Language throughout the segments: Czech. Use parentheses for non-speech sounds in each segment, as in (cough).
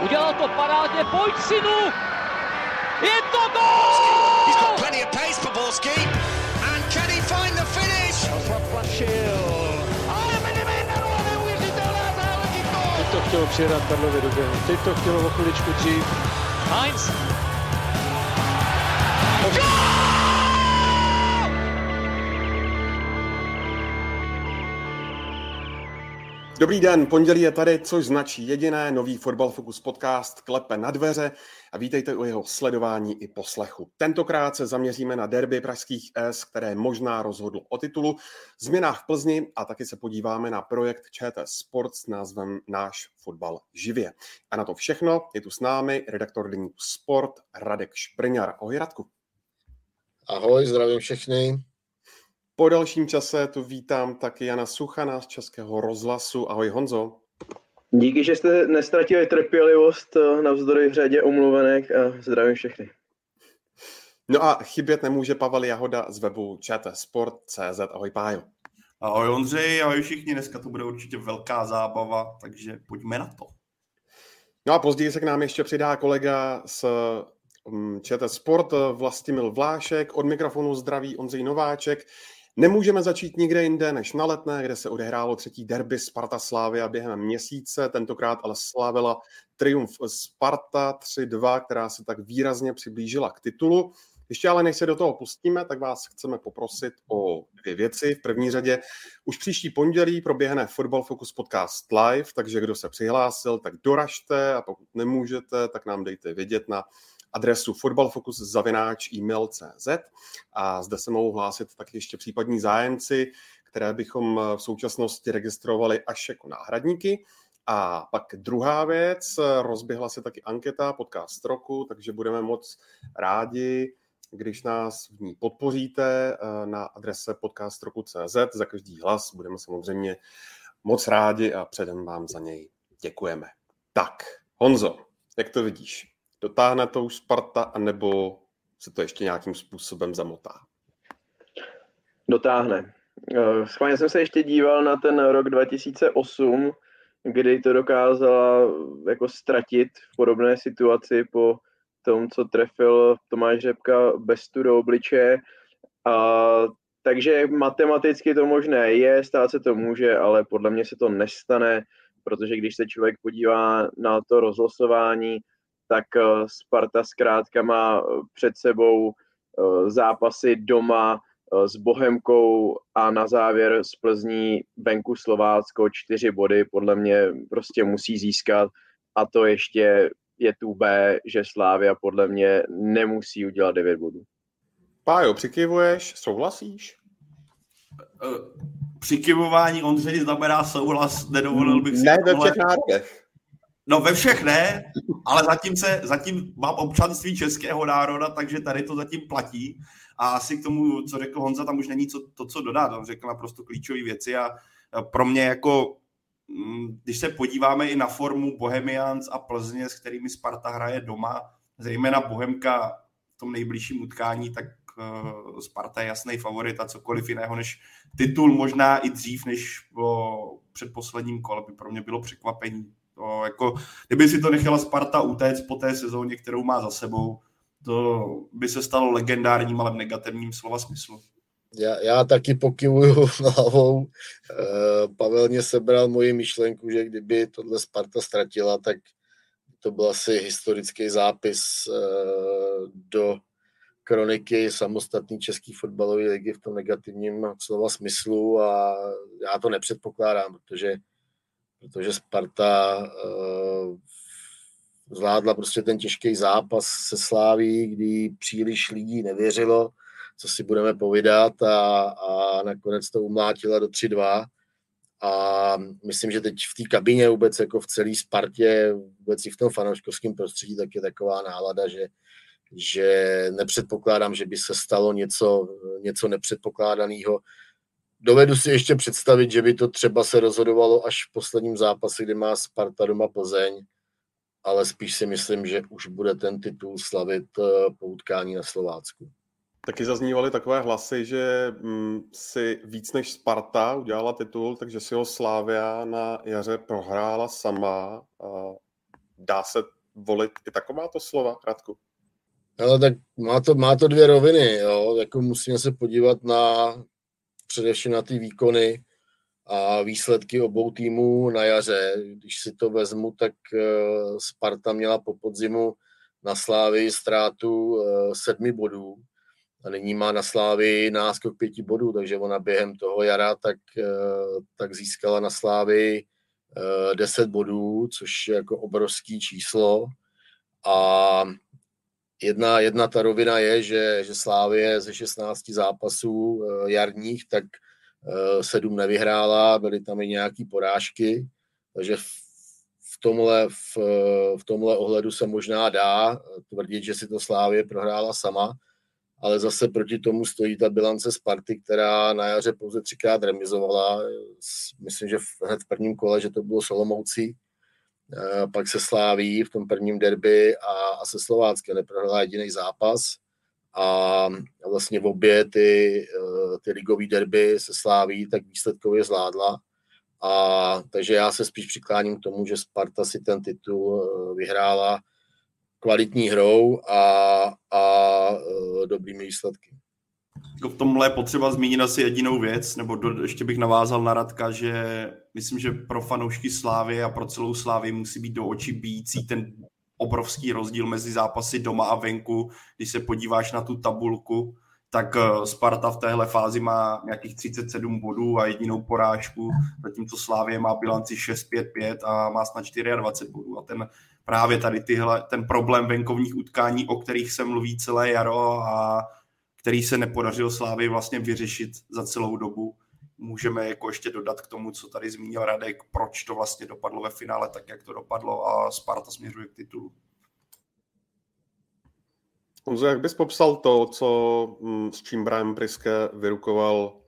Udělal to parádně, pojď synu! Je to gol! He's got plenty of pace for Borski. And can he find the finish? Ale Mediméneru, neuvěřitelná záležitost! Teď to chtělo přijedat Karlově do. Teď to chtělo o chviličku dřív. Heinz. Dobrý den, pondělí je tady, což značí jediné nový Fotbal Focus podcast Klepe na dveře a vítejte u jeho sledování i poslechu. Tentokrát se zaměříme na derby pražských S, které možná rozhodl o titulu, změnách v Plzni a taky se podíváme na projekt ČT Sport s názvem Náš fotbal živě. A na to všechno je tu s námi redaktor deníku Sport Radek Špriňar. Ahoj Radku. Ahoj, zdravím všechny. Po dalším čase tu vítám taky Jana Suchana z Českého rozhlasu. Ahoj Honzo. Díky, že jste nestratili trpělivost eh, navzdory řadě omluvenek a zdravím všechny. No a chybět nemůže Pavel Jahoda z webu čtsport.cz. Ahoj Pájo. Ahoj Ondřej, ahoj všichni, dneska to bude určitě velká zábava, takže pojďme na to. No a později se k nám ještě přidá kolega z mm, ČT Sport Vlastimil Vlášek, od mikrofonu zdraví Ondřej Nováček. Nemůžeme začít nikde jinde než na letné, kde se odehrálo třetí derby Sparta Slávia během měsíce, tentokrát ale slávila triumf Sparta 3-2, která se tak výrazně přiblížila k titulu. Ještě ale než se do toho pustíme, tak vás chceme poprosit o dvě věci. V první řadě už příští pondělí proběhne Football Focus Podcast live, takže kdo se přihlásil, tak doražte a pokud nemůžete, tak nám dejte vědět na adresu fotbalfokus.email.cz a zde se mohou hlásit tak ještě případní zájemci, které bychom v současnosti registrovali až jako náhradníky. A pak druhá věc, rozběhla se taky anketa podcast roku, takže budeme moc rádi, když nás v ní podpoříte eh, na adrese podcastroku.cz. Za každý hlas budeme samozřejmě moc rádi a předem vám za něj děkujeme. Tak, Honzo, jak to vidíš? Dotáhne to už Sparta, anebo se to ještě nějakým způsobem zamotá? Dotáhne. Eh, schválně jsem se ještě díval na ten rok 2008, kdy to dokázala jako ztratit v podobné situaci po tom, co trefil Tomáš Řepka bez tu do obliče. A, takže matematicky to možné je, stát se to může, ale podle mě se to nestane, protože když se člověk podívá na to rozlosování, tak eh, Sparta zkrátka má eh, před sebou eh, zápasy doma s Bohemkou a na závěr z Plzní venku Slovácko čtyři body podle mě prostě musí získat a to ještě je tu B, že Slávia podle mě nemusí udělat 9 bodů. Pájo, přikivuješ, souhlasíš? Přikivování Ondřej znamená souhlas, nedovolil bych si... Ne ve všech. No ve všech ne, ale zatím, se, zatím mám občanství českého národa, takže tady to zatím platí. A asi k tomu, co řekl Honza, tam už není co, to, co dodat. On řekl naprosto klíčové věci a pro mě jako, mm, když se podíváme i na formu Bohemians a Plzně, s kterými Sparta hraje doma, zejména Bohemka v tom nejbližším utkání, tak uh, Sparta je jasný favorit a cokoliv jiného než titul, možná i dřív než po předposledním kole by pro mě bylo překvapení to jako, kdyby si to nechala Sparta utéct po té sezóně, kterou má za sebou, to by se stalo legendárním, ale v negativním slova smyslu. Já, já taky pokyvuju (laughs) hlavou. E, Pavel mě sebral moji myšlenku, že kdyby tohle Sparta ztratila, tak to byl asi historický zápis e, do kroniky samostatný český fotbalový ligy v tom negativním slova smyslu a já to nepředpokládám, protože protože Sparta uh, zvládla prostě ten těžký zápas se Sláví, kdy příliš lidí nevěřilo, co si budeme povídat a, a nakonec to umlátila do 3-2 a myslím, že teď v té kabině vůbec jako v celé Spartě, vůbec i v tom fanouškovském prostředí, tak je taková nálada, že, že nepředpokládám, že by se stalo něco, něco nepředpokládaného dovedu si ještě představit, že by to třeba se rozhodovalo až v posledním zápase, kdy má Sparta doma Plzeň, ale spíš si myslím, že už bude ten titul slavit eh, po utkání na Slovácku. Taky zaznívaly takové hlasy, že mm, si víc než Sparta udělala titul, takže si ho Slávia na jaře prohrála sama. Dá se volit i takováto slova, Radku? Ale tak má to, má to dvě roviny, jo. Jako musíme se podívat na především na ty výkony a výsledky obou týmů na jaře. Když si to vezmu, tak eh, Sparta měla po podzimu na Slávy ztrátu eh, sedmi bodů a nyní má na Slávy náskok pěti bodů, takže ona během toho jara tak, eh, tak získala na Slávy deset bodů, což je jako obrovský číslo a jedna, jedna ta rovina je, že, že Slávě ze 16 zápasů jarních, tak sedm nevyhrála, byly tam i nějaké porážky, takže v tomhle, v, v tomhle ohledu se možná dá tvrdit, že si to Slávě prohrála sama, ale zase proti tomu stojí ta bilance Sparty, která na jaře pouze třikrát remizovala. Myslím, že hned v prvním kole, že to bylo Solomoucí, pak se Sláví v tom prvním derby a, a se Slováckem neprohrála jediný zápas a vlastně v obě ty, eh, ty ligové derby se sláví, tak výsledkově zvládla. A, takže já se spíš přikláním k tomu, že Sparta si ten titul eh, vyhrála kvalitní hrou a, a eh, dobrými výsledky. Jako v tomhle je potřeba zmínit asi jedinou věc, nebo do, ještě bych navázal na Radka, že myslím, že pro fanoušky Slávy a pro celou Slávy musí být do očí bíjící ten obrovský rozdíl mezi zápasy doma a venku. Když se podíváš na tu tabulku, tak eh, Sparta v téhle fázi má nějakých 37 bodů a jedinou porážku, zatímco Slávě má bilanci 6-5-5 a má snad 24 bodů. A ten právě tady tyhle, ten problém venkovních utkání, o kterých se mluví celé jaro a který se nepodařil Slávy vlastně vyřešit za celou dobu, můžeme jako ještě dodat k tomu, co tady zmínil Radek, proč to vlastně dopadlo ve finále tak, jak to dopadlo a Sparta směřuje k titulu. Honzo, jak bys popsal to, co, mm, s čím Brian Priske vyrukoval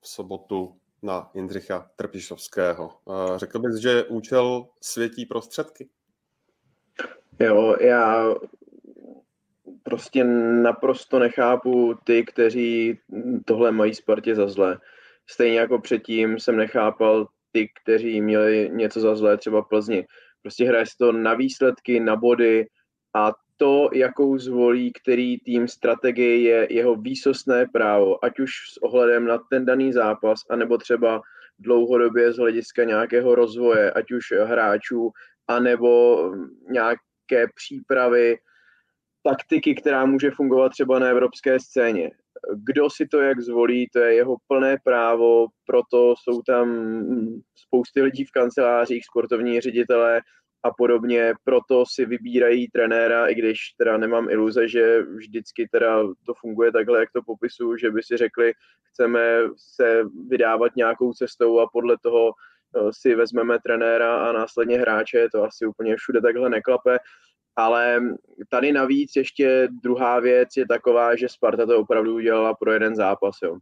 v sobotu na Jindřicha Trpišovského? řekl bys, že účel světí prostředky? Jo, já prostě naprosto nechápu ty, kteří tohle mají Spartě za zlé. Stejně jako předtím jsem nechápal ty, kteří měli něco za zlé, třeba Plzni. Prostě hraje se to na výsledky, na body a to, jakou zvolí který tým strategie, je jeho výsostné právo, ať už s ohledem na ten daný zápas, anebo třeba dlouhodobě z hlediska nějakého rozvoje, ať už hráčů, anebo nějaké přípravy taktiky, která může fungovat třeba na evropské scéně. Kdo si to jak zvolí, to je jeho plné právo, proto jsou tam spousty lidí v kancelářích, sportovní ředitelé a podobně, proto si vybírají trenéra, i když teda nemám iluze, že vždycky teda to funguje takhle, jak to popisu, že by si řekli, chceme se vydávat nějakou cestou a podle toho si vezmeme trenéra a následně hráče, to asi úplně všude takhle neklape, ale tady navíc ještě druhá věc je taková, že Sparta to opravdu udělala pro jeden zápas. Jo.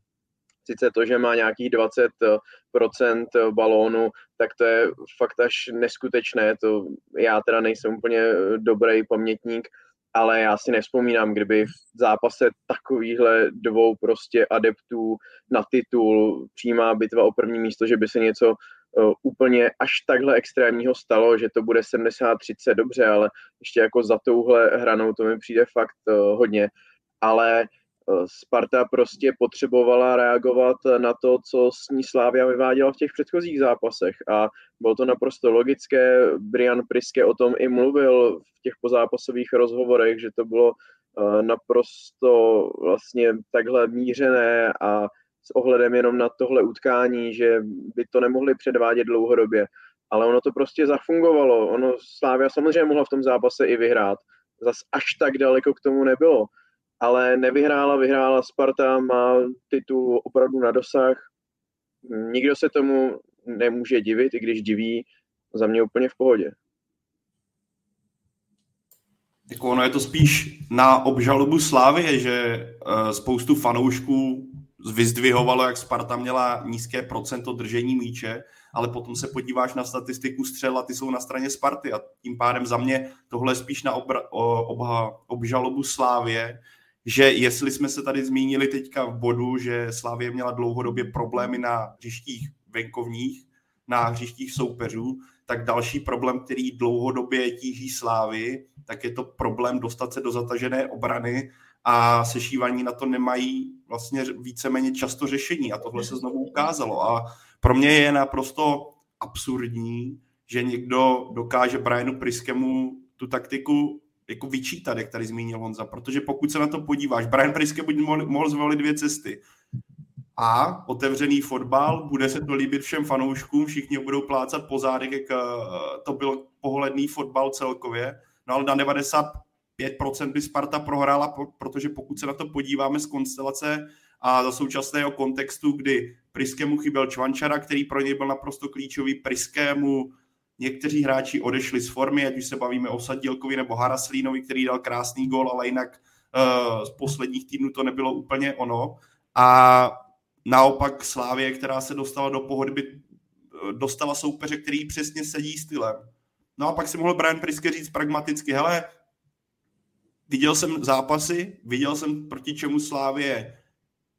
Sice to, že má nějakých 20% balónu, tak to je fakt až neskutečné. To já teda nejsem úplně dobrý pamětník, ale já si nevzpomínám, kdyby v zápase takovýchhle dvou prostě adeptů na titul, přímá bitva o první místo, že by se něco úplně až takhle extrémního stalo, že to bude 70-30 dobře, ale ještě jako za touhle hranou to mi přijde fakt uh, hodně. Ale uh, Sparta prostě potřebovala reagovat na to, co s ní Slávia vyváděla v těch předchozích zápasech a bylo to naprosto logické. Brian Priske o tom i mluvil v těch pozápasových rozhovorech, že to bylo naprosto vlastně takhle mířené a s ohledem jenom na tohle utkání, že by to nemohli předvádět dlouhodobě. Ale ono to prostě zafungovalo. Ono Slávia samozřejmě mohla v tom zápase i vyhrát. Zas až tak daleko k tomu nebylo. Ale nevyhrála, vyhrála Sparta, má titul opravdu na dosah. Nikdo se tomu nemůže divit, i když diví, za mě úplně v pohodě. Jako ono je to spíš na obžalobu Slávy, že uh, spoustu fanoušků vyzdvihovalo, jak Sparta měla nízké procento držení míče, ale potom se podíváš na statistiku střel a ty jsou na straně Sparty. A tím pádem za mě tohle je spíš na obra, obha, obžalobu Slávě, že jestli jsme se tady zmínili teďka v bodu, že Slávě měla dlouhodobě problémy na hřištích venkovních, na hřištích soupeřů, tak další problém, který dlouhodobě tíží Slávy, tak je to problém dostat se do zatažené obrany a sešívaní na to nemají vlastně víceméně často řešení. A tohle se znovu ukázalo. A pro mě je naprosto absurdní, že někdo dokáže Brianu Priskemu tu taktiku jako vyčítat, jak tady zmínil Honza, protože pokud se na to podíváš, Brian Priske buď mohl, mohl zvolit dvě cesty. A otevřený fotbal, bude se to líbit všem fanouškům, všichni budou plácat po zádech, jak eh, to byl pohledný fotbal celkově, no ale na 95% by Sparta prohrála, protože pokud se na to podíváme z konstelace a za současného kontextu, kdy Priskému chyběl Čvančara, který pro něj byl naprosto klíčový, Priskému někteří hráči odešli z formy, ať už se bavíme o Sadílkovi nebo Haraslínovi, který dal krásný gol, ale jinak uh, z posledních týdnů to nebylo úplně ono. A naopak Slávě, která se dostala do pohodby, eh, dostala soupeře, který přesně sedí stylem. No a pak si mohl Brian Priske říct pragmaticky, hele, viděl jsem zápasy, viděl jsem proti čemu Slávě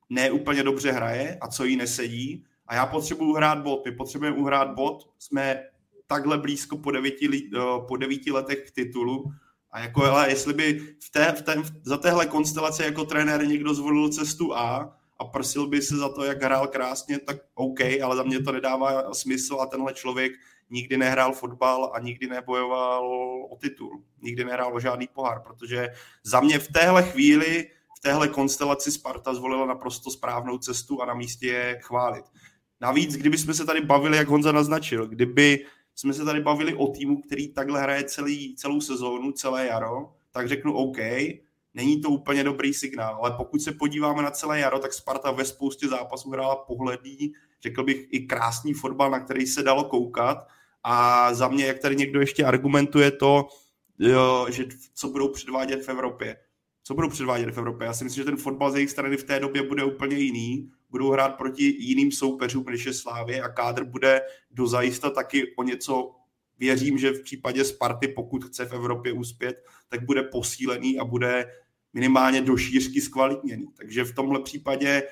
neúplně dobře hraje a co jí nesedí. A já potřebuji hrát bod. My potřebujeme uhrát bod, jsme takhle blízko po devíti, eh, po devíti letech k titulu. A jako, ale jestli by v té, v té, za téhle konstelaci jako trenér někdo zvolil cestu A a prosil by se za to, jak hrál krásně, tak OK, ale za mě to nedává smysl a tenhle člověk nikdy nehrál fotbal a nikdy nebojoval o titul. Nikdy nehrál o žádný pohár, protože za mě v téhle chvíli téhle konstelaci Sparta zvolila naprosto správnou cestu a na místě je chválit. Navíc, kdyby jsme se tady bavili, jak Honza naznačil, kdyby jsme se tady bavili o týmu, který takhle hraje celý, celou sezónu, celé jaro, tak řeknu OK, není to úplně dobrý signál, ale pokud se podíváme na celé jaro, tak Sparta ve spoustě zápasů hrála pohledný, řekl bych i krásný fotbal, na který se dalo koukat a za mě, jak tady někdo ještě argumentuje to, jo, že co budou předvádět v Evropě co budou předvádět v Evropě. Já si myslím, že ten fotbal z jejich strany v té době bude úplně jiný. Budou hrát proti jiným soupeřům, než je Slávě a kádr bude dozajista taky o něco věřím, že v případě Sparty, pokud chce v Evropě uspět, tak bude posílený a bude minimálně do šířky zkvalitněný. Takže v tomhle případě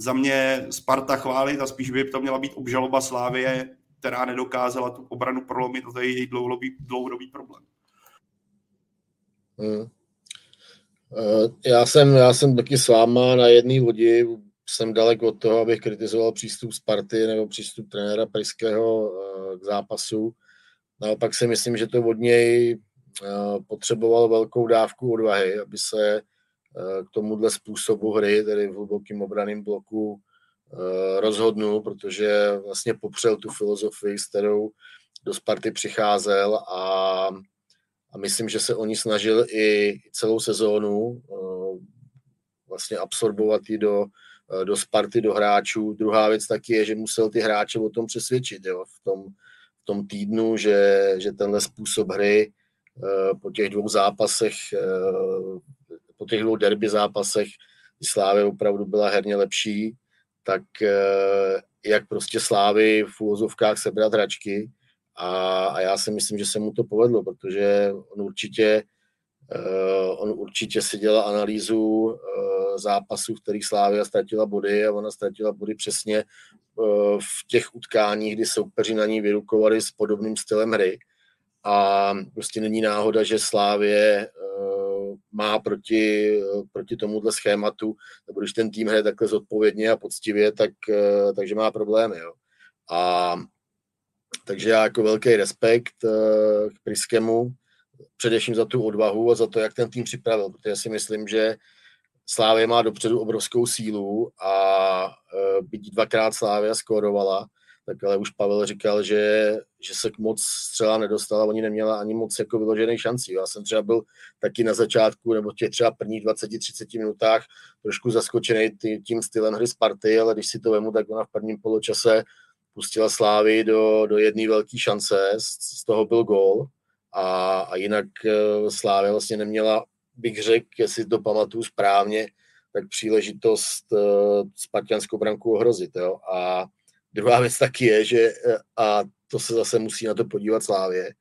za mě Sparta chválit a spíš by to měla být obžaloba Slávie, která nedokázala tu obranu prolomit to je její dlouhodobý, dlouhodobý problém. Hmm. Eh, já jsem, já jsem taky s váma na jedné lodi, jsem dalek od toho, abych kritizoval přístup Sparty nebo přístup trenéra Priského eh, k zápasu. Naopak si myslím, že to od něj eh, potřeboval velkou dávku odvahy, aby se k tomuhle způsobu hry, tedy v hlubokým obraném bloku, rozhodnul, protože vlastně popřel tu filozofii, s kterou do Sparty přicházel a a myslím, že se oni snažili i celou sezónu eh, vlastně absorbovat ji do, eh, do Sparty, do hráčů. Druhá věc taky je, že musel ty hráče o tom přesvědčit jo, v, tom, v tom týdnu, že, že tenhle způsob hry eh, po těch dvou zápasech, po těch dvou derby zápasech, kdy Slávy opravdu byla herně lepší, tak jak prostě Slávy v úvozovkách sebrat hračky, a, a já si myslím, že se mu to povedlo, protože on určitě, uh, on určitě si dělal analýzu uh, zápasů, v kterých Slávia ztratila body a ona ztratila body přesně v těch utkáních, kdy soupeři na ní vyrukovali s podobným stylem hry. A prostě není náhoda, že Slávě má proti, proti tomuhle schématu, nebo když ten tým hraje takhle zodpovědně a poctivě, tak, uh, takže má problémy. Jo. A takže já jako velký respekt eh, k Priskemu, především za tu odvahu a za to, jak ten tým připravil, protože si myslím, že Slávě má dopředu obrovskou sílu a eh, byť dvakrát Slávě skórovala, tak ale už Pavel říkal, že, že se k moc střela nedostala, oni neměla ani moc jako vyložených šancí. Já jsem třeba byl taky na začátku, nebo těch třeba prvních 20-30 minutách trošku zaskočený tím stylem hry Sparty, ale když si to vemu, tak ona v prvním poločase pustila Slávy do, do jedné velké šance, z, z toho byl gól a, a jinak uh, Slávy vlastně neměla, bych řekl, jestli to pamatuju správně, tak příležitost uh, spartianskou branku ohrozit. Jo? A druhá věc taky je, že uh, a to se zase musí na to podívat Slávě,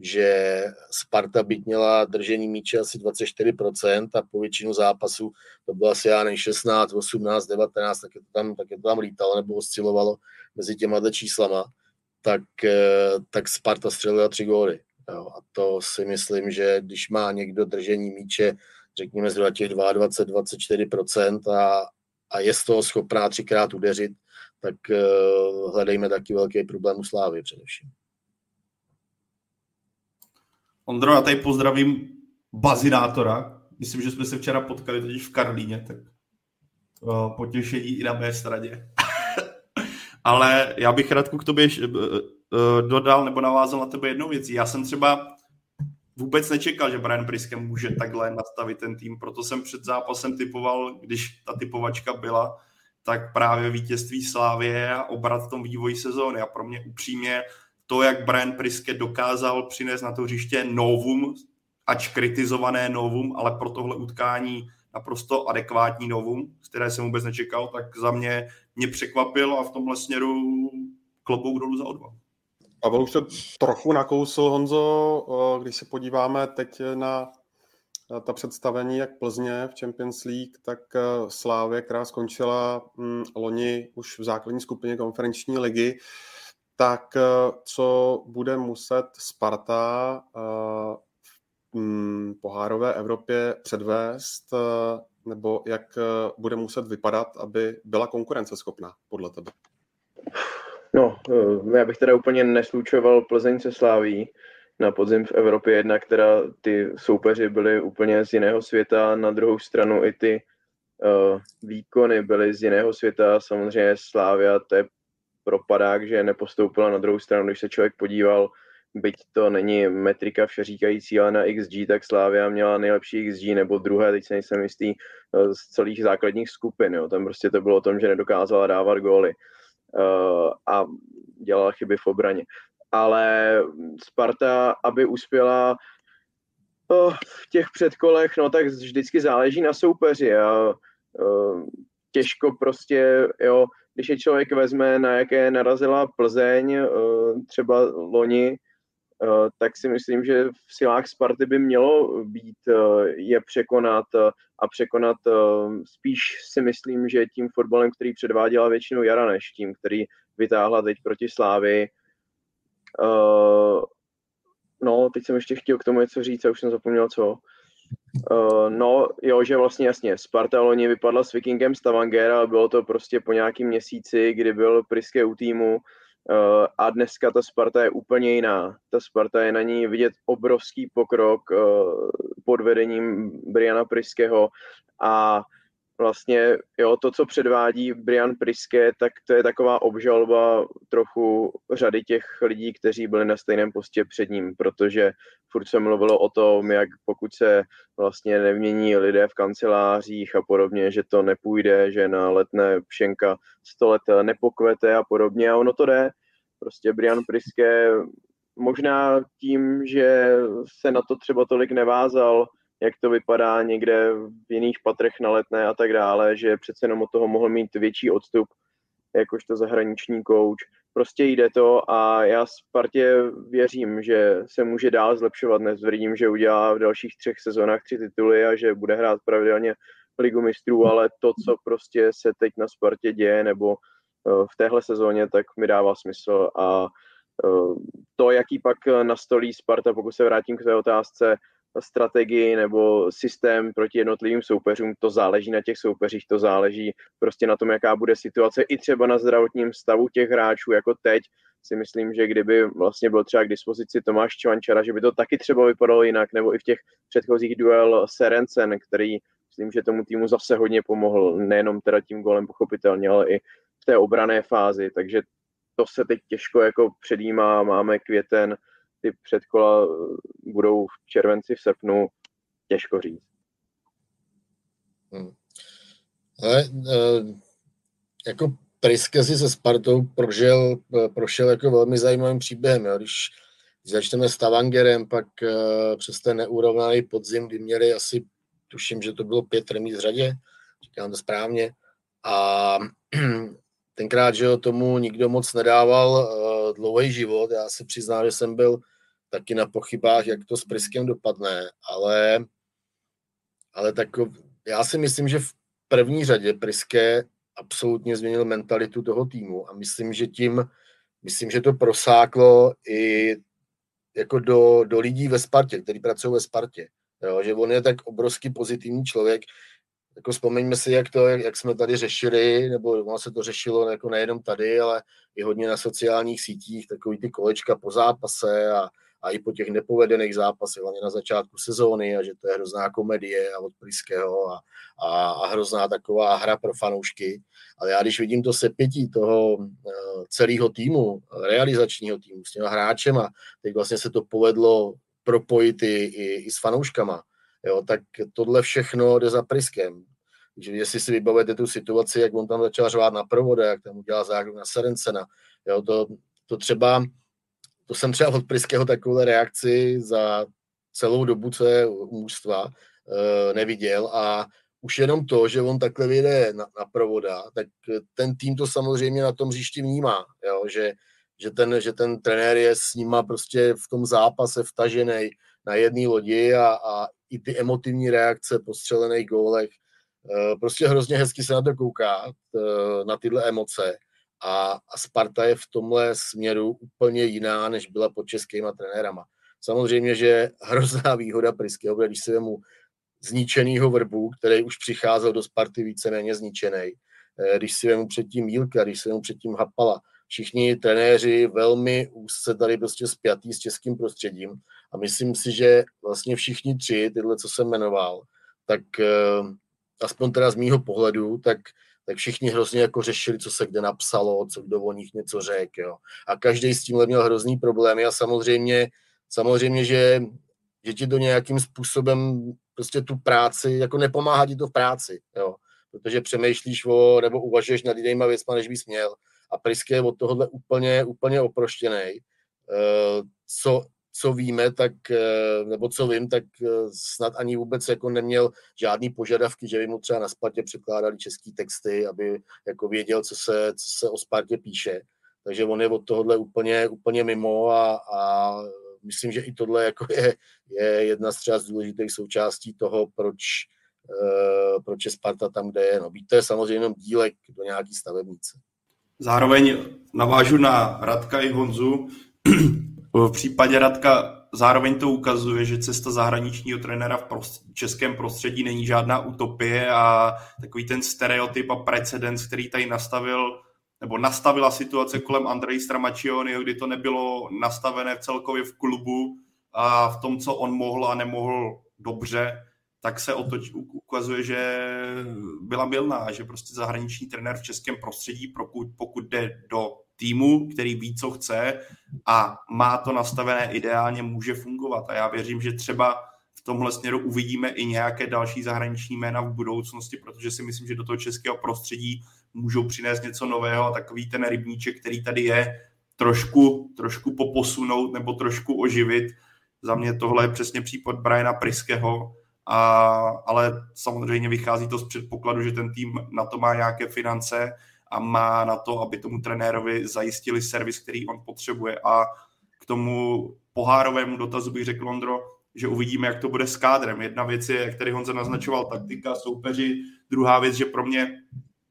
že Sparta byť měla držení míče asi 24% a po většinu zápasů to bylo asi já než 16, 18, 19, tak je to tam, tak je to tam lítalo nebo oscilovalo mezi těma číslama, tak, tak Sparta střelila tři góly. Jo, a to si myslím, že když má někdo držení míče, řekněme zhruba těch 22-24% a, a je z toho schopná třikrát udeřit, tak uh, hledejme taky velký problém u Slávy především. Ondro, já tady pozdravím bazinátora. Myslím, že jsme se včera potkali totiž v Karlíně, tak uh, potěšení i na mé straně. (laughs) Ale já bych rád k tobě uh, dodal nebo navázal na tebe jednou věcí. Já jsem třeba vůbec nečekal, že Brian Priske může takhle nastavit ten tým, proto jsem před zápasem typoval, když ta typovačka byla, tak právě vítězství Slávě a obrat v tom vývoji sezóny. A pro mě upřímně to, jak Brian Priske dokázal přinést na to hřiště novum, ač kritizované novum, ale pro tohle utkání naprosto adekvátní novum, které jsem vůbec nečekal, tak za mě mě překvapilo a v tomhle směru klobouk dolů za odvahu. Pavel už to trochu nakousl, Honzo, když se podíváme teď na ta představení jak Plzně v Champions League, tak e, Slávě, která skončila mm, loni už v základní skupině konferenční ligy, tak e, co bude muset Sparta e, v mm, pohárové Evropě předvést, nebo jak bude muset vypadat, aby byla konkurenceschopná podle tebe? No, já bych teda úplně neslučoval Plzeň se Sláví na podzim v Evropě, jedna, která ty soupeři byli úplně z jiného světa, na druhou stranu i ty uh, výkony byly z jiného světa, samozřejmě Slávia, to je propadák, že nepostoupila na druhou stranu, když se člověk podíval, byť to není metrika všeříkající, ale na XG, tak Slávia měla nejlepší XG, nebo druhé, teď se nejsem jistý, eh, z celých základních skupin. Jo. Tam prostě to bylo o tom, že nedokázala dávat góly uh, a dělala chyby v obraně ale Sparta, aby uspěla oh, v těch předkolech, no tak vždycky záleží na soupeři a uh, těžko prostě, jo, když je člověk vezme, na jaké narazila Plzeň, uh, třeba loni, uh, tak si myslím, že v silách Sparty by mělo být je překonat a překonat spíš si myslím, že tím fotbalem, který předváděla většinu jara, než tím, který vytáhla teď proti Slávy, Uh, no, teď jsem ještě chtěl k tomu něco říct a už jsem zapomněl co. Uh, no, jo, že vlastně jasně, Sparta loni vypadla s Vikingem Stavanger, ale bylo to prostě po nějakým měsíci, kdy byl Priske u týmu uh, a dneska ta Sparta je úplně jiná. Ta Sparta je na ní vidět obrovský pokrok uh, pod vedením Briana Priskeho a vlastně jo, to, co předvádí Brian Priske, tak to je taková obžalba trochu řady těch lidí, kteří byli na stejném postě před ním, protože furt se mluvilo o tom, jak pokud se vlastně nemění lidé v kancelářích a podobně, že to nepůjde, že na letné pšenka 100 let nepokvete a podobně a ono to jde. Prostě Brian Priske možná tím, že se na to třeba tolik nevázal, jak to vypadá někde v jiných patrech na letné a tak dále, že přece jenom od toho mohl mít větší odstup jakožto zahraniční kouč. Prostě jde to a já Spartě věřím, že se může dál zlepšovat. Netvrdím, že udělá v dalších třech sezónách tři tituly a že bude hrát pravidelně ligu mistrů, ale to, co prostě se teď na Spartě děje, nebo eh, v téhle sezóně, tak mi dává smysl a eh, to, jaký pak nastolí Sparta, pokud se vrátím k té otázce, strategii nebo systém proti jednotlivým soupeřům, to záleží na těch soupeřích, to záleží prostě na tom, jaká bude situace i třeba na zdravotním stavu těch hráčů, jako teď si myslím, že kdyby vlastně byl třeba k dispozici Tomáš Čvančara, že by to taky třeba vypadalo jinak, nebo i v těch předchozích duel Serencen, který myslím, že tomu týmu zase hodně pomohl, nejenom teda tím golem pochopitelně, ale i v té obrané fázi, takže to se teď těžko jako předjímá, máme květen, ty předkola eh, budou v červenci, v srpnu, těžko říct. Hmm. Ale e, jako Priske si se Spartou prožil, eh, prošel jako velmi zajímavým příběhem. Jo. Když začneme s Tavangerem, pak e, přes ten neúrovnaný podzim, kdy měli asi, tuším, že to bylo pět remíz v řadě, říkám to správně, a (clears throat) tenkrát, že tomu nikdo moc nedával uh, dlouhý život. Já se přiznám, že jsem byl taky na pochybách, jak to s Priskem dopadne, ale, ale tak já si myslím, že v první řadě Priske absolutně změnil mentalitu toho týmu a myslím, že tím myslím, že to prosáklo i jako do, do lidí ve Spartě, kteří pracují ve Spartě. Jo, že on je tak obrovský pozitivní člověk. Jako vzpomeňme si, jak to, jak, jak jsme tady řešili, nebo ono se to řešilo jako nejenom tady, ale i hodně na sociálních sítích, takový ty kolečka po zápase a, a i po těch nepovedených zápasech, hlavně na začátku sezóny a že to je hrozná komedie a od Priského a, a, a hrozná taková hra pro fanoušky. Ale já když vidím to sepětí toho uh, celého týmu, realizačního týmu s těma hráčem a teď vlastně se to povedlo propojit i, i, i s fanouškama, jo, tak tohle všechno jde za Priskem. Takže jestli si vybavujete tu situaci, jak on tam začal řvát na provode, jak tam udělal zákrok na Serencena, jo, to, to třeba to jsem třeba od Priského takovou reakci za celou dobu, co je mužstva, eh, neviděl a už jenom to, že on takhle vyjde na, na provoda, tak ten tým to samozřejmě na tom hřišti vnímá, jo? Že, že, ten, že ten trenér je s nima prostě v tom zápase vtažený na jedné lodi a, a i ty emotivní reakce po střelených gólech, eh, prostě hrozně hezky se na to kouká, eh, na tyhle emoce a, Sparta je v tomhle směru úplně jiná, než byla pod českýma trenérama. Samozřejmě, že hrozná výhoda Priského, když se mu zničenýho vrbu, který už přicházel do Sparty víceméně zničený, eh, když si vemu předtím Jílka, když si vemu předtím Hapala, všichni trenéři velmi úzce tady prostě spjatý s českým prostředím. A myslím si, že vlastně všichni tři, tyhle, co jsem jmenoval, tak eh, aspoň teda z mýho pohledu, tak tak všichni hrozně jako řešili, co se kde napsalo, co kdo o nich něco řekl, jo. A každý s tímhle měl hrozný problémy a samozřejmě, samozřejmě, že, že ti to nějakým způsobem prostě tu práci, jako nepomáhá ti to v práci, jo. Protože přemýšlíš o, nebo uvažuješ nad jinýma věcma, než bys měl. A Priske je od tohohle úplně, úplně oproštěný. Uh, co, co víme, tak, eh, nebo co vím, tak eh, snad ani vůbec jako neměl žádný požadavky, že by mu třeba na Spartě překládali český texty, aby jako věděl, co se, co se o Spartě píše. Takže on je od tohohle úplně, úplně mimo a, a myslím, že i tohle jako je, je jedna z třeba z důležitých součástí toho, proč, uh, proč je Sparta tam, kde je. No, být to je samozřejmě jenom dílek do nějaký stavebnice. Zároveň navážu na Radka i Honzu. V případě Radka zároveň to ukazuje, že cesta zahraničního trenéra v českém prostředí není žádná utopie a takový ten stereotyp a precedens, který tady nastavil nebo nastavila situace kolem Andrej Stramačionyho, kdy to nebylo nastavené celkově v klubu a v tom, co on mohl a nemohl dobře, tak se otoč, ukazuje, že byla milná, že prostě zahraniční trenér v českém prostředí, pokud, pokud jde do týmu, který ví, co chce a má to nastavené ideálně, může fungovat. A já věřím, že třeba v tomhle směru uvidíme i nějaké další zahraniční jména v budoucnosti, protože si myslím, že do toho českého prostředí můžou přinést něco nového a takový ten rybníček, který tady je, trošku, trošku poposunout nebo trošku oživit. Za mě tohle je přesně případ Briana Priského, a, ale samozřejmě vychází to z předpokladu, že ten tým na to má nějaké finance a má na to, aby tomu trenérovi zajistili servis, který on potřebuje. A k tomu pohárovému dotazu bych řekl, Londro, že uvidíme, jak to bude s kádrem. Jedna věc je, jak tady Honza naznačoval, taktika, soupeři. Druhá věc, že pro mě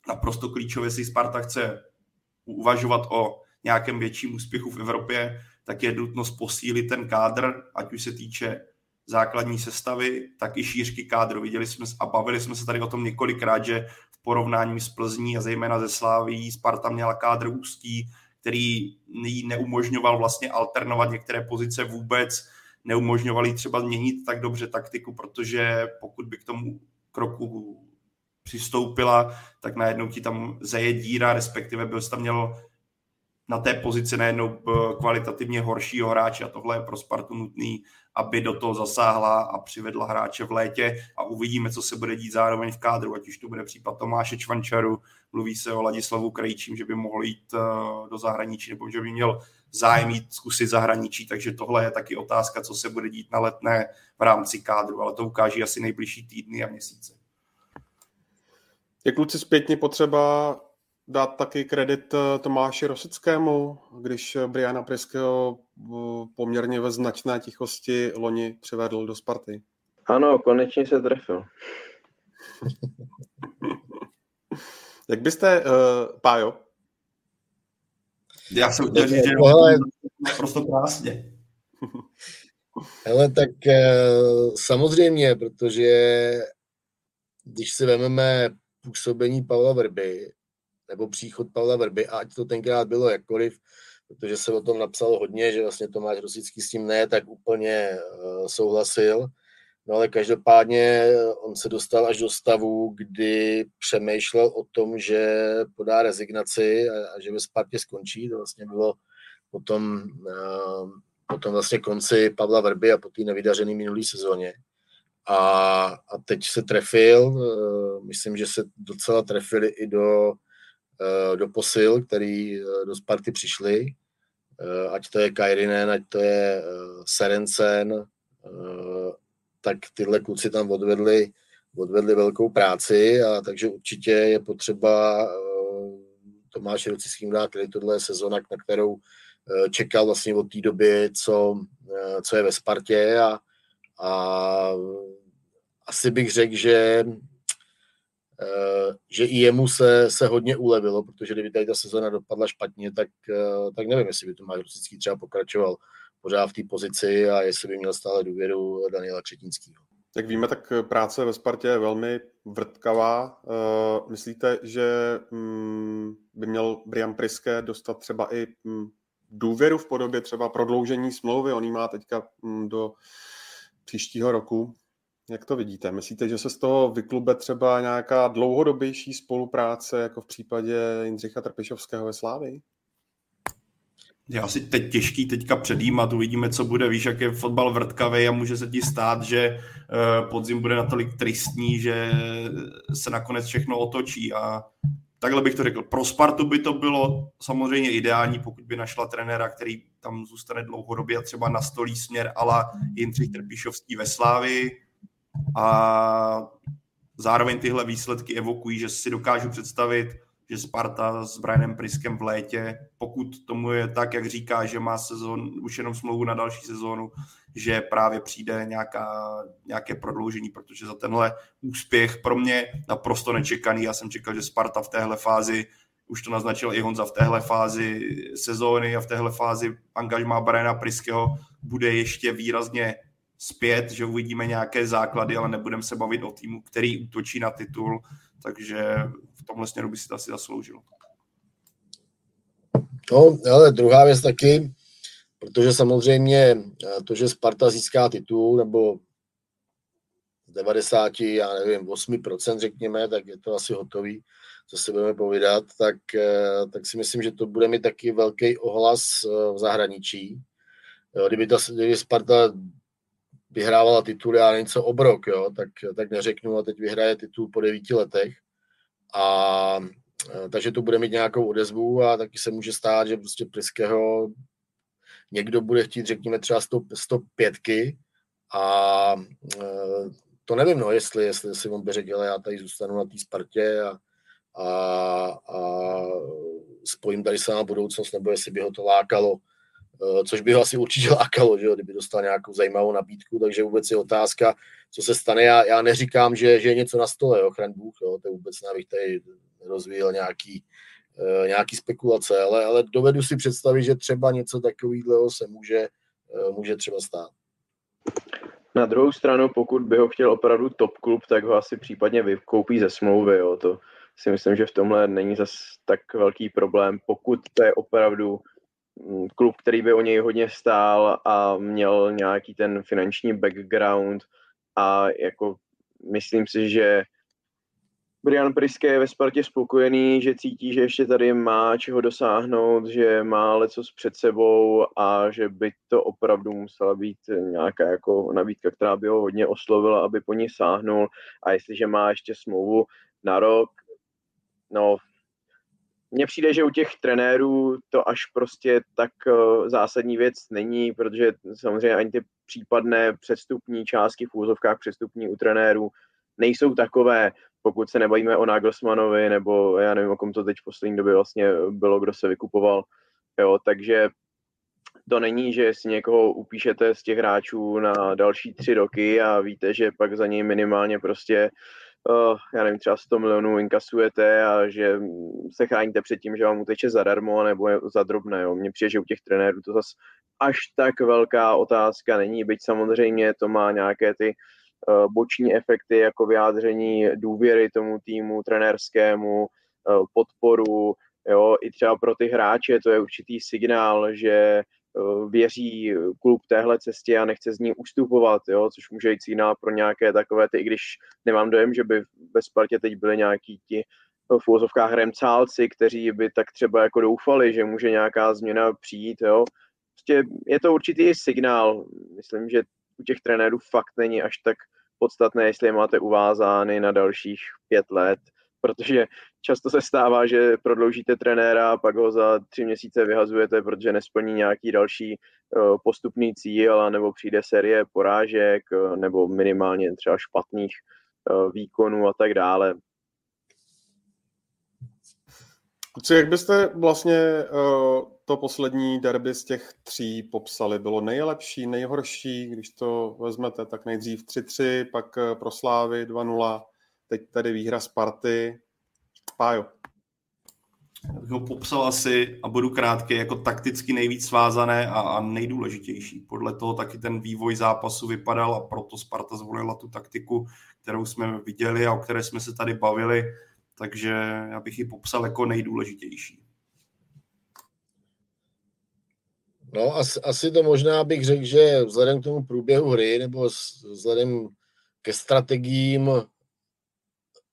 naprosto klíčové, jestli Sparta chce uvažovat o nějakém větším úspěchu v Evropě, tak je nutnost posílit ten kádr, ať už se týče základní sestavy, tak i šířky kádru. Viděli jsme a bavili jsme se tady o tom několikrát, že porovnání s Plzní a zejména ze Sláví. Sparta měla kádr úzký, který jí neumožňoval vlastně alternovat některé pozice vůbec, neumožňoval třeba měnit tak dobře taktiku, protože pokud by k tomu kroku přistoupila, tak najednou ti tam zaje díra, respektive byl tam měl na té pozici najednou kvalitativně horšího hráče a tohle je pro Spartu nutný aby do toho zasáhla a přivedla hráče v létě a uvidíme, co se bude dít zároveň v kádru, ať už to bude případ Tomáše Čvančaru, mluví se o Ladislavu Krejčím, že by mohl jít eh, do zahraničí nebo že by měl zájem jít zkusit zahraničí, takže tohle je taky otázka, co se bude dít na letné v rámci kádru, ale to ukáží asi nejbližší týdny a měsíce. Je kluci zpětně potřeba dát taky kredit eh, Tomáši Rosickému, když Briana Priského eh, poměrně ve značné tichosti loni přivedl do Sparty. Ano, konečně se trefil. (laughs) Jak byste, uh, Pájo? Já jsem chtěl říct, že (laughs) je naprosto krásně. (laughs) Ale tak eh, samozřejmě, protože když si vezmeme působení Pavla Vrby, nebo příchod Pavla Vrby, a ať to tenkrát bylo jakkoliv, protože se o tom napsalo hodně, že vlastně Tomáš Rosický s tím ne, tak úplně uh, souhlasil. No ale každopádně on se dostal až do stavu, kdy přemýšlel o tom, že podá rezignaci a, a že ve Spartě skončí. To vlastně bylo potom, uh, potom vlastně konci Pavla Vrby a po té nevydařené minulé sezóně. A, a teď se trefil, myslím, že se docela trefili i do Eh, do posil, který eh, do Sparty přišli, eh, ať to je Kairinen, ať to je Serencen, tak tyhle kluci tam odvedli, odvedli velkou práci a takže určitě je potřeba Tomáš Rocickým dát který tohle sezona, na kterou čekal vlastně od té doby, co, co je ve Spartě a, a asi bych řekl, že Eh, že i jemu se, se hodně ulevilo, protože kdyby tady ta sezona dopadla špatně, tak, eh, tak nevím, jestli by to Tomáš Rosický třeba pokračoval pořád v té pozici a jestli by měl stále důvěru Daniela Křetínského. Jak víme, tak práce ve Spartě je velmi vrtkavá. Eh, myslíte, že mm, by měl Brian Priske dostat třeba i mm, důvěru v podobě třeba prodloužení smlouvy? On ji má teďka mm, do příštího roku. Jak to vidíte? Myslíte, že se z toho vyklube třeba nějaká dlouhodobější spolupráce, jako v případě Jindřicha Trpišovského ve Slávii? Je asi teď těžký teďka předjímat, uvidíme, co bude, víš, jak je fotbal vrtkavý a může se ti stát, že eh, podzim bude natolik tristní, že se nakonec všechno otočí a takhle bych to řekl. Pro Spartu by to bylo samozřejmě ideální, pokud by našla trenéra, který tam zůstane dlouhodobě a třeba nastolí směr ala Jindřich Trpišovský ve Slávii, a zároveň tyhle výsledky evokují, že si dokážu představit, že Sparta s Brianem Priskem v létě, pokud tomu je tak, jak říká, že má sezon, už jenom smlouvu na další sezónu, že právě přijde nějaká, nějaké prodloužení, protože za tenhle úspěch pro mě naprosto nečekaný. Já jsem čekal, že Sparta v téhle fázi, už to naznačil i Honza, v téhle fázi sezóny a v téhle fázi angažmá Briana Priského bude ještě výrazně zpět, že uvidíme nějaké základy, ale nebudeme se bavit o týmu, který útočí na titul, takže v tomhle směru by si to asi zasloužil. No, ale druhá věc taky, protože samozřejmě eh, to, že Sparta získá titul, nebo z 90, já nevím, 8%, řekněme, tak je to asi hotový, co si budeme povídat, tak, eh, tak si myslím, že to bude mít taky velký ohlas eh, v zahraničí. Kdyby, ta, kdyby Sparta vyhrávala tituly a něco obrok, jo, tak, tak neřeknu a teď vyhraje titul po devíti letech. A takže to bude mít nějakou odezvu a taky se může stát, že prostě Priského někdo bude chtít, řekněme, třeba 100, 105 a to nevím, no, jestli, jestli si on by řekl, já tady zůstanu na té Spartě a, a, a spojím tady se na budoucnost, nebo jestli by ho to lákalo což by ho asi určitě lákalo, že jo, kdyby dostal nějakou zajímavou nabídku, takže vůbec je otázka, co se stane. Já, já neříkám, že, že je něco na stole, jo, chraň Bůh, jo, to vůbec nevím, tady rozvíjel nějaký, uh, nějaký spekulace, ale, ale dovedu si představit, že třeba něco takového se může, uh, může třeba stát. Na druhou stranu, pokud by ho chtěl opravdu top klub, tak ho asi případně vykoupí ze smlouvy. Jo. To si myslím, že v tomhle není zas tak velký problém, pokud to je opravdu klub, který by o něj hodně stál a měl nějaký ten finanční background a jako myslím si, že Brian Priske je ve Spartě spokojený, že cítí, že ještě tady má čeho dosáhnout, že má leco před sebou a že by to opravdu musela být nějaká jako nabídka, která by ho hodně oslovila, aby po ní sáhnul. A jestliže má ještě smlouvu na rok, no mně přijde, že u těch trenérů to až prostě tak uh, zásadní věc není, protože samozřejmě ani ty případné přestupní částky v úzovkách přestupní u trenérů nejsou takové, pokud se nebavíme o Nagelsmanovi, nebo já nevím, o kom to teď v poslední době vlastně bylo, kdo se vykupoval. Jo, takže to není, že si někoho upíšete z těch hráčů na další tři roky a víte, že pak za něj minimálně prostě uh, já nevím, třeba 100 milionů inkasujete a že se chráníte před tím, že vám uteče zadarmo nebo za drobné. Jo. Mně přijde, že u těch trenérů to zase až tak velká otázka není, byť samozřejmě to má nějaké ty uh, boční efekty jako vyjádření důvěry tomu týmu trenérskému, uh, podporu, jo, i třeba pro ty hráče to je určitý signál, že uh, věří klub téhle cestě a nechce z ní ustupovat, jo, což může jít signál pro nějaké takové ty, i když nemám dojem, že by ve Spartě teď byly nějaký ti v úvozovkách remcálci, kteří by tak třeba jako doufali, že může nějaká změna přijít, jo, prostě je to určitý signál. Myslím, že u těch trenérů fakt není až tak podstatné, jestli je máte uvázány na dalších pět let, protože často se stává, že prodloužíte trenéra a pak ho za tři měsíce vyhazujete, protože nesplní nějaký další eh, postupný cíl, nebo přijde série porážek, eh, nebo minimálně třeba špatných eh, výkonů a tak dále. Co, jak byste vlastně to poslední derby z těch tří popsali? Bylo nejlepší, nejhorší, když to vezmete, tak nejdřív 3-3, pak uh, pro Slávy 2-0, teď tady výhra Sparty. Pájo. Já bych ho popsal asi, a budu krátký, jako takticky nejvíc svázané a, a nejdůležitější. Podle toho taky ten vývoj zápasu vypadal a proto Sparta zvolila tu taktiku, kterou jsme viděli a o které jsme se tady bavili takže já bych ji popsal jako nejdůležitější. No, asi, asi to možná bych řekl, že vzhledem k tomu průběhu hry nebo vzhledem ke strategiím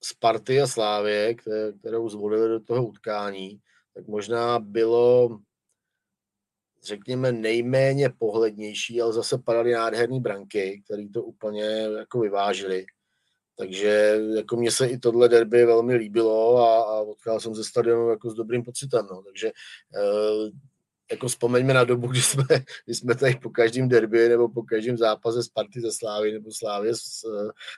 Sparty a Slávě, kterou zvolili do toho utkání, tak možná bylo, řekněme, nejméně pohlednější, ale zase padaly nádherné branky, které to úplně jako vyvážily. Takže jako mně se i tohle derby velmi líbilo a, a odcházel jsem ze stadionu jako s dobrým pocitem. No. Takže e, jako vzpomeňme na dobu, (laughs) kdy jsme, kdy jsme tady po každém derby nebo po každém zápase Sparty ze Slávy nebo Slávě z,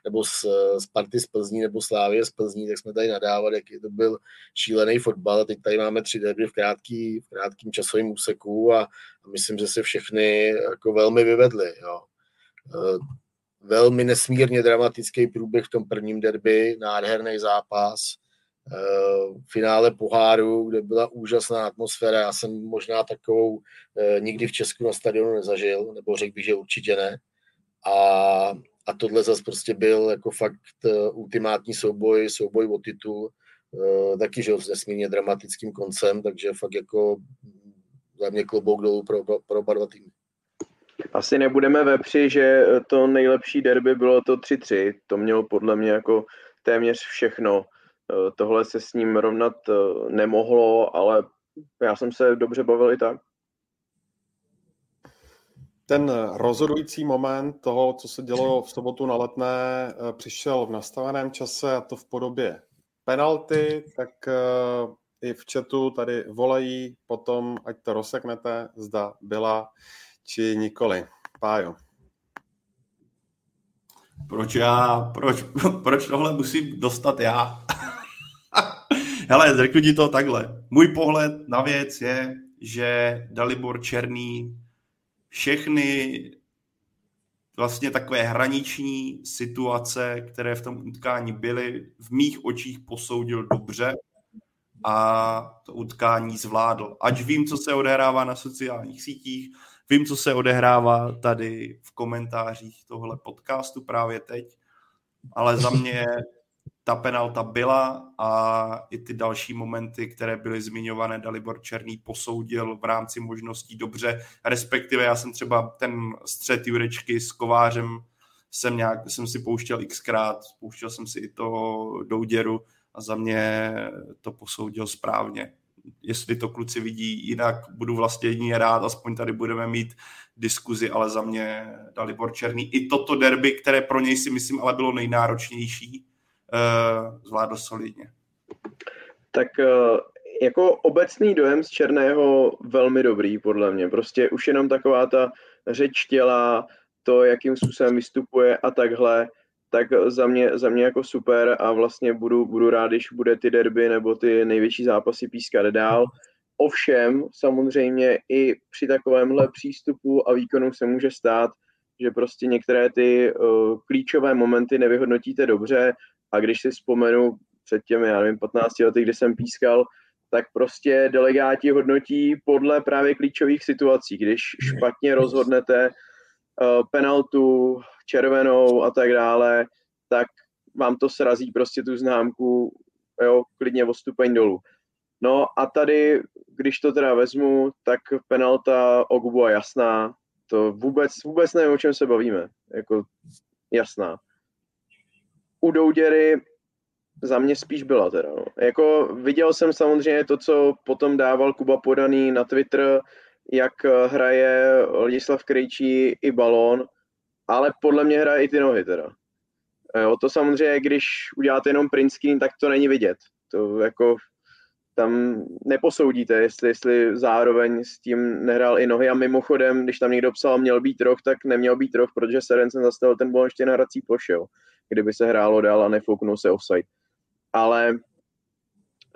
nebo z Sparty z Plzní nebo Slávě z Plzní, tak jsme tady nadávali, jaký to byl šílený fotbal. A teď tady máme tři derby v, krátký, v krátkým časovém úseku a, a myslím, že se všechny jako velmi vyvedly. Jo. E, velmi nesmírně dramatický průběh v tom prvním derby, nádherný zápas, v eh, finále poháru, kde byla úžasná atmosféra. Já jsem možná takovou eh, nikdy v Česku na stadionu nezažil, nebo řekl bych, že určitě ne. A, a tohle zase prostě byl jako fakt eh, ultimátní souboj, souboj o titul, taky, že s nesmírně dramatickým koncem, takže fakt jako za mě klobouk dolů pro, pro oba dva týmy. Asi nebudeme vepři, že to nejlepší derby bylo to 3-3. To mělo podle mě jako téměř všechno. Tohle se s ním rovnat eh, nemohlo, ale já jsem se dobře bavil i tak. Ten rozhodující moment toho, co se dělo v sobotu na letné, eh, přišel v nastaveném čase a to v podobě penalty, tak eh, i v chatu tady volají potom, ať to rozseknete, zda byla či nikoli? Pájo. Proč já, proč, (laughs) proč tohle musím dostat já? (laughs) Hele, řeknu ti to takhle. Můj pohled na věc je, že Dalibor Černý všechny vlastně takové hraniční situace, které v tom utkání byly, v mých očích posoudil dobře a to utkání zvládl. Ať vím, co se odehrává na sociálních sítích, Vím, co se odehrává tady v komentářích tohle podcastu právě teď, ale za mě (laughs) ta penalta byla a i ty další momenty, které byly zmiňované, Dalibor Černý posoudil v rámci možností dobře, respektive já jsem třeba ten střed Jurečky s Kovářem jsem, nějak, jsem si pouštěl xkrát, pouštěl jsem si i to Douděru a za mě to posoudil správně jestli to kluci vidí jinak, budu vlastně jedině rád, aspoň tady budeme mít diskuzi, ale za mě Dalibor Černý. I toto derby, které pro něj si myslím ale bylo nejnáročnější, zvládl solidně. Tak uh, jako obecný dojem z Černého velmi dobrý, podle mě. Prostě už jenom taková ta řeč těla, to, jakým způsobem vystupuje a takhle, tak za mě, za mě jako super a vlastně budu, budu rád, když bude ty derby nebo ty největší zápasy pískat dál. Ovšem, samozřejmě i při takovémhle přístupu a výkonu se může stát, že prostě některé ty uh, klíčové momenty nevyhodnotíte dobře a když si vzpomenu před těmi, já nevím, 15 lety, kdy jsem pískal, tak prostě delegáti hodnotí podle právě klíčových situací. Když špatně rozhodnete uh, penaltu, červenou a tak dále, tak vám to srazí prostě tu známku jo, klidně o stupeň dolů. No a tady, když to teda vezmu, tak penalta Ogbu a jasná, to vůbec, vůbec nevím, o čem se bavíme. Jako jasná. U Douděry za mě spíš byla teda. No. Jako viděl jsem samozřejmě to, co potom dával Kuba Podaný na Twitter, jak hraje Ladislav Krejčí i balón, ale podle mě hraje i ty nohy teda. Jo, to samozřejmě, když uděláte jenom print screen, tak to není vidět. To jako tam neposoudíte, jestli, jestli zároveň s tím nehrál i nohy a mimochodem, když tam někdo psal, měl být roh, tak neměl být roh, protože Serencen zastavil ten bol ještě na hrací ploše, kdyby se hrálo dál a nefouknul se offside. Ale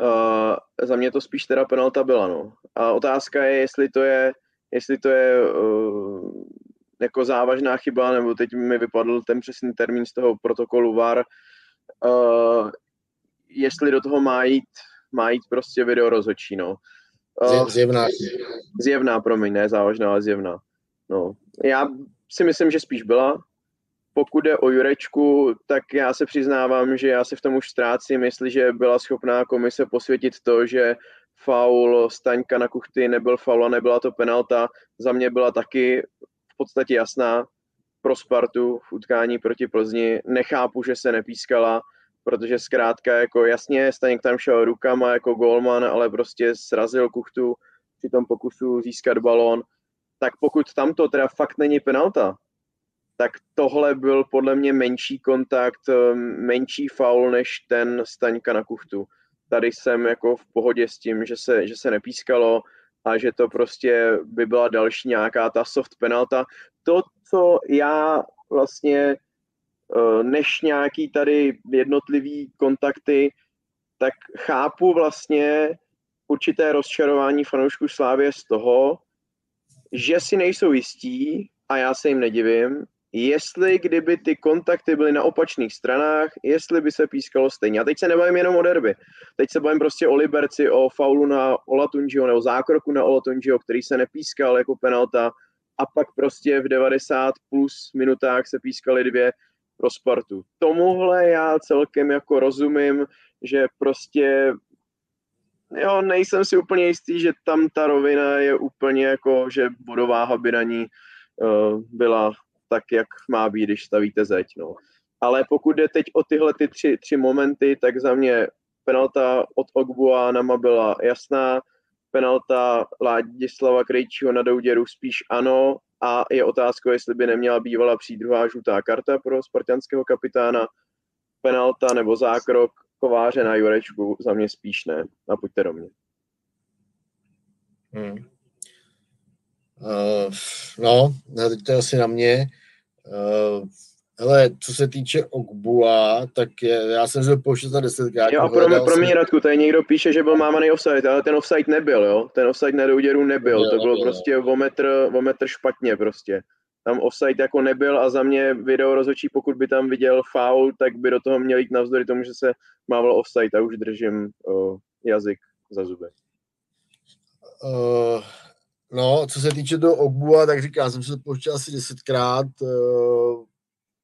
uh, za mě to spíš teda penalta byla, no. A otázka je, jestli to je, jestli to je uh, jako závažná chyba, nebo teď mi vypadl ten přesný termín z toho protokolu VAR, uh, jestli do toho má jít, má jít prostě video rozhodčí, no. Uh, zjevná. Zjevná, promiň, ne závažná, ale zjevná. No. Já si myslím, že spíš byla. Pokud jde o Jurečku, tak já se přiznávám, že já se v tom už ztrácím, jestliže byla schopná komise posvětit to, že faul Staňka na kuchty nebyl faul a nebyla to penalta. Za mě byla taky podstatě jasná pro Spartu v utkání proti Plzni. Nechápu, že se nepískala, protože zkrátka jako jasně Staněk tam šel rukama jako golman, ale prostě srazil kuchtu při tom pokusu získat balón. Tak pokud tamto teda fakt není penalta, tak tohle byl podle mě menší kontakt, menší faul než ten Staňka na kuchtu. Tady jsem jako v pohodě s tím, že se, že se nepískalo a že to prostě by byla další nějaká ta soft penalta. To, co já vlastně eh, než nějaký tady jednotlivý kontakty, tak chápu vlastně určité rozčarování fanoušků Slávě z toho, že si nejsou jistí, a já se jim nedivím, jestli kdyby ty kontakty byly na opačných stranách, jestli by se pískalo stejně. A teď se nebavím jenom o derby. Teď se bavím prostě o Liberci, o faulu na Olatunjiho nebo zákroku na Olatunjiho, který se nepískal jako penalta a pak prostě v 90 plus minutách se pískaly dvě pro Spartu. Tomuhle já celkem jako rozumím, že prostě jo, nejsem si úplně jistý, že tam ta rovina je úplně jako, že vodováha by na ní uh, byla tak, jak má být, když stavíte zeď. No. Ale pokud jde teď o tyhle ty tři, tři momenty, tak za mě penalta od Ogbuanama byla jasná, penalta Ládislava Krejčího na Douděru spíš ano a je otázka, jestli by neměla bývala přijít druhá žlutá karta pro spartianského kapitána, penalta nebo zákrok kováře na Jurečku, za mě spíš ne. A pojďte do mě. Hmm. Uh, no, teď to je asi na mě. Uh, hele, co se týče Ogbua, tak je, já jsem se pouštěl za desetkrát. Jo, a pro, mě, pro mě, Radku, tady někdo píše, že byl mámaný offside, ale ten offside nebyl, jo? Ten offside na douděru nebyl, to bylo prostě o metr, o metr špatně prostě. Tam offside jako nebyl a za mě video rozhodčí, pokud by tam viděl foul, tak by do toho měl jít navzdory tomu, že se mával offside a už držím o, jazyk za zuby. Uh, No, co se týče toho Ogbua, tak říkám, jsem se pouštěl asi desetkrát. Uh,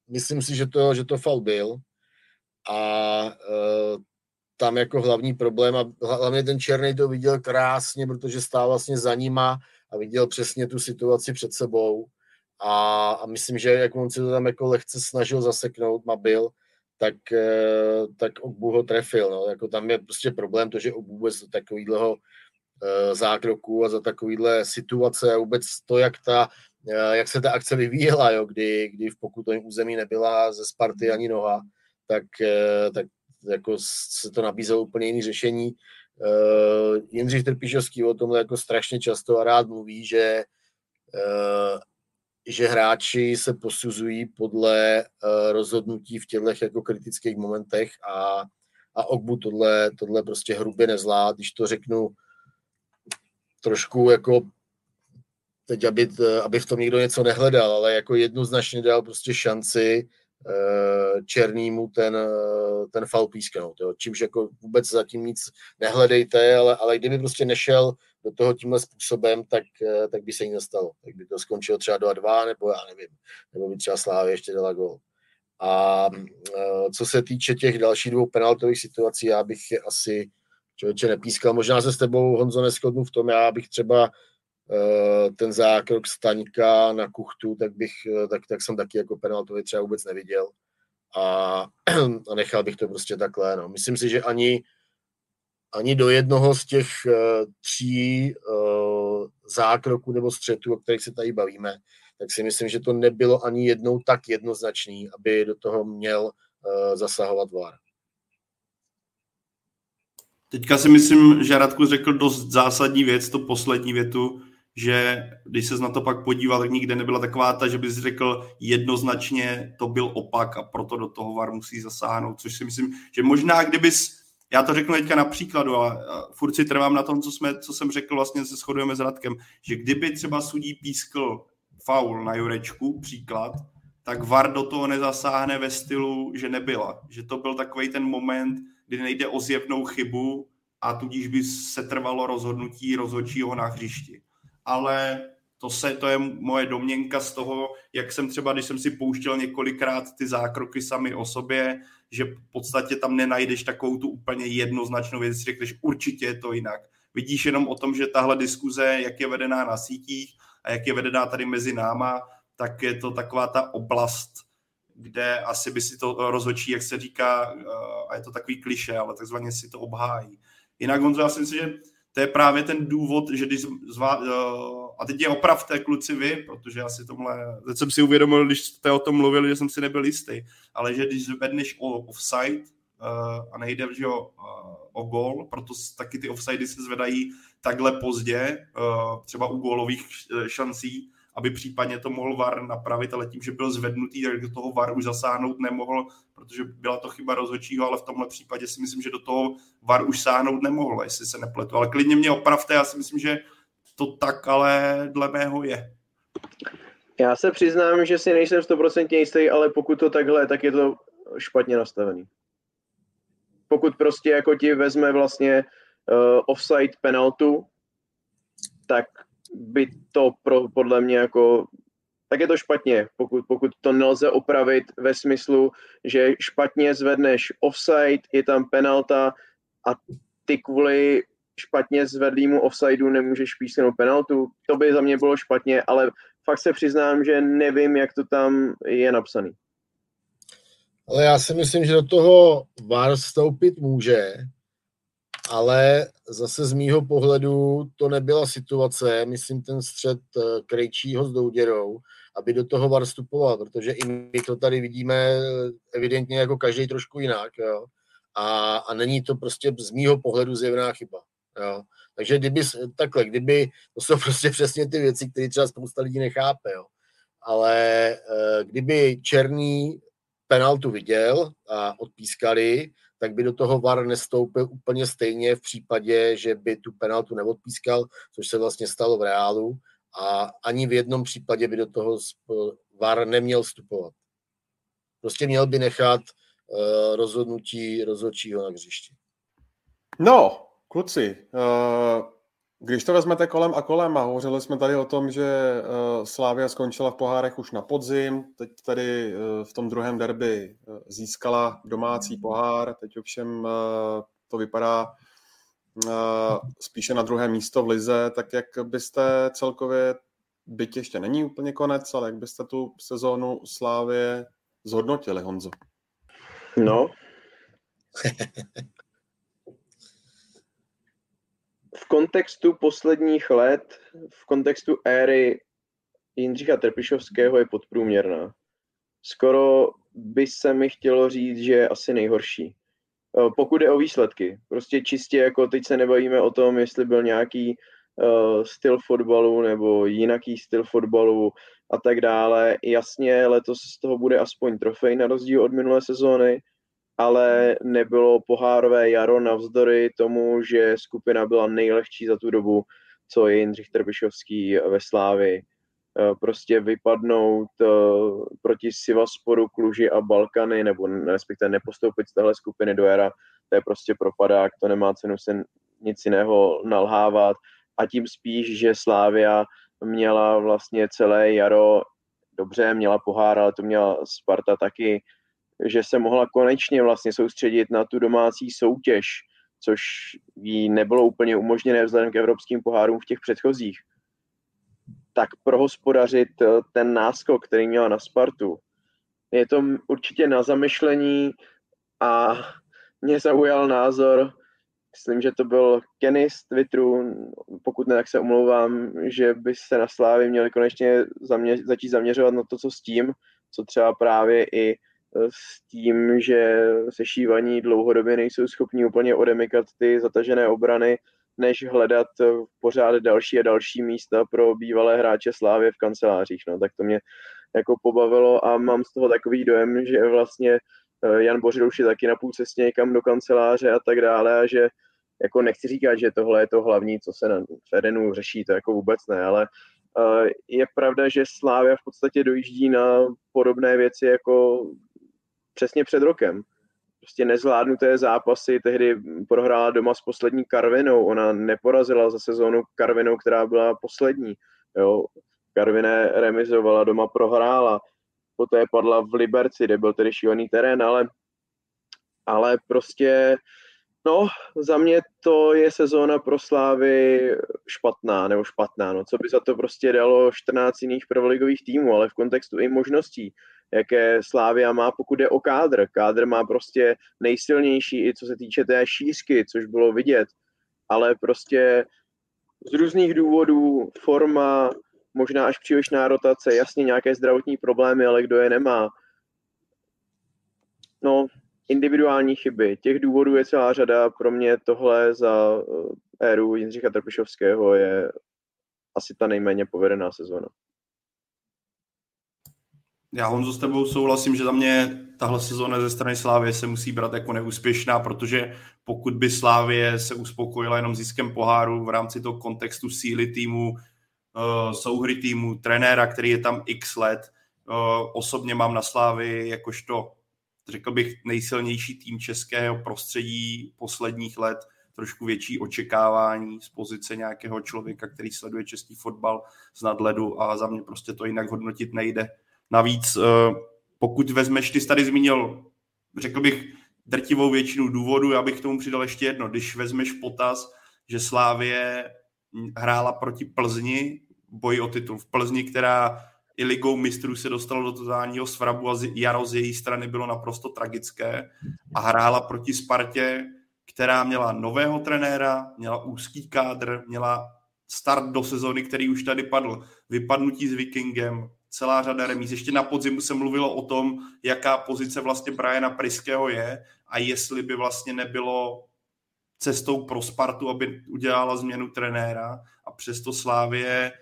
myslím si, že to, že to fal byl. A uh, tam jako hlavní problém, a hlavně ten Černý to viděl krásně, protože stál vlastně za nima a viděl přesně tu situaci před sebou. A, a myslím, že jak on si to tam jako lehce snažil zaseknout, má byl, tak, uh, tak Ogbu ho trefil. No. Jako tam je prostě problém to, že Ogbu vůbec takovýhleho Eh, zákroků a za takovýhle situace a vůbec to, jak, ta, eh, jak se ta akce vyvíjela, jo, kdy, kdy v pokutovém území nebyla ze Sparty ani noha, tak, eh, tak jako se to nabízelo úplně jiné řešení. Jindřich Trpišovský o tomhle jako strašně často a rád mluví, že že hráči se posuzují podle rozhodnutí v těchto jako kritických momentech a, a Ogbu tohle, tohle prostě hrubě nezvlád, když to řeknu trošku jako teď, aby, aby v tom někdo něco nehledal, ale jako jednoznačně dal prostě šanci uh, Černýmu ten, uh, ten faul písknout. Jo. Čímž jako vůbec zatím nic nehledejte, ale, ale kdyby prostě nešel do toho tímhle způsobem, tak, uh, tak by se jí nestalo. Tak by to skončilo třeba 2-2, nebo já nevím, nebo by třeba Slávě ještě dala gol. A co se týče těch dalších dvou penaltových situací, já bych je asi člověče nepískal. Možná se s tebou, Honzo, neschodnu v tom, já bych třeba uh, ten zákrok Staňka na kuchtu, tak, bych, uh, tak, tak jsem taky jako penaltový třeba vůbec neviděl. A, (clears throat) a nechal bych to prostě takhle. No. Myslím si, že ani, ani do jednoho z těch uh, tří zákroků nebo střetů, o kterých se tady bavíme, tak si myslím, že to nebylo ani jednou tak jednoznačný, aby do toho měl zasahovat VAR. Teďka si myslím, že Radku řekl dost zásadní věc, to poslední větu, že když se na to pak podíval, tak nikde nebyla taková ta, že bys řekl jednoznačně to byl opak a proto do toho VAR musí zasáhnout, což si myslím, že možná kdybys, já to řeknu teďka na příkladu a, furt si trvám na tom, co, jsme, co jsem řekl, vlastně se shodujeme s Radkem, že kdyby třeba sudí pískl faul na Jurečku, příklad, tak VAR do toho nezasáhne ve stylu, že nebyla. Že to byl takový ten moment, kdy nejde o zjevnou chybu a tudíž by se trvalo rozhodnutí rozhodčího na hřišti. Ale to, se, to je moje domněnka z toho, jak jsem třeba, když jsem si pouštěl několikrát ty zákroky sami o sobě, že v podstatě tam nenajdeš takovou tu úplně jednoznačnou věc, řekneš určitě je to jinak. Vidíš jenom o tom, že tahle diskuze, jak je vedená na sítích a jak je vedená tady mezi náma, tak je to taková ta oblast, kde asi by si to rozhodčí, jak se říká, eh, a je to takový kliše, ale takzvaně si to obhájí. Jinak, Honzo, já si myslím, že to je právě ten důvod, že když zvá, uh, a teď je opravte kluci vy, protože já si tomhle, teď jsem si uvědomil, když jste o tom mluvili, že jsem si nebyl jistý, ale že když zvedneš o offside uh, a nejde že o, o gol, proto taky ty offsidy se zvedají takhle pozdě, třeba u gólových šancí, aby případně to mohl VAR napravit, ale tím, že byl zvednutý, tak do toho VAR už zasáhnout nemohl, protože byla to chyba rozhodčího, ale v tomhle případě si myslím, že do toho VAR už sáhnout nemohl, jestli se nepletu. Ale klidně mě opravte, já si myslím, že to tak ale dle mého je. Já se přiznám, že si nejsem 100% jistý, ale pokud to takhle, tak je to špatně nastavený. Pokud prostě jako ti vezme vlastně uh, offside penaltu, tak by to pro, podle mě jako tak je to špatně, pokud, pokud to nelze opravit ve smyslu, že špatně zvedneš offside, je tam penalta a ty kvůli špatně zvedlýmu offsideu nemůžeš písknout penaltu. To by za mě bylo špatně, ale fakt se přiznám, že nevím, jak to tam je napsaný. Ale já si myslím, že do toho VAR vstoupit může, ale zase z mýho pohledu to nebyla situace, myslím ten střed eh, Krejčího s Douděrou, aby do toho VAR vstupoval, protože i my to tady vidíme eh, evidentně jako každý trošku jinak, jo. A, a není to prostě z mýho pohledu zjevná chyba. Jo. Takže kdyby, takhle, kdyby, to jsou (laughs) prostě přesně ty věci, které třeba spousta lidí nechápe, jo. ale eh, kdyby Černý penaltu viděl a odpískali, tak by do toho VAR nestoupil úplně stejně v případě, že by tu penaltu neodpískal, což se vlastně stalo v reálu a ani v jednom případě by do toho VAR neměl vstupovat. Prostě měl by nechat uh, rozhodnutí rozhodčího na hřišti. No, kluci, uh, když to vezmete kolem a kolem a hovořili jsme tady o tom, že uh, Slávia skončila v pohárech už na podzim, teď tady uh, v tom druhém derby uh, získala domácí pohár, teď ovšem to vypadá spíše na druhé místo v Lize, tak jak byste celkově, byť ještě není úplně konec, ale jak byste tu sezónu Slávě zhodnotili, Honzo? No, (laughs) v kontextu posledních let, v kontextu éry Jindřicha Trpišovského je podprůměrná. Skoro by se mi chtělo říct, že je asi nejhorší. E, pokud je o výsledky, prostě čistě jako teď se nebavíme o tom, jestli byl nějaký uh, styl fotbalu nebo jinaký styl fotbalu a tak dále. Jasně, letos z toho bude aspoň trofej na rozdíl od minulé sezóny, ale nebylo pohárové jaro navzdory tomu, že skupina byla nejlehčí za tu dobu, co je Jindřich Trbišovský ve Slávi. Eh, prostě vypadnout eh, proti Sivasporu, Kluži a Balkany, nebo respektive nepostoupit z téhle skupiny do era, to je prostě propadák, to nemá cenu se nic jiného nalhávat. A tím spíš, že Slávia měla vlastně celé jaro, dobře, měla pohár, ale to měla Sparta taky, že se mohla konečně vlastně soustředit na tu domácí soutěž, což jí nebylo úplně umožněné vzhledem k evropským pohárům v těch předchozích tak prohospodařit eh, ten náskok, který měla na Spartu. Je to určitě na zamyšlení a mě zaujal názor, myslím, že to byl Kenny z Twitteru, pokud ne, tak se omlouvám, že by se na Slávy měli konečně zamě- začít zaměřovat na to, co s tím, co třeba právě i s tím, že sešívaní dlouhodobě nejsou schopni úplně odemykat ty zatažené obrany, než hledat pořád další a další místa pro bývalé hráče Slávě v kancelářích. No, tak to mě jako pobavilo a mám z toho takový dojem, že vlastně eh, Jan Bořil už je taky na půl cestě někam do kanceláře a tak dále a že jako nechci říkat, že tohle je to hlavní, co se na Fedenu řeší, to jako vůbec ne, ale eh, je pravda, že Slávia v podstatě dojíždí na podobné věci jako přesně před rokem prostě nezvládnuté zápasy. Tehdy prohrála doma s poslední Karvinou. Ona neporazila za sezónu Karvinou, která byla poslední. Jo. Karviné remizovala, doma prohrála. Poté padla v Liberci, kde byl tedy šílený terén, ale, ale prostě No, za mě to je sezóna pro Slávy špatná, nebo špatná, no, co by za to prostě dalo 14 jiných prvoligových týmů, ale v kontextu i možností jaké Slávia má, pokud je o kádr. Kádr má prostě nejsilnější i co se týče té šířky, což bylo vidět, ale prostě z různých důvodů forma, možná až přílišná rotace, jasně nějaké zdravotní problémy, ale kdo je nemá. No, individuální chyby. Těch důvodů je celá řada. Pro mě tohle za eh, éru Jindřicha Trpišovského je asi ta nejméně povedená sezóna. Já Honzo s tebou souhlasím, že za mě tahle sezóna ze strany Slávie se musí brát jako neúspěšná, protože pokud by Slávie se uspokojila jenom ziskem poháru v rámci toho kontextu síly týmu, eh, souhry týmu, trenéra, který je tam x let, eh, osobně mám na Slávy jakožto, řekl bych, nejsilnější tým českého prostředí posledních let, trošku větší očekávání z pozice nějakého člověka, který sleduje český fotbal z nadledu a za mě prostě to jinak hodnotit nejde Navíc, eh, pokud vezmeš, ty jsi tady zmínil, řekl bych, drtivou většinu důvodů, já bych k tomu přidal ještě jedno. Když vezmeš potaz, že Slávě hrála proti Plzni, boji o titul v Plzni, která i ligou mistrů se dostalo do totálního svrabu a jaro z její strany bylo naprosto tragické a hrála proti Spartě, která měla nového trenéra, měla úzký kádr, měla start do sezóny, který už tady padl, vypadnutí s Vikingem, celá řada remíz. Ještě na podzimu se mluvilo o tom, jaká pozice vlastně Briana Priského je a jestli by vlastně nebylo cestou pro Spartu, aby udělala změnu trenéra a přesto Slávě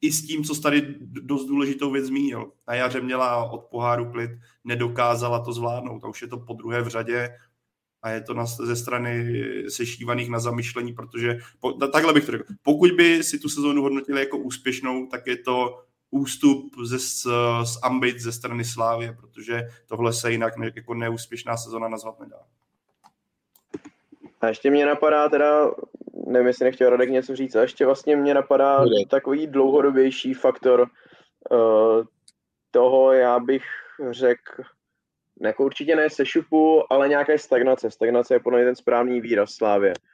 i s tím, co tady dost důležitou věc zmínil. Na jaře měla od poháru klid, nedokázala to zvládnout a už je to po druhé v řadě a je to na, ze strany sešívaných na zamyšlení, protože po, takhle bych to řekl. Pokud by si tu sezónu hodnotili jako úspěšnou, tak je to ústup ze, z, z ambit ze strany Slávě, protože tohle se jinak ne, jako neúspěšná sezona nazvat nedá. A ještě mě napadá teda, nevím, jestli nechtěl Radek něco říct, a ještě vlastně mě napadá Bude. takový dlouhodobější faktor uh, toho, já bych řekl, jako určitě ne sešupu, ale nějaké stagnace. Stagnace je podle mě ten správný výraz Slávě. Uh,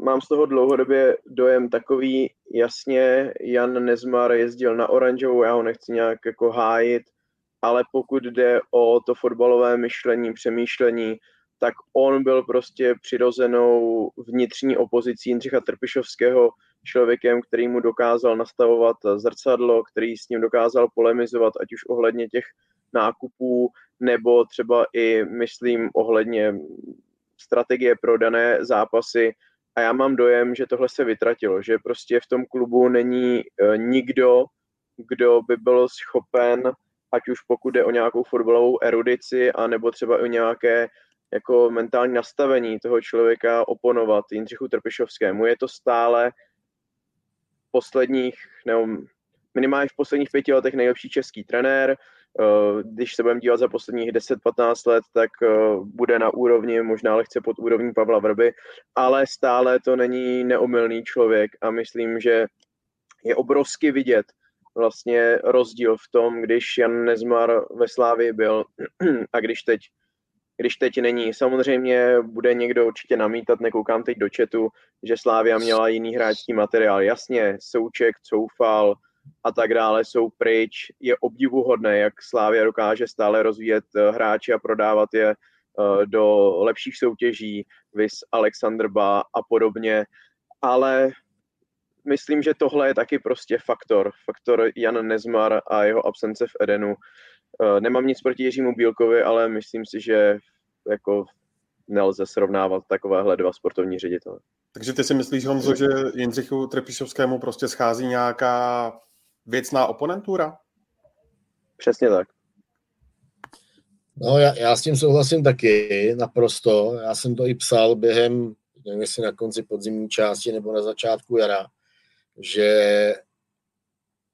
mám z toho dlouhodobě dojem takový, jasně, Jan Nezmar jezdil na oranžovou, já ho nechci nějak jako hájit, ale pokud jde o to fotbalové myšlení, přemýšlení, tak on byl prostě přirozenou vnitřní opozicí Jindřicha Trpišovského člověkem, který mu dokázal nastavovat zrcadlo, který s ním dokázal polemizovat, ať už ohledně těch nákupů, nebo třeba i, myslím, ohledně strategie pro dané zápasy a já mám dojem, že tohle se vytratilo, že prostě v tom klubu není uh, nikdo, kdo by byl schopen, ať už pokud jde o nějakou fotbalovou erudici, anebo třeba o nějaké jako mentální nastavení toho člověka oponovat Jindřichu Trpišovskému. Je to stále posledních, nebo minimálně v posledních pěti letech nejlepší český trenér. Eh, když se budeme dívat za posledních 10-15 let, tak eh, bude na úrovni, možná lehce pod úrovní Pavla Vrby, ale stále to není neomylný člověk a myslím, že je obrovsky vidět vlastně rozdíl v tom, když Jan Nezmar ve Slávii byl (clears throat) a když teď když teď není. Samozřejmě bude někdo určitě namítat, nekoukám teď do četu, že Slávia měla jiný hráčský materiál. Jasně, Souček, Coufal a tak dále jsou pryč. Je obdivuhodné, jak Slávia dokáže stále rozvíjet eh, hráče a prodávat je eh, do lepších soutěží, vis Alexander Ba a podobně, ale myslím, že tohle je taky prostě faktor. Faktor Jan Nezmar a jeho absence v Edenu. Eh, nemám nic proti Jiřímu Bílkovi, ale myslím si, že jako nelze srovnávat takovéhle dva sportovní ředitele. Takže ty si myslíš, Honzo, že Jindřichu Trepišovskému prostě schází nějaká věcná oponentura? Přesně tak. No, já, já s tím souhlasím taky, naprosto. Já jsem to i psal během, nevím jestli na konci podzimní části nebo na začátku jara, že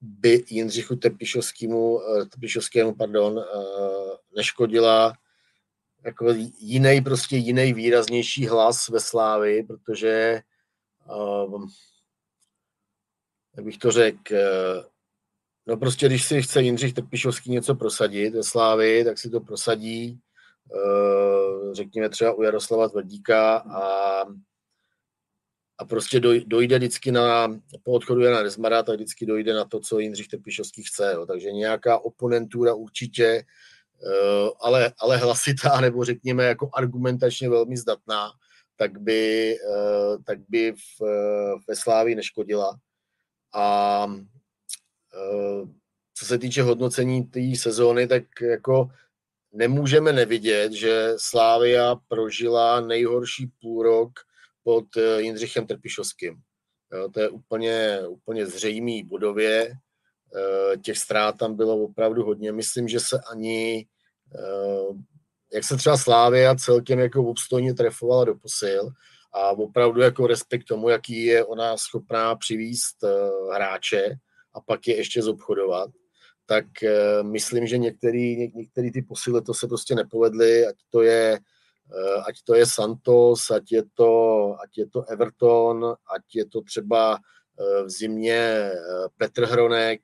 by Jindřichu Tepišovskému, eh, Tepišovskému pardon, eh, neškodila jako jiný, prostě jiný výraznější hlas ve Slávi, protože um, jak bych to řekl, no prostě když si chce Jindřich Trpišovský něco prosadit ve Slávi, tak si to prosadí, řekněme třeba u Jaroslava Tvrdíka a a prostě dojde vždycky na, po odchodu Jana Rezmara, tak vždycky dojde na to, co Jindřich Trpišovský chce. Jo. Takže nějaká oponentura určitě, eh, ale, ale hlasitá, (laughs) nebo řekněme jako argumentačně velmi zdatná, tak by, eh, tak by v, ve Slávi neškodila. A eh, co se týče hodnocení té sezóny, tak jako nemůžeme nevidět, že Slávia prožila nejhorší půlrok pod eh, Jindřichem Trpišovským. To je úplně, úplně zřejmý budově. Eh, těch ztrát tam bylo opravdu hodně. Myslím, že se ani, eh, jak se třeba Slávia celkem jako obstojně trefovala do posil a opravdu jako respekt tomu, jaký je ona schopná přivíst hráče a pak je ještě zobchodovat, tak myslím, že některý, některý ty posily to se prostě nepovedly, ať to je Eh, ať to je Santos, ať je to, ať je to Everton, ať je to třeba eh, v zimě eh, Petr Hronek,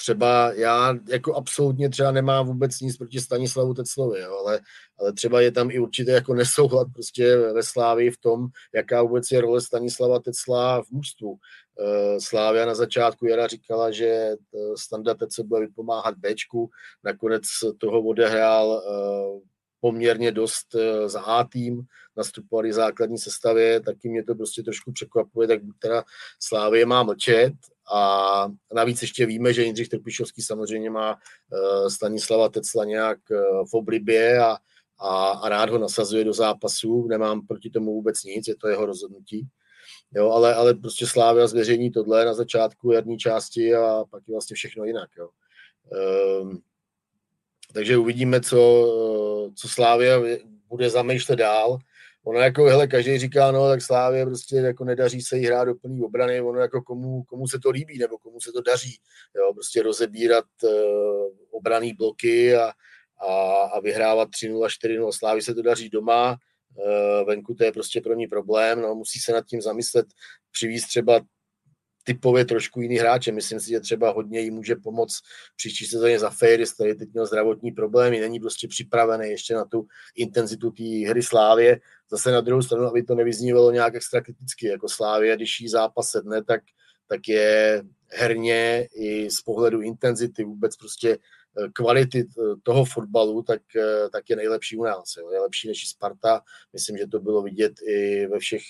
třeba já jako absolutně třeba nemám vůbec nic proti Stanislavu Teclovi, jo, ale, ale třeba je tam i určitě jako nesouhlad prostě ve Slávii v tom, jaká vůbec je role Stanislava Tecla v mužstvu. Eh, Slávia na začátku jara říkala, že eh, Standa Tecel bude vypomáhat Bčku, nakonec toho odehrál eh, poměrně dost za A tým, nastupovali základní sestavě, taky mě to prostě trošku překvapuje, tak teda Slávie má mlčet a navíc ještě víme, že Jindřich Trpišovský samozřejmě má uh, Stanislava Tecla nějak uh, v oblibě a, a, a rád ho nasazuje do zápasů. Nemám proti tomu vůbec nic, je to jeho rozhodnutí. Jo, ale, ale prostě Slávia zveřejní tohle na začátku jarní části a pak je vlastně všechno jinak. Jo. Um, takže uvidíme, co, co Slávia bude zamýšlet dál ono jako, hele, každý říká, no, tak Slávě prostě jako nedaří se jí hrát do plný obrany, ono jako komu, komu se to líbí, nebo komu se to daří, jo, prostě rozebírat uh, obraný bloky a, a, a vyhrávat 3-0, 4-0. Slávy se to daří doma, uh, venku to je prostě pro ní problém, no, musí se nad tím zamyslet, přivízt třeba typově trošku jiný hráče. Myslím si, že třeba hodně jí může pomoct příští sezóně za Fejris, který teď měl zdravotní problémy, není prostě připravený ještě na tu intenzitu té hry Slávě. Zase na druhou stranu, aby to nevyznívalo nějak extra kriticky, jako Slávě, když jí zápas sedne, tak, tak je herně i z pohledu intenzity vůbec prostě eh, kvality eh, toho fotbalu, tak, eh, tak je nejlepší u nás. Jo. Je lepší než Sparta. Myslím, že to bylo vidět i ve všech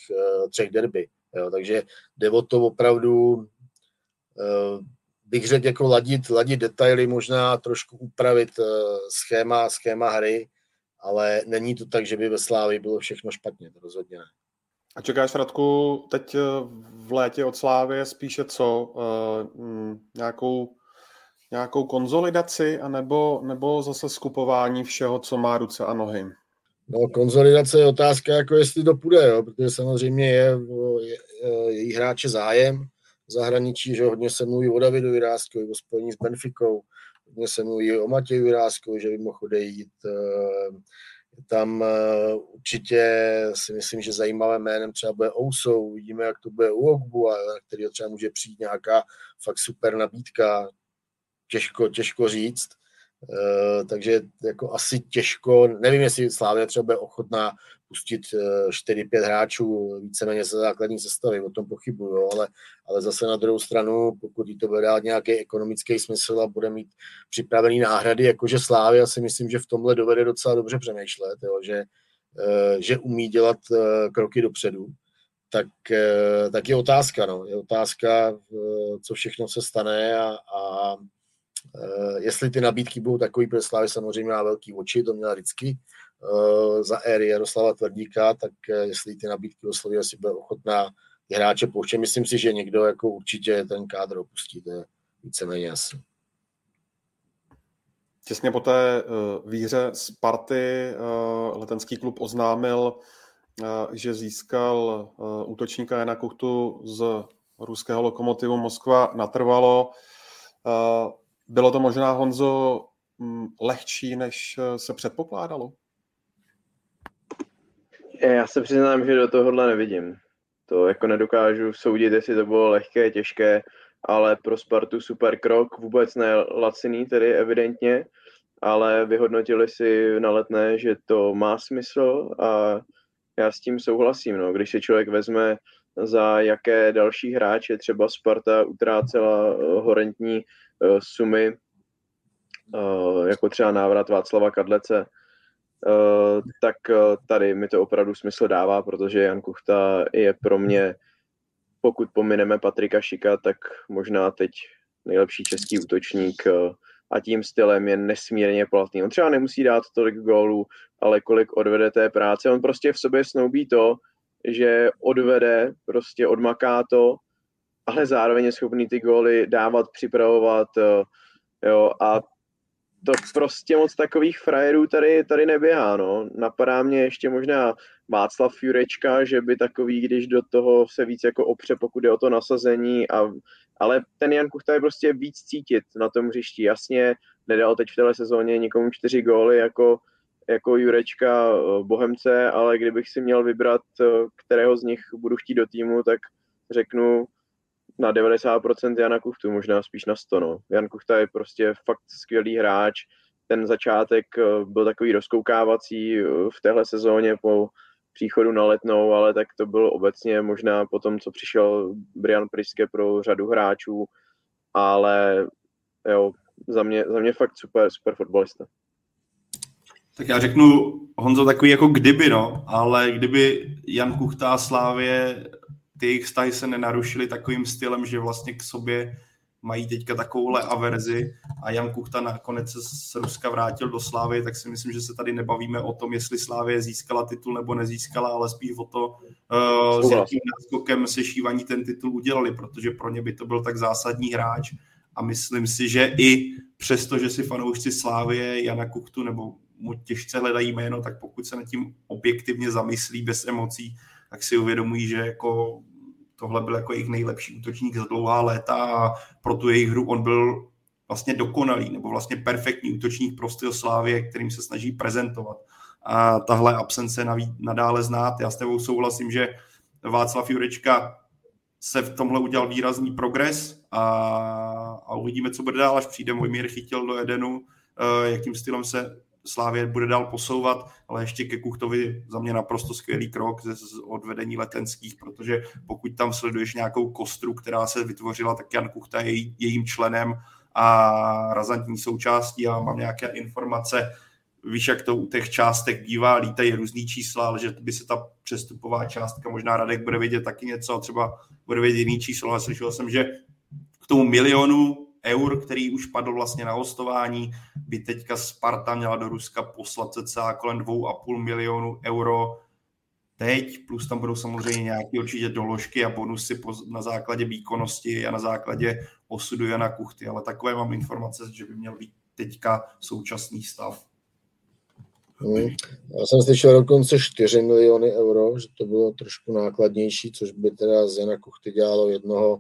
třech derby. Jo, takže jde o to opravdu, uh, bych řekl, jako ladit, ladit detaily, možná trošku upravit uh, schéma, schéma hry, ale není to tak, že by ve Slávi bylo všechno špatně, to rozhodně ne. A čekáš, Radku, teď eh, v létě od Slávy spíše co? Uh, nějakou, nějakou konzolidaci anebo, nebo zase skupování všeho, co má ruce a nohy? No, konzolidace je otázka, jako jestli to půjde, jo, protože samozřejmě je, je, její hráče zájem v zahraničí, že hodně se mluví o Davidu Vyrázkovi, o spojení s Benfikou, hodně se mluví o Matěji Vyrázkovi, že by mohl odejít. Tam určitě si myslím, že zajímavé jménem třeba bude Ousou, uvidíme, jak to bude u Ogbu, a který třeba může přijít nějaká fakt super nabídka, těžko, těžko říct. Uh, takže jako asi těžko, nevím, jestli Slávě třeba bude ochotná pustit 4-5 eh, hráčů víceméně ze základní sestavy, o tom pochybuju, ale, ale zase na druhou stranu, pokud jí to bude dát nějaký ekonomický smysl a bude mít připravený náhrady, jakože Slávě, si myslím, že v tomhle dovede docela dobře přemýšlet, jo, že, uh, že umí dělat kroky dopředu, tak, tak je otázka, no. je otázka, co všechno se stane a, a Eh, jestli ty nabídky budou takový, protože Slávy samozřejmě má velký oči, to měla vždycky eh, za éry Jaroslava Tvrdíka, tak eh, jestli ty nabídky osloví, asi bude ochotná ty hráče pouštět. Myslím si, že někdo jako určitě ten kádr opustí, to je víceméně jasný. Těsně po té výhře Sparty letenský klub oznámil, že získal útočníka Jana Kuchtu z ruského lokomotivu Moskva natrvalo. Bylo to možná, Honzo, mm, lehčí, než eh, se předpokládalo? Já se přiznám, že do tohohle nevidím. To jako nedokážu soudit, jestli to bylo lehké, těžké, ale pro Spartu super krok, vůbec ne laciný, tedy evidentně, ale vyhodnotili si na letné, že to má smysl a já s tím souhlasím. No. Když si člověk vezme, za jaké další hráče třeba Sparta utrácela eh, horentní Eh, sumy, eh, jako třeba návrat Václava Kadlece, eh, tak tady mi to opravdu smysl dává, protože Jan Kuchta je pro mě, pokud pomineme Patrika Šika, tak možná teď nejlepší český útočník a tím stylem je nesmírně platný. On třeba nemusí dát tolik gólů, ale kolik odvede té práce. On prostě v sobě snoubí to, že odvede, prostě odmaká to ale zároveň je schopný ty góly dávat, připravovat, eh, jo, a to prostě moc takových frajerů tady, tady neběhá, no. Napadá mě ještě možná Václav Jurečka, že by takový, když do toho se víc jako opře, pokud je o to nasazení, a, ale ten Jan Kuchta je prostě víc cítit na tom hřišti. Jasně, nedal teď v téhle sezóně nikomu čtyři góly jako, jako Jurečka eh, Bohemce, ale kdybych si měl vybrat, eh, kterého z nich budu chtít do týmu, tak řeknu na 90% Jana Kuchtu, možná spíš na 100. No. Jan Kuchta je prostě fakt skvělý hráč. Ten začátek eh, byl takový rozkoukávací eh, v téhle sezóně po příchodu na letnou, ale tak to byl obecně možná po tom, co přišel Brian Priske pro řadu hráčů, ale jo, za mě, za mě fakt super, super fotbalista. Tak já řeknu, Honzo, takový jako kdyby, no, ale kdyby Jan Kuchta a Slávě ty jejich vztahy se nenarušily takovým stylem, že vlastně k sobě mají teďka takovouhle averzi a Jan Kuchta nakonec se z Ruska vrátil do Slávy, tak si myslím, že se tady nebavíme o tom, jestli Slávě získala titul nebo nezískala, ale spíš o to, uh, s jakým náskokem sešívaní ten titul udělali, protože pro ně by to byl tak zásadní hráč. A myslím si, že i přesto, že si fanoušci Slávě Jana Kuchtu nebo mu těžce hledají jméno, tak pokud se nad tím objektivně zamyslí bez emocí, tak si uvědomují, že jako tohle byl jako jejich nejlepší útočník za dlouhá léta a pro tu jejich hru on byl vlastně dokonalý nebo vlastně perfektní útočník pro styl Slávě, kterým se snaží prezentovat. A tahle absence nadále znát. Já s tebou souhlasím, že Václav Jurečka se v tomhle udělal výrazný progres a, a uvidíme, co bude dál, až přijde Mojmír chytil do Edenu, eh, jakým stylem se Slávě bude dál posouvat, ale ještě ke Kuchtovi za mě naprosto skvělý krok ze odvedení letenských, protože pokud tam sleduješ nějakou kostru, která se vytvořila, tak Jan Kuchta je jejím členem a razantní součástí a mám nějaké informace, víš, jak to u těch částek bývá, lítají různý čísla, ale že by se ta přestupová částka, možná Radek bude vědět taky něco třeba bude vědět jiný číslo, ale slyšel jsem, že k tomu milionu eur, který už padl vlastně na hostování, by teďka Sparta měla do Ruska poslat cca kolem 2,5 milionu euro teď, plus tam budou samozřejmě nějaké určitě doložky a bonusy na základě výkonnosti a na základě osudu Jana Kuchty, ale takové mám informace, že by měl být teďka současný stav. Hmm. Já jsem slyšel dokonce 4 miliony euro, že to bylo trošku nákladnější, což by teda z Jana Kuchty dělalo jednoho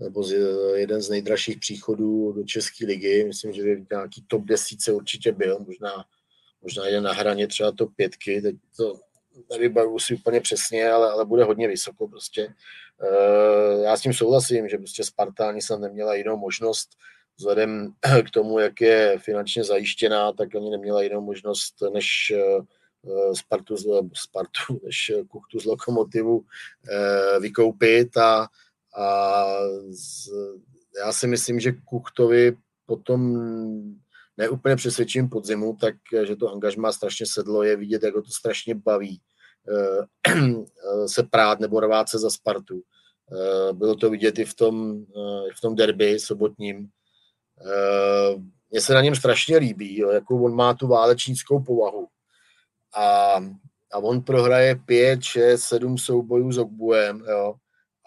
nebo z, jeden z nejdražších příchodů do České ligy. Myslím, že nějaký top desíce určitě byl, možná, možná jen na hraně třeba top pětky, teď to nevybavu si úplně přesně, ale, ale bude hodně vysoko prostě. E, já s tím souhlasím, že prostě Spartáni se neměla jinou možnost, vzhledem k tomu, jak je finančně zajištěná, tak oni neměla jinou možnost, než eh, Spartu, Spartu než Kuchtu z Lokomotivu eh, vykoupit a, a z, já si myslím, že Kuchtovi potom neúplně přesvědčím podzimu, tak že to angažmá strašně sedlo, je vidět, jak ho to strašně baví eh, (clears throat) se prát nebo rvát se za Spartu. Bylo to vidět i v tom, v tom derby sobotním, Eh, mně se na něm strašně líbí, jo, jako on má tu válečnickou povahu. A, a on prohraje pět, šest, sedm soubojů s Ogbuem, jo,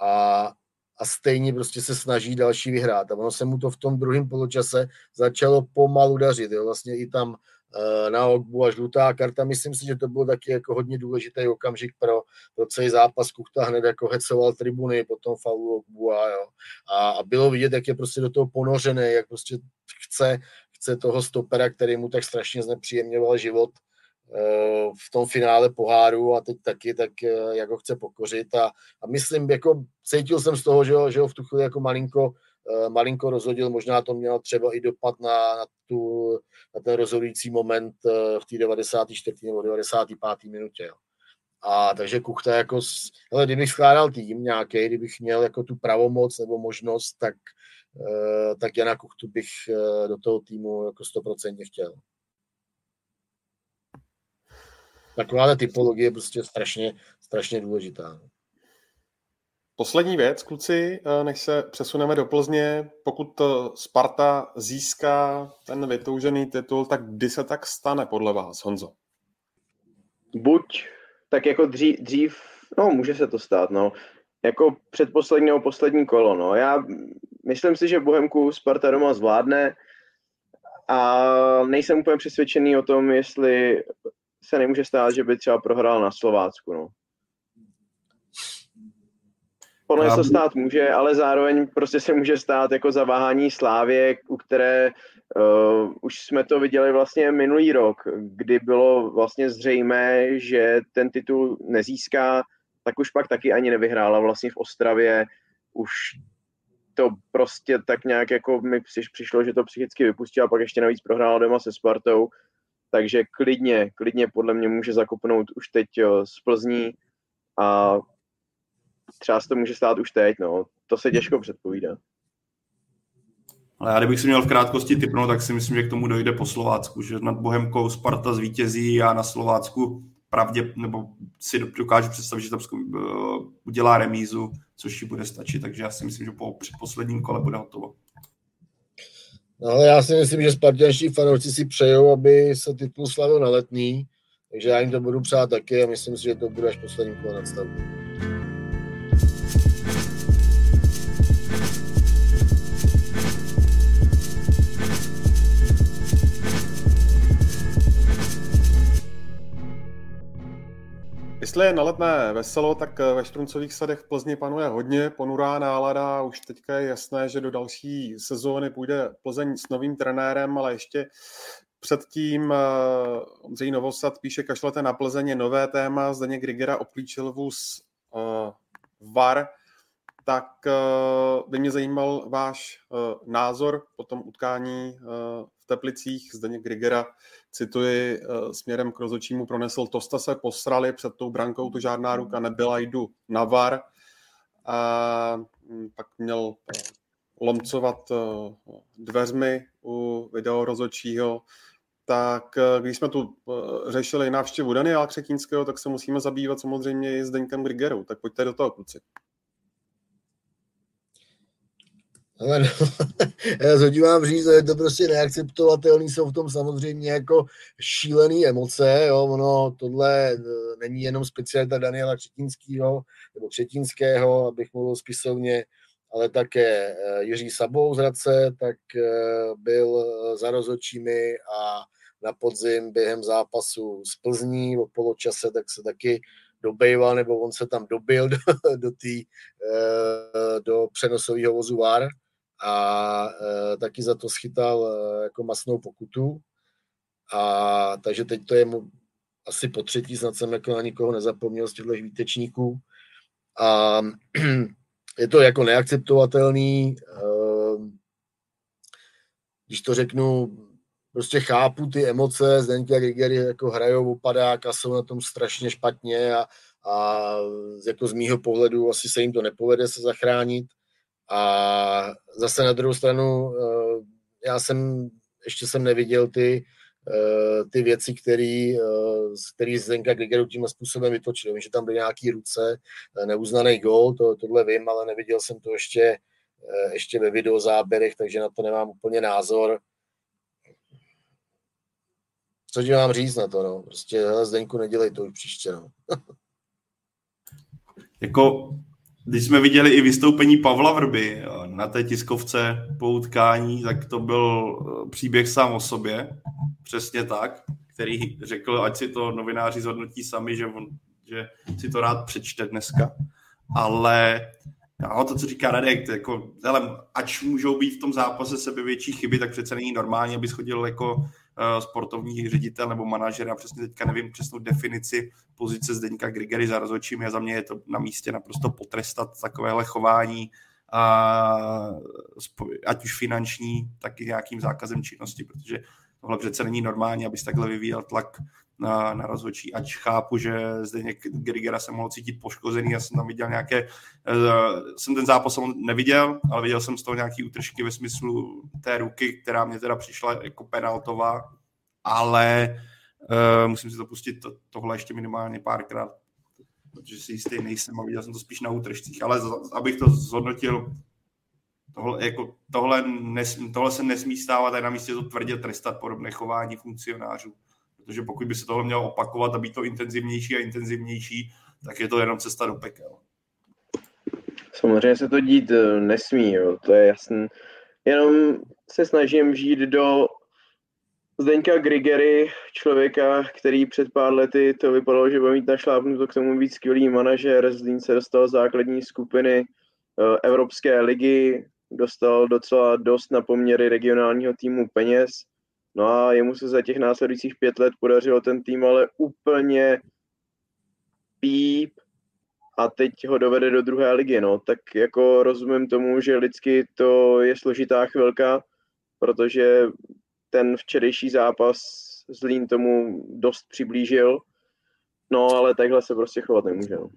a, a stejně prostě se snaží další vyhrát. A ono se mu to v tom druhém poločase začalo pomalu dařit. Jo. Vlastně i tam Eh, na Ogbu a žlutá karta. Myslím si, že to byl taky jako hodně důležitý okamžik pro, pro celý zápas. Kuchta hned jako hecoval tribuny, potom faulu Ogbu a, jo. A, a, bylo vidět, jak je prostě do toho ponořený, jak prostě chce, chce toho stopera, který mu tak strašně znepříjemňoval život v tom finále poháru a teď taky, tak eh, jak ho chce pokořit a, a myslím, jako cítil jsem z toho, že ho, že ho v tu chvíli jako malinko Eh, malinko rozhodil, možná to mělo třeba i dopad na, na, tu, na ten rozhodující moment eh, v té 94. nebo 95. minutě. Jo. A takže Kuchta jako, ale kdybych skládal tým nějaký, kdybych měl jako tu pravomoc nebo možnost, tak, eh, tak Jana Kuchtu bych do toho týmu jako stoprocentně chtěl. Taková typologie je prostě strašně, strašně důležitá. Poslední věc, kluci, eh, než se přesuneme do Plzně. Pokud eh, Sparta získá ten vytoužený titul, tak kdy se tak stane podle vás, Honzo? Buď tak jako dřív, dřív no může se to stát, no. Jako předposlední nebo poslední kolo, no. Já myslím si, že Bohemku Sparta doma zvládne a nejsem úplně přesvědčený o tom, jestli se nemůže stát, že by třeba prohrál na Slovácku, no. Podle se stát může, ale zároveň prostě se může stát jako zaváhání Slávě, u které uh, už jsme to viděli vlastně minulý rok, kdy bylo vlastně zřejmé, že ten titul nezíská, tak už pak taky ani nevyhrála vlastně v Ostravě. Už to prostě tak nějak jako mi přišlo, že to psychicky vypustí a pak ještě navíc prohrála doma se Spartou. Takže klidně, klidně podle mě může zakopnout už teď z Plzní a třeba se to může stát už teď, no. To se těžko předpovídá. Ale já kdybych si měl v krátkosti typnout, tak si myslím, že k tomu dojde po Slovácku, že nad Bohemkou Sparta zvítězí a na Slovácku pravdě, nebo si dokážu představit, že tam eh, udělá remízu, což ji bude stačit, takže já si myslím, že po předposledním kole bude hotovo. No, ale já si myslím, že spartianští fanoušci si přejou, aby se titul slavil na letný, takže já jim to budu přát taky a myslím si, že to bude až poslední kolo nadstavbu. Jestli je na letné veselo, tak eh, ve Štruncových sadech v Plzni panuje hodně ponurá nálada. Už teďka je jasné, že do další sezóny půjde Plzeň s novým trenérem, ale ještě předtím uh, Ondřej Novosad píše, kašlete na Plzeň nové téma, Zdeněk Grigera obklíčil vůz uh, VAR, tak uh, by mě zajímal váš uh, názor po tom utkání uh, v Teplicích. Zdeněk Grigera cituji, eh, směrem k rozočímu pronesl, Tosta se posrali před tou brankou, to žádná ruka nebyla, jdu na VAR. A hm, pak měl eh, lomcovat eh, dveřmi u video rozočího. Tak když jsme tu řešili návštěvu Daniela Křetínského, tak se musíme zabývat samozřejmě i s Deňkem Grigerou. Tak pojďte do toho, kluci. Ale no, (laughs) já se vám říct, je to prostě neakceptovatelný, jsou v tom samozřejmě jako šílený emoce, jo, ono tohle e, není jenom specialita Daniela Třetínského, nebo Třetínského, abych mluvil spisovně, ale také e, Jiří Sabou z Hradce, tak e, byl za rozočími a na podzim během zápasu z Plzní o poločase, tak se taky dobejval, nebo on se tam dobil (laughs) do, do, tý, eh, do přenosového vozu VAR a eh, taky za to schytal eh, jako masnou pokutu. A takže teď to je mu asi po třetí, snad jsem jako na nikoho nezapomněl z těchto výtečníků. A (clears throat) je to jako neakceptovatelný. Když to řeknu, prostě chápu ty emoce, Zdenka Grigery jako hrajou opadák a jsou na tom strašně špatně a, a jako z mýho pohledu asi se jim to nepovede se zachránit. A zase na druhou stranu, eh, já jsem, ještě jsem neviděl ty, eh, ty věci, který, eh, který Zdenka Grigeru tím způsobem vytočil. Vím, že tam byly nějaký ruce, neuznaný gol, to, tohle vím, ale neviděl jsem to ještě, ještě ve videozáběrech, takže na to nemám úplně názor co ti mám říct na to, no. Prostě hele, Zdeňku, nedělej to už příště, no. (laughs) jako, když jsme viděli i vystoupení Pavla Vrby na té tiskovce po utkání, tak to byl eh, příběh sám o sobě, přesně tak, který řekl, ať si to novináři zhodnotí sami, že, on, že si to rád přečte dneska. Ale No, to, co říká Radek, jako, hele, ač můžou být v tom zápase sebe větší chyby, tak přece není normální, aby schodil jako sportovní ředitel nebo manažer, já přesně teďka nevím přesnou definici pozice Zdeňka Grigery za rozhodčím. A za mě je to na místě naprosto potrestat takovéhle chování, a, ať už finanční, tak i nějakým zákazem činnosti, protože tohle přece není normální, abys takhle vyvíjel tlak na, na rozhodčí, ač chápu, že zde Grigera se mohl cítit poškozený, já jsem tam viděl nějaké, uh, jsem ten zápas neviděl, ale viděl jsem z toho nějaký útržky ve smyslu té ruky, která mě teda přišla jako penaltová, ale uh, musím si to pustit to, tohle ještě minimálně párkrát, protože si jistý nejsem a viděl jsem to spíš na útržcích, ale abych to zhodnotil, tohle, jako, tohle, nes, tohle se nesmí stávat a na místě to tvrdě trestat podobné chování funkcionářů protože pokud by se tohle mělo opakovat a být to intenzivnější a intenzivnější, tak je to jenom cesta do pekel. Samozřejmě se to dít eh, nesmí, jo, to je jasný. Jenom se snažím žít do Zdeňka Grigery, člověka, který před pár lety to vypadalo, že bude mít našlápnuto k tomu být skvělý manažer. Zlín se dostal základní skupiny eh, Evropské ligy, dostal docela dost na poměry regionálního týmu peněz No a jemu se za těch následujících pět let podařilo ten tým ale úplně píp a teď ho dovede do druhé ligy, no. Tak jako rozumím tomu, že lidsky to je složitá chvilka, protože ten včerejší zápas Zlín tomu dost přiblížil, no ale takhle se prostě chovat nemůže, no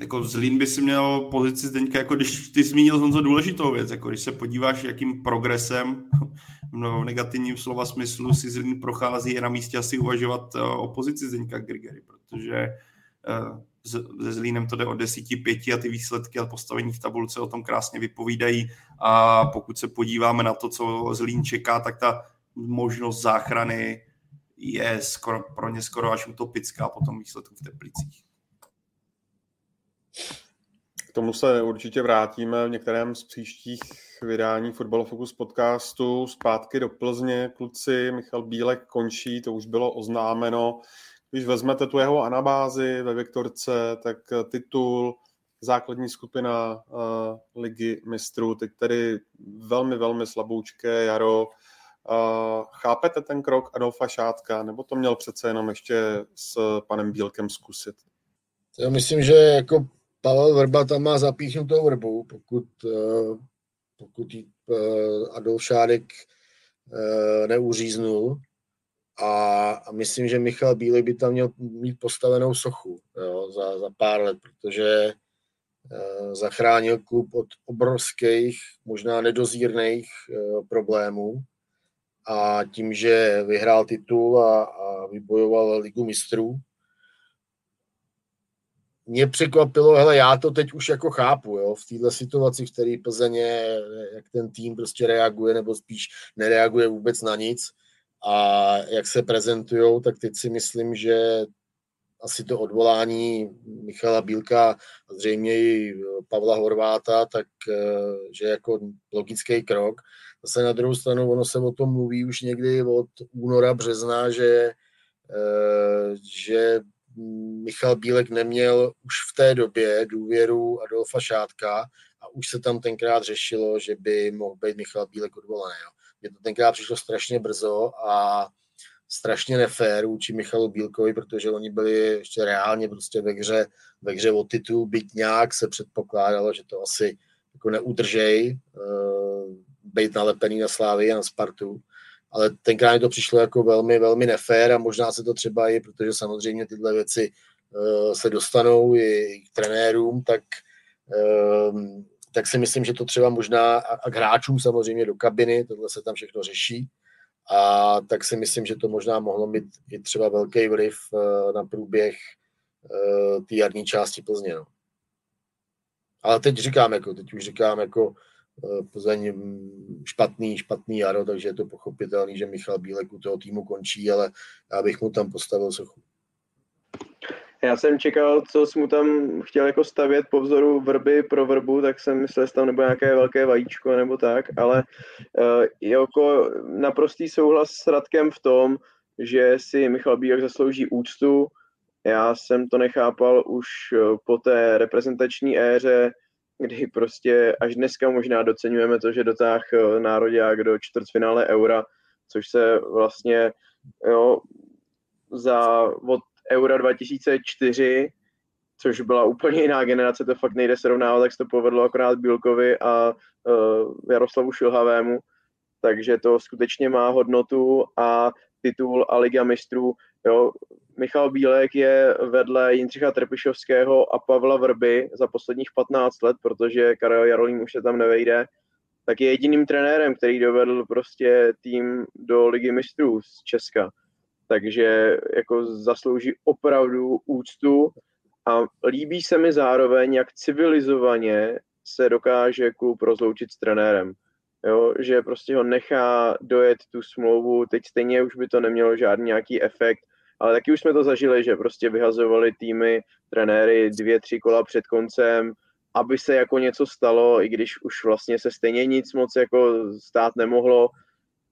jako Zlín by si měl pozici Zdeňka, jako když ty zmínil Honzo důležitou věc, jako když se podíváš, jakým progresem (laughs) no, v negativním slova smyslu si Zlín prochází, je na místě asi uvažovat eh, o pozici Zdeňka Grigery, protože se Zlínem to jde o desíti, pěti a ty výsledky a postavení v tabulce o tom krásně vypovídají a pokud se podíváme na to, co Zlín čeká, tak ta možnost záchrany je skoro, pro ně skoro až utopická po tom výsledku v Teplicích. K tomu se určitě vrátíme v některém z příštích vydání Football Focus podcastu. Zpátky do Plzně, kluci, Michal Bílek končí, to už bylo oznámeno. Když vezmete tu jeho anabázi ve Viktorce, tak titul, základní skupina uh, ligy mistrů, teď tedy velmi, velmi slaboučké jaro. Uh, chápete ten krok Adolfa Šátka, nebo to měl přece jenom ještě s panem Bílkem zkusit? Já myslím, že jako Pavel Vrba tam má zapíchnutou vrbu, pokud, eh, pokud eh, Adolf Šádek eh, neuříznul. A, a myslím, že Michal Bílek by tam měl mít postavenou sochu jo, za, za pár let, protože zachránil klub od obrovských, možná nedozírných problémů. A tím, že vyhrál titul a, a vybojoval ligu mistrů, mě překvapilo, hele, já to teď už jako chápu, jo, v této situaci, v které Plzeně, jak ten tým prostě reaguje, nebo spíš nereaguje vůbec na nic a jak se prezentují, tak teď si myslím, že asi to odvolání Michala Bílka a zřejmě i Pavla Horváta, tak eh, že jako logický krok. Zase na druhou stranu, ono se o tom mluví už někdy od února, března, že, eh, že Michal Bílek neměl už v té době důvěru Adolfa Šátka a už se tam tenkrát řešilo, že by mohl být Michal Bílek odvolaný. Mně to tenkrát přišlo strašně brzo a strašně nefér vůči Michalu Bílkovi, protože oni byli ještě reálně prostě ve hře, ve hře o titul, byť nějak se předpokládalo, že to asi jako neudržej, uh, být nalepený na Slávy a na Spartu, ale tenkrát mi to přišlo jako velmi, velmi nefér a možná se to třeba i, protože samozřejmě tyhle věci uh, se dostanou i k trenérům, tak, uh, tak si myslím, že to třeba možná a, k hráčům samozřejmě do kabiny, tohle se tam všechno řeší, a tak si myslím, že to možná mohlo mít i třeba velký vliv uh, na průběh uh, té jarní části Plzně. No. Ale teď říkám, jako, teď už říkám, jako Plzeň špatný, špatný jaro, takže je to pochopitelný, že Michal Bílek u toho týmu končí, ale já bych mu tam postavil sochu. Já jsem čekal, co jsi mu tam chtěl jako stavět po vzoru vrby pro vrbu, tak jsem myslel, že tam nebo nějaké velké vajíčko nebo tak, ale uh, jako naprostý souhlas s Radkem v tom, že si Michal Bílek zaslouží úctu. Já jsem to nechápal už eh, po té reprezentační éře, kdy prostě až dneska možná docenujeme to, že dotáh eh, národák do čtvrtfinále eura, což se vlastně jo, za, od Eura 2004, což byla úplně jiná generace, to fakt nejde srovnávat, tak se to povedlo akorát Bílkovi a uh, Jaroslavu Šilhavému, takže to skutečně má hodnotu a titul a Liga mistrů. Jo, Michal Bílek je vedle Jindřicha Trpišovského a Pavla Vrby za posledních 15 let, protože Karel Jarolím už se tam nevejde, tak je jediným trenérem, který dovedl prostě tým do Ligy mistrů z Česka. Takže jako zaslouží opravdu úctu a líbí se mi zároveň, jak civilizovaně se dokáže klub rozloučit s trenérem. Jo, že prostě ho nechá dojet tu smlouvu, teď stejně už by to nemělo žádný nějaký efekt, ale taky už jsme to zažili, že prostě vyhazovali týmy, trenéry dvě, tři kola před koncem, aby se jako něco stalo, i když už vlastně se stejně nic moc jako stát nemohlo,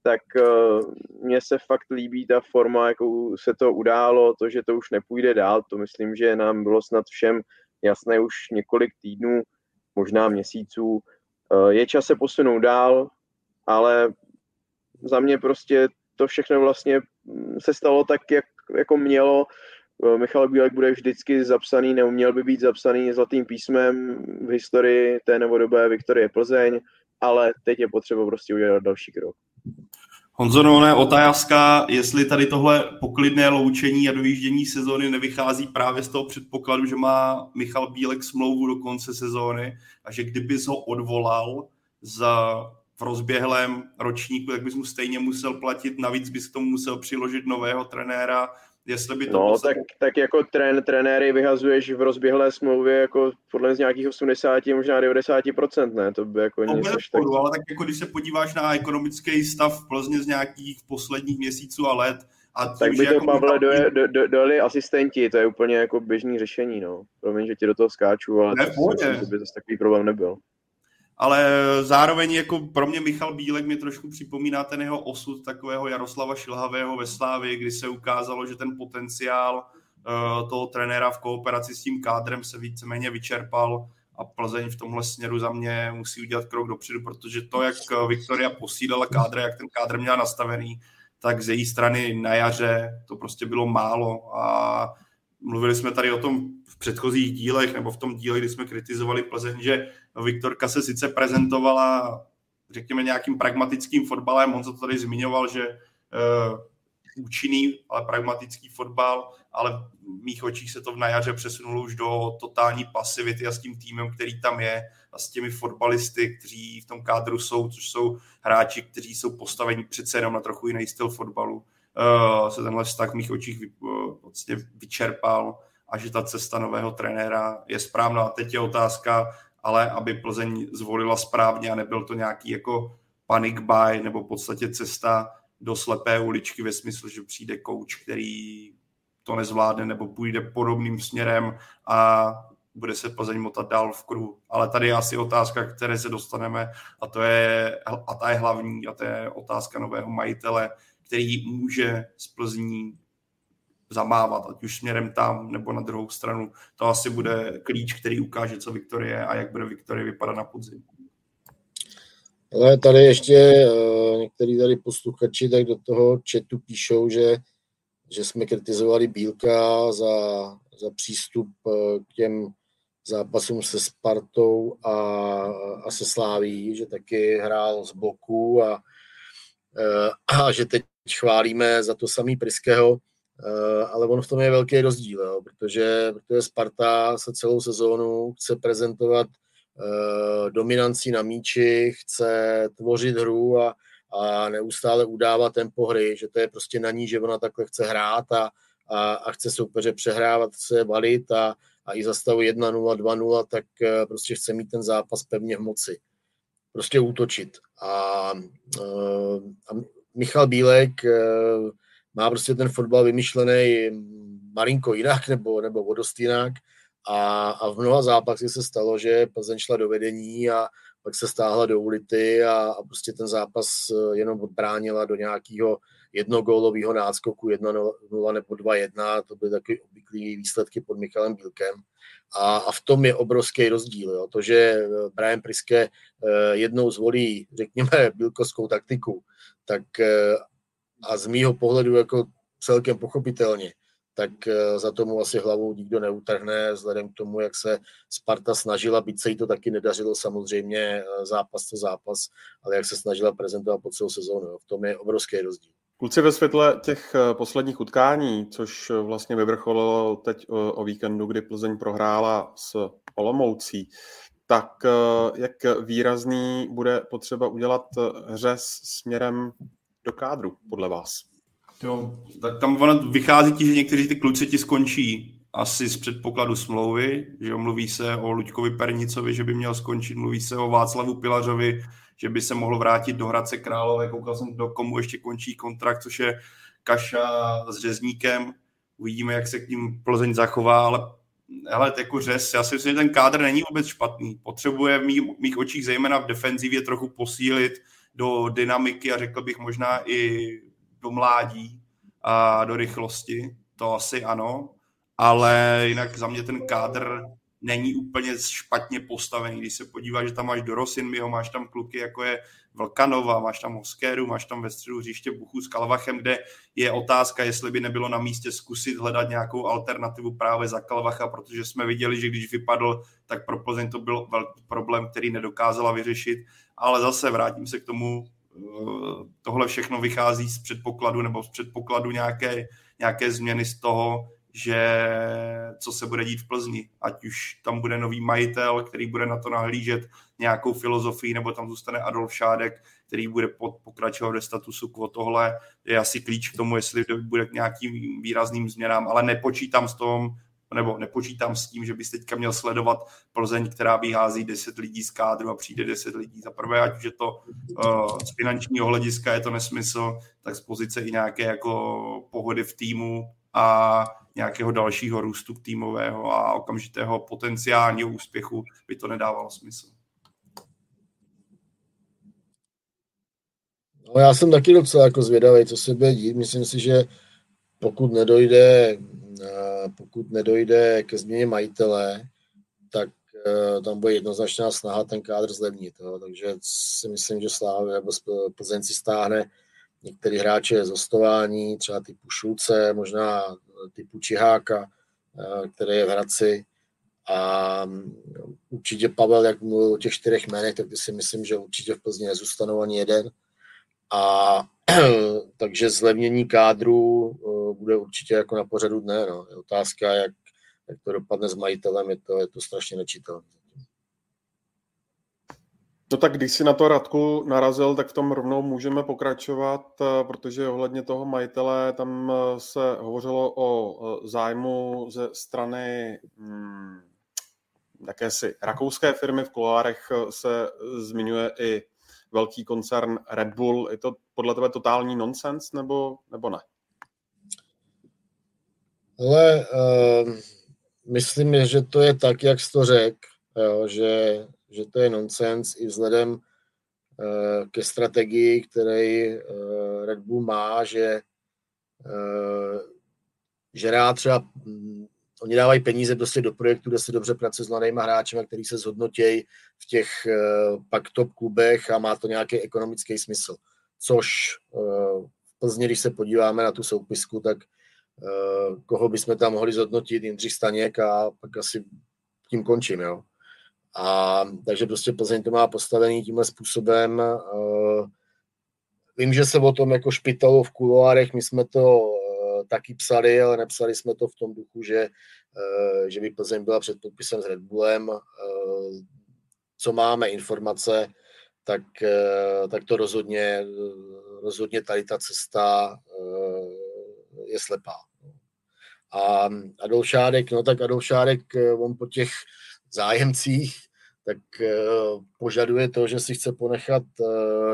tak uh, mně se fakt líbí ta forma, jakou se to událo, to, že to už nepůjde dál, to myslím, že nám bylo snad všem jasné už několik týdnů, možná měsíců. Uh, je čas se posunout dál, ale za mě prostě to všechno vlastně mm, se stalo tak, jak jako mělo. Eh, Michal Bílek bude vždycky zapsaný, neuměl by být zapsaný zlatým písmem v historii té novodobé Viktorie Plzeň, ale teď je potřeba prostě udělat další krok. Honzo, no, ne, otázka, jestli tady tohle poklidné loučení a dojíždění sezóny nevychází právě z toho předpokladu, že má Michal Bílek smlouvu do konce sezóny a že kdyby ho odvolal za v rozběhlém ročníku, tak bys mu stejně musel platit, navíc bys k tomu musel přiložit nového trenéra, jestli by to... No, tak, tak jako trén, trenéry vyhazuješ v rozběhlé smlouvě jako podle z nějakých 80, možná 90%, ne? To by jako nic tak... ale tak jako když se podíváš na ekonomický stav v Plzně z nějakých posledních měsíců a let, a tím, tak by to, jako Pavle, do, do, do, dojeli asistenti, to je úplně jako běžný řešení, no. Promiň, že ti do toho skáču, ale ne, to, by to takový problém nebyl ale zároveň jako pro mě Michal Bílek mi trošku připomíná ten jeho osud takového Jaroslava Šilhavého ve Slávě, kdy se ukázalo, že ten potenciál uh, toho trenéra v kooperaci s tím kádrem se víceméně vyčerpal a Plzeň v tomhle směru za mě musí udělat krok dopředu, protože to, jak Viktoria posílala kádr, jak ten kádr měla nastavený, tak z její strany na jaře to prostě bylo málo. A mluvili jsme tady o tom v předchozích dílech, nebo v tom díle, kdy jsme kritizovali Plzeň, že Viktorka se sice prezentovala, řekněme, nějakým pragmatickým fotbalem, on se to tady zmiňoval, že uh, účinný, ale pragmatický fotbal, ale v mých očích se to v najaře přesunulo už do totální pasivity a s tím týmem, který tam je a s těmi fotbalisty, kteří v tom kádru jsou, což jsou hráči, kteří jsou postaveni přece jenom na trochu jiný styl fotbalu, uh, se tenhle vztah v mých očích vy, uh, vlastně vyčerpal a že ta cesta nového trenéra je správná. Teď je otázka, ale aby Plzeň zvolila správně a nebyl to nějaký jako panic buy nebo v podstatě cesta do slepé uličky ve smyslu, že přijde kouč, který to nezvládne nebo půjde podobným směrem a bude se Plzeň motat dál v kruhu. Ale tady je asi otázka, které se dostaneme a to je, a ta je hlavní a to je otázka nového majitele, který může z Plzní zamávat, ať už směrem tam nebo na druhou stranu. To asi bude klíč, který ukáže, co Viktorie a jak bude Viktorie vypadat na podzim. Ale tady ještě uh, některý tady posluchači tak do toho chatu píšou, že, že jsme kritizovali Bílka za, za přístup uh, k těm zápasům se Spartou a, a se Sláví, že taky hrál z boku a, uh, a že teď chválíme za to samý Priského, ale on v tom je velký rozdíl, jo, protože, protože Sparta se celou sezónu chce prezentovat Eh, dominancí na míči, chce tvořit hru a, a neustále udává tempo hry, že to je prostě na ní, že ona takhle chce hrát a, a, a chce soupeře přehrávat, chce valit a, a i za stavu 1-0, 2-0, tak eh, prostě chce mít ten zápas pevně v moci. Prostě útočit. A, eh, a Michal Bílek má prostě ten fotbal vymyšlený malinko jinak nebo, nebo vodost jinak a, a v mnoha zápasech se stalo, že Plzeň šla do vedení a pak se stáhla do ulity a, a prostě ten zápas eh, jenom odbránila do nějakého jednogólového náskoku 1-0 nebo 2-1, to byly taky obvyklý výsledky pod Michalem Bílkem. A, a v tom je obrovský rozdíl. Jo. To, že eh, Brian Priske eh, jednou zvolí, řekněme, (laughs) bílkovskou taktiku, tak a z mýho pohledu jako celkem pochopitelně, tak eh, za tomu asi hlavou nikdo neutrhne, vzhledem k tomu, jak se Sparta snažila, byť se jí to taky nedařilo samozřejmě eh, zápas to zápas, ale jak se snažila prezentovat po celou sezónu. V tom je obrovský rozdíl. Kluci ve světle těch eh, posledních utkání, což vlastně vyvrcholilo teď o víkendu, kdy Plzeň prohrála s Olomoucí, tak jak výrazný bude potřeba udělat řez směrem do kádru, podle vás? Jo, tak tam ono vychází ti, že někteří ty kluci ti skončí asi z předpokladu smlouvy, že mluví se o Luďkovi Pernicovi, že by měl skončit, mluví se o Václavu Pilařovi, že by se mohl vrátit do Hradce Králové, koukal jsem, do komu ještě končí kontrakt, což je Kaša s Řezníkem, uvidíme, jak se k ním Plzeň zachová, ale hele, jako řez, já si myslím, že ten kádr není vůbec špatný. Potřebuje v mých, mých očích zejména v defenzivě trochu posílit do dynamiky a řekl bych možná i do mládí a do rychlosti, to asi ano, ale jinak za mě ten kádr není úplně špatně postavený. Když se podíváš, že tam máš Dorosinmiho, máš tam kluky, jako je Vlkanova, máš tam Oskéru, máš tam ve středu hřiště Buchu s Kalvachem, kde je otázka, jestli by nebylo na místě zkusit hledat nějakou alternativu právě za Kalvacha, protože jsme viděli, že když vypadl, tak pro Plzeň to byl velký problém, který nedokázala vyřešit. Ale zase vrátím se k tomu, tohle všechno vychází z předpokladu nebo z předpokladu nějaké, nějaké změny z toho, že co se bude dít v Plzni. Ať už tam bude nový majitel, který bude na to nahlížet nějakou filozofii, nebo tam zůstane Adolf Šádek, který bude pod, pokračovat ve statusu quo. Tohle je asi klíč k tomu, jestli bude k nějakým výrazným změnám, ale nepočítám s tom, nebo nepočítám s tím, že bys teďka měl sledovat Plzeň, která vyhází 10 lidí z kádru a přijde 10 lidí. Za prvé, ať už je to uh, z finančního hlediska je to nesmysl, tak z pozice i nějaké jako pohody v týmu a nějakého dalšího růstu týmového a okamžitého potenciálního úspěchu by to nedávalo smysl. No, já jsem taky docela jako zvědavý, co se bude dít. Myslím si, že pokud nedojde pokud nedojde ke změně majitele, tak eh, tam bude jednoznačná snaha ten kádr zlevnit. Jo. Takže si myslím, že Slávy nebo Plzeň si stáhne některý hráče z hostování, třeba typu Šulce, možná typu Čiháka, eh, který je v Hradci. A mm, určitě Pavel, jak mluvil o těch čtyřech jménech, tak si myslím, že určitě v Plzni nezůstanou ani jeden. A (clears throat) takže zlevnění kádru eh, bude určitě jako na pořadu dne. No. Je otázka, jak, jak to dopadne s majitelem, je to, je to strašně nečitelné. No tak když si na to Radku narazil, tak v tom rovnou můžeme pokračovat, eh, protože ohledně toho majitele tam eh, se hovořilo o zájmu ze strany hmm, jakési rakouské firmy. V kolárech se zmiňuje i velký koncern Red Bull. Je to podle tebe totální nonsens nebo, nebo ne? Ale uh, myslím, že to je tak, jak jsi to řekl, že, že to je nonsens i vzhledem eh, ke strategii, který eh, Red Bull má, že, eh, že rád třeba hm, oni dávají peníze prostě do projektu, kde se dobře pracuje s mladými hráči, který se zhodnotějí v těch pak top klubech a má to nějaký ekonomický smysl. Což v Plzni, když se podíváme na tu soupisku, tak koho bychom tam mohli zhodnotit, Jindřich Staněk a pak asi tím končím, jo. A takže prostě Plzeň to má postavený tímhle způsobem. Uh, vím, že se o tom jako špitalo v kuloárech, my jsme to uh, taky psali, ale nepsali jsme to v tom duchu, že, uh, že by Plzeň byla před podpisem s Red Bullem. Co máme informace, tak, tak to rozhodně, rozhodně tady ta cesta je slepá. A Adolf Šádek, no tak Adolf Šádek, on po těch zájemcích tak eh, požaduje to, že si chce ponechat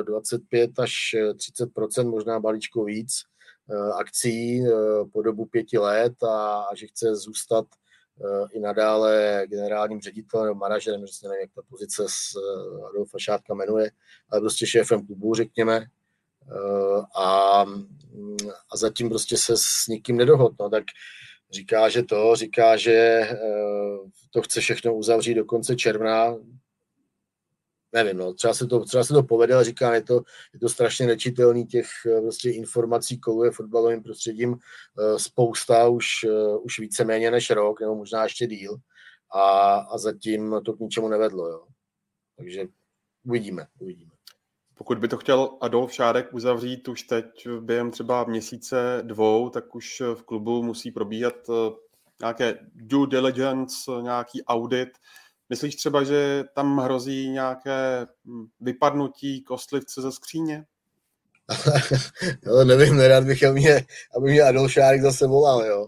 25 eh, až 30% možná balíčko víc eh, akcí po dobu pěti let a, že chce zůstat i nadále generálním ředitelem nebo manažerem, že nevím, jak ta pozice s Adolfa Šátka jmenuje, ale prostě šéfem klubu, řekněme. A, a zatím prostě se s nikým nedohodl. No, tak říká, že to, říká, že to chce všechno uzavřít do konce června. Nevím, no, třeba se to, třeba se to povede, ale říká, je to, je to strašně nečitelný, těch eh, prostě informací koluje fotbalovým prostředím eh, spousta, už, už víceméně než rok, nebo možná ještě díl. A, a zatím to k ničemu nevedlo, jo. Takže uvidíme, uvidíme. Pokud by to chtěl Adolf Šárek uzavřít už teď během třeba měsíce dvou, tak už v klubu musí probíhat eh, nějaké due diligence, nějaký audit. Myslíš třeba, že tam hrozí nějaké hm, vypadnutí kostlivce ze skříně? (laughs) no, nevím, nerad bych, mě, aby mě Adolf Šárek zase volal, jo.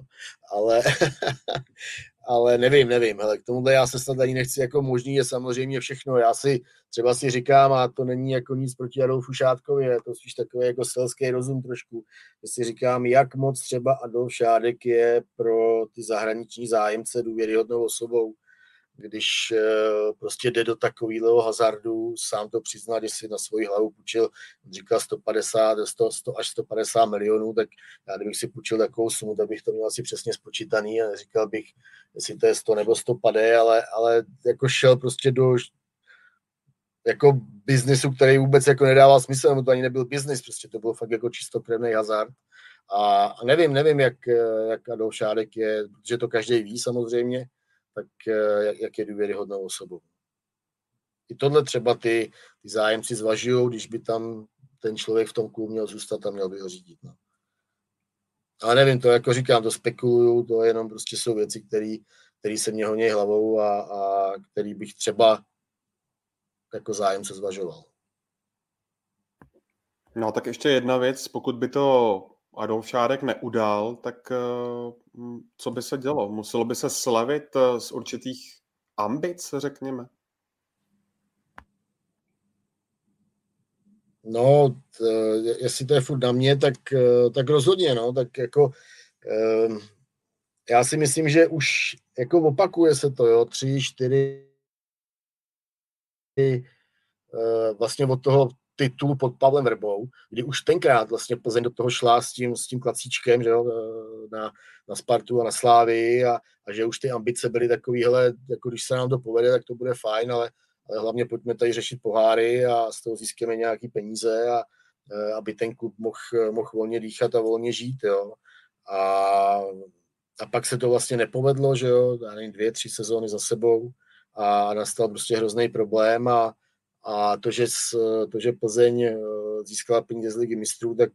Ale, ale nevím, nevím. Hele, k tomuhle já se snad ani nechci jako možný, je samozřejmě všechno. Já si třeba si říkám, a to není jako nic proti Adolfu Šátkovi, je to spíš takový jako selský rozum trošku, že si říkám, jak moc třeba Adolf Šádek je pro ty zahraniční zájemce důvěryhodnou osobou, když eh, prostě jde do takového hazardu, sám to přiznal, že si na svoji hlavu půjčil, říkal 150, 100, 100 až 150 milionů, tak já kdybych si půjčil takovou sumu, tak bych to měl asi přesně spočítaný a říkal bych, jestli to je 100 nebo 150, ale, ale jako šel prostě do jako biznisu, který vůbec jako nedával smysl, nebo to ani nebyl biznis, prostě to byl fakt jako čistokrevný hazard. A, a nevím, nevím, jak, jak Adolf Šádek je, protože to každý ví samozřejmě, tak eh, jak, jak je důvěryhodnou osobou. I tohle třeba ty, ty zájemci zvažují, když by tam ten člověk v tom klubu měl zůstat a měl by ho řídit. No. Ale nevím, to jako říkám, to spekuluju, to jenom prostě jsou věci, které se mě honí hlavou a, a který bych třeba jako zájemce zvažoval. No tak ještě jedna věc, pokud by to Adolf Šárek neudal, tak eh, co by se dělo? Muselo by se slavit eh, z určitých ambic, řekněme? No, t, jestli to je furt na mě, tak, eh, tak rozhodně, no, tak jako já si myslím, že už jako opakuje se to, jo, tři, čtyři vlastně od toho titul pod Pavlem Vrbou, kdy už tenkrát vlastně Plzeň do toho šla s tím, s tím klacíčkem že jo, na, na Spartu a na Slávy a, a, že už ty ambice byly takový, hele, jako když se nám to povede, tak to bude fajn, ale, ale hlavně pojďme tady řešit poháry a z toho získáme nějaký peníze a e, aby ten klub mohl mohl volně dýchat a volně žít, jo. A, a pak se to vlastně nepovedlo, že jo, dvě, tři sezóny za sebou a nastal prostě hrozný problém a, a to, že, to, že Plzeň eh, získala peníze z ligy mistrů, tak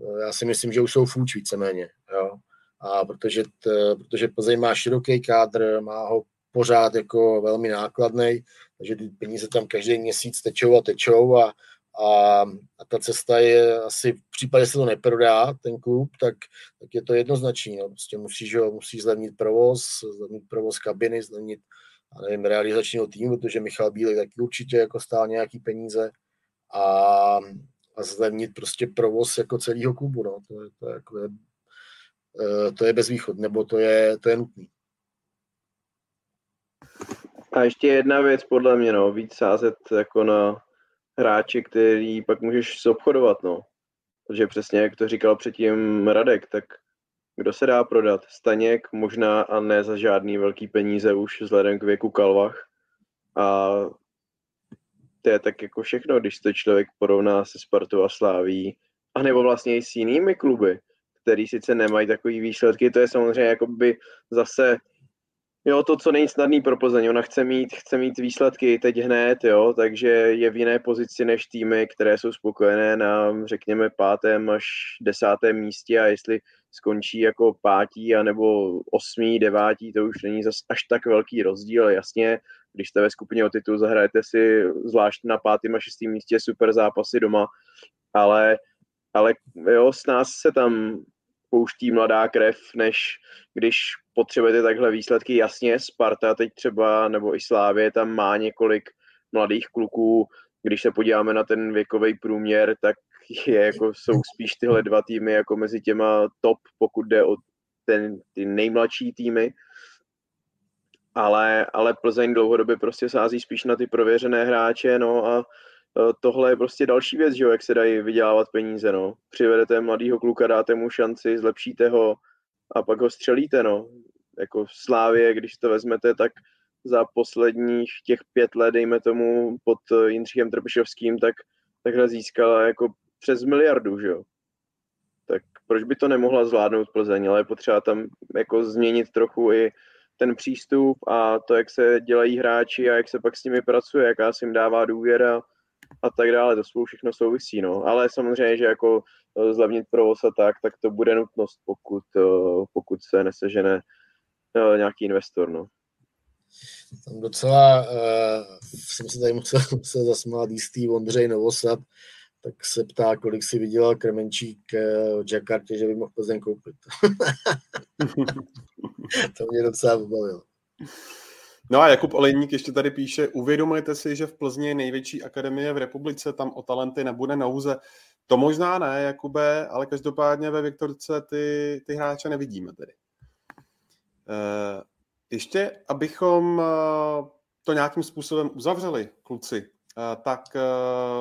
eh, já si myslím, že už jsou fuč víceméně. Jo? A protože, t, protože Plzeň má široký kádr, má ho pořád jako velmi nákladný, takže ty peníze tam každý měsíc tečou a tečou a, a, a ta cesta je asi, v případě se to neprodá, ten klub, tak, tak je to jednoznačný. No. Prostě musíš, ho, musíš zlevnit provoz, zlevnit provoz kabiny, zlevnit a nevím, realizačního týmu, protože Michal Bílek taky určitě jako stál nějaký peníze a, a zlevnit prostě provoz jako celého klubu, no. to, je, to, je, jako je, eh, to je bezvýchod, nebo to je, to je nutný. A ještě jedna věc podle mě, no, víc sázet jako na hráči, který pak můžeš zobchodovat, no. Protože přesně, jak to říkal předtím Radek, tak kdo se dá prodat? Staněk možná a ne za žádný velký peníze už vzhledem k věku Kalvach. A to je tak jako všechno, když to člověk porovná se Spartou a Sláví, anebo vlastně i s jinými kluby, který sice nemají takové výsledky, to je samozřejmě jako by zase Jo, to, co není snadný pro Plzeň, ona chce mít, chce mít výsledky teď hned, jo, takže je v jiné pozici než týmy, které jsou spokojené na, řekněme, pátém až desátém místě a jestli skončí jako pátí anebo osmý, devátí, to už není zas až tak velký rozdíl, jasně, když jste ve skupině o titul, zahrajete si zvlášť na pátém a šestém místě super zápasy doma, ale, ale jo, s nás se tam pouští mladá krev, než když potřebujete takhle výsledky. Jasně, Sparta teď třeba, nebo i Slávě, tam má několik mladých kluků. Když se podíváme na ten věkový průměr, tak je, jako, jsou spíš tyhle dva týmy jako mezi těma top, pokud jde o ten, ty nejmladší týmy. Ale, ale Plzeň dlouhodobě prostě sází spíš na ty prověřené hráče, no a tohle je prostě další věc, že jo, jak se dají vydělávat peníze, no. Přivedete mladýho kluka, dáte mu šanci, zlepšíte ho a pak ho střelíte, no. Jako v Slávě, když to vezmete, tak za posledních těch pět let, dejme tomu, pod eh, Jindřichem Trpišovským, tak takhle získala jako přes miliardu, že jo. Tak proč by to nemohla zvládnout Plzeň, ale je potřeba tam jako změnit trochu i ten přístup a to, jak se dělají hráči a jak se pak s nimi pracuje, jaká se jim dává důvěra, a tak dále, to spolu všechno souvisí, no. Ale samozřejmě, že jako eh, zlevnit provoz a tak, tak to bude nutnost, pokud, eh, pokud se nesežene eh, nějaký investor, no. Tam docela uh, jsem se tady musel, (laughs) musel zasmát jistý Ondřej Novosad, tak se ptá, kolik si vydělal Kremenčík od Jakartě, že by mohl Plzeň koupit. (laughs) to mě docela pobavilo. No a Jakub Olejník ještě tady píše, uvědomujete si, že v Plzni je největší akademie v republice, tam o talenty nebude nouze. To možná ne, Jakube, ale každopádně ve Viktorce ty, ty hráče nevidíme tedy. E, ještě, abychom eh, to nějakým způsobem uzavřeli, kluci, e, tak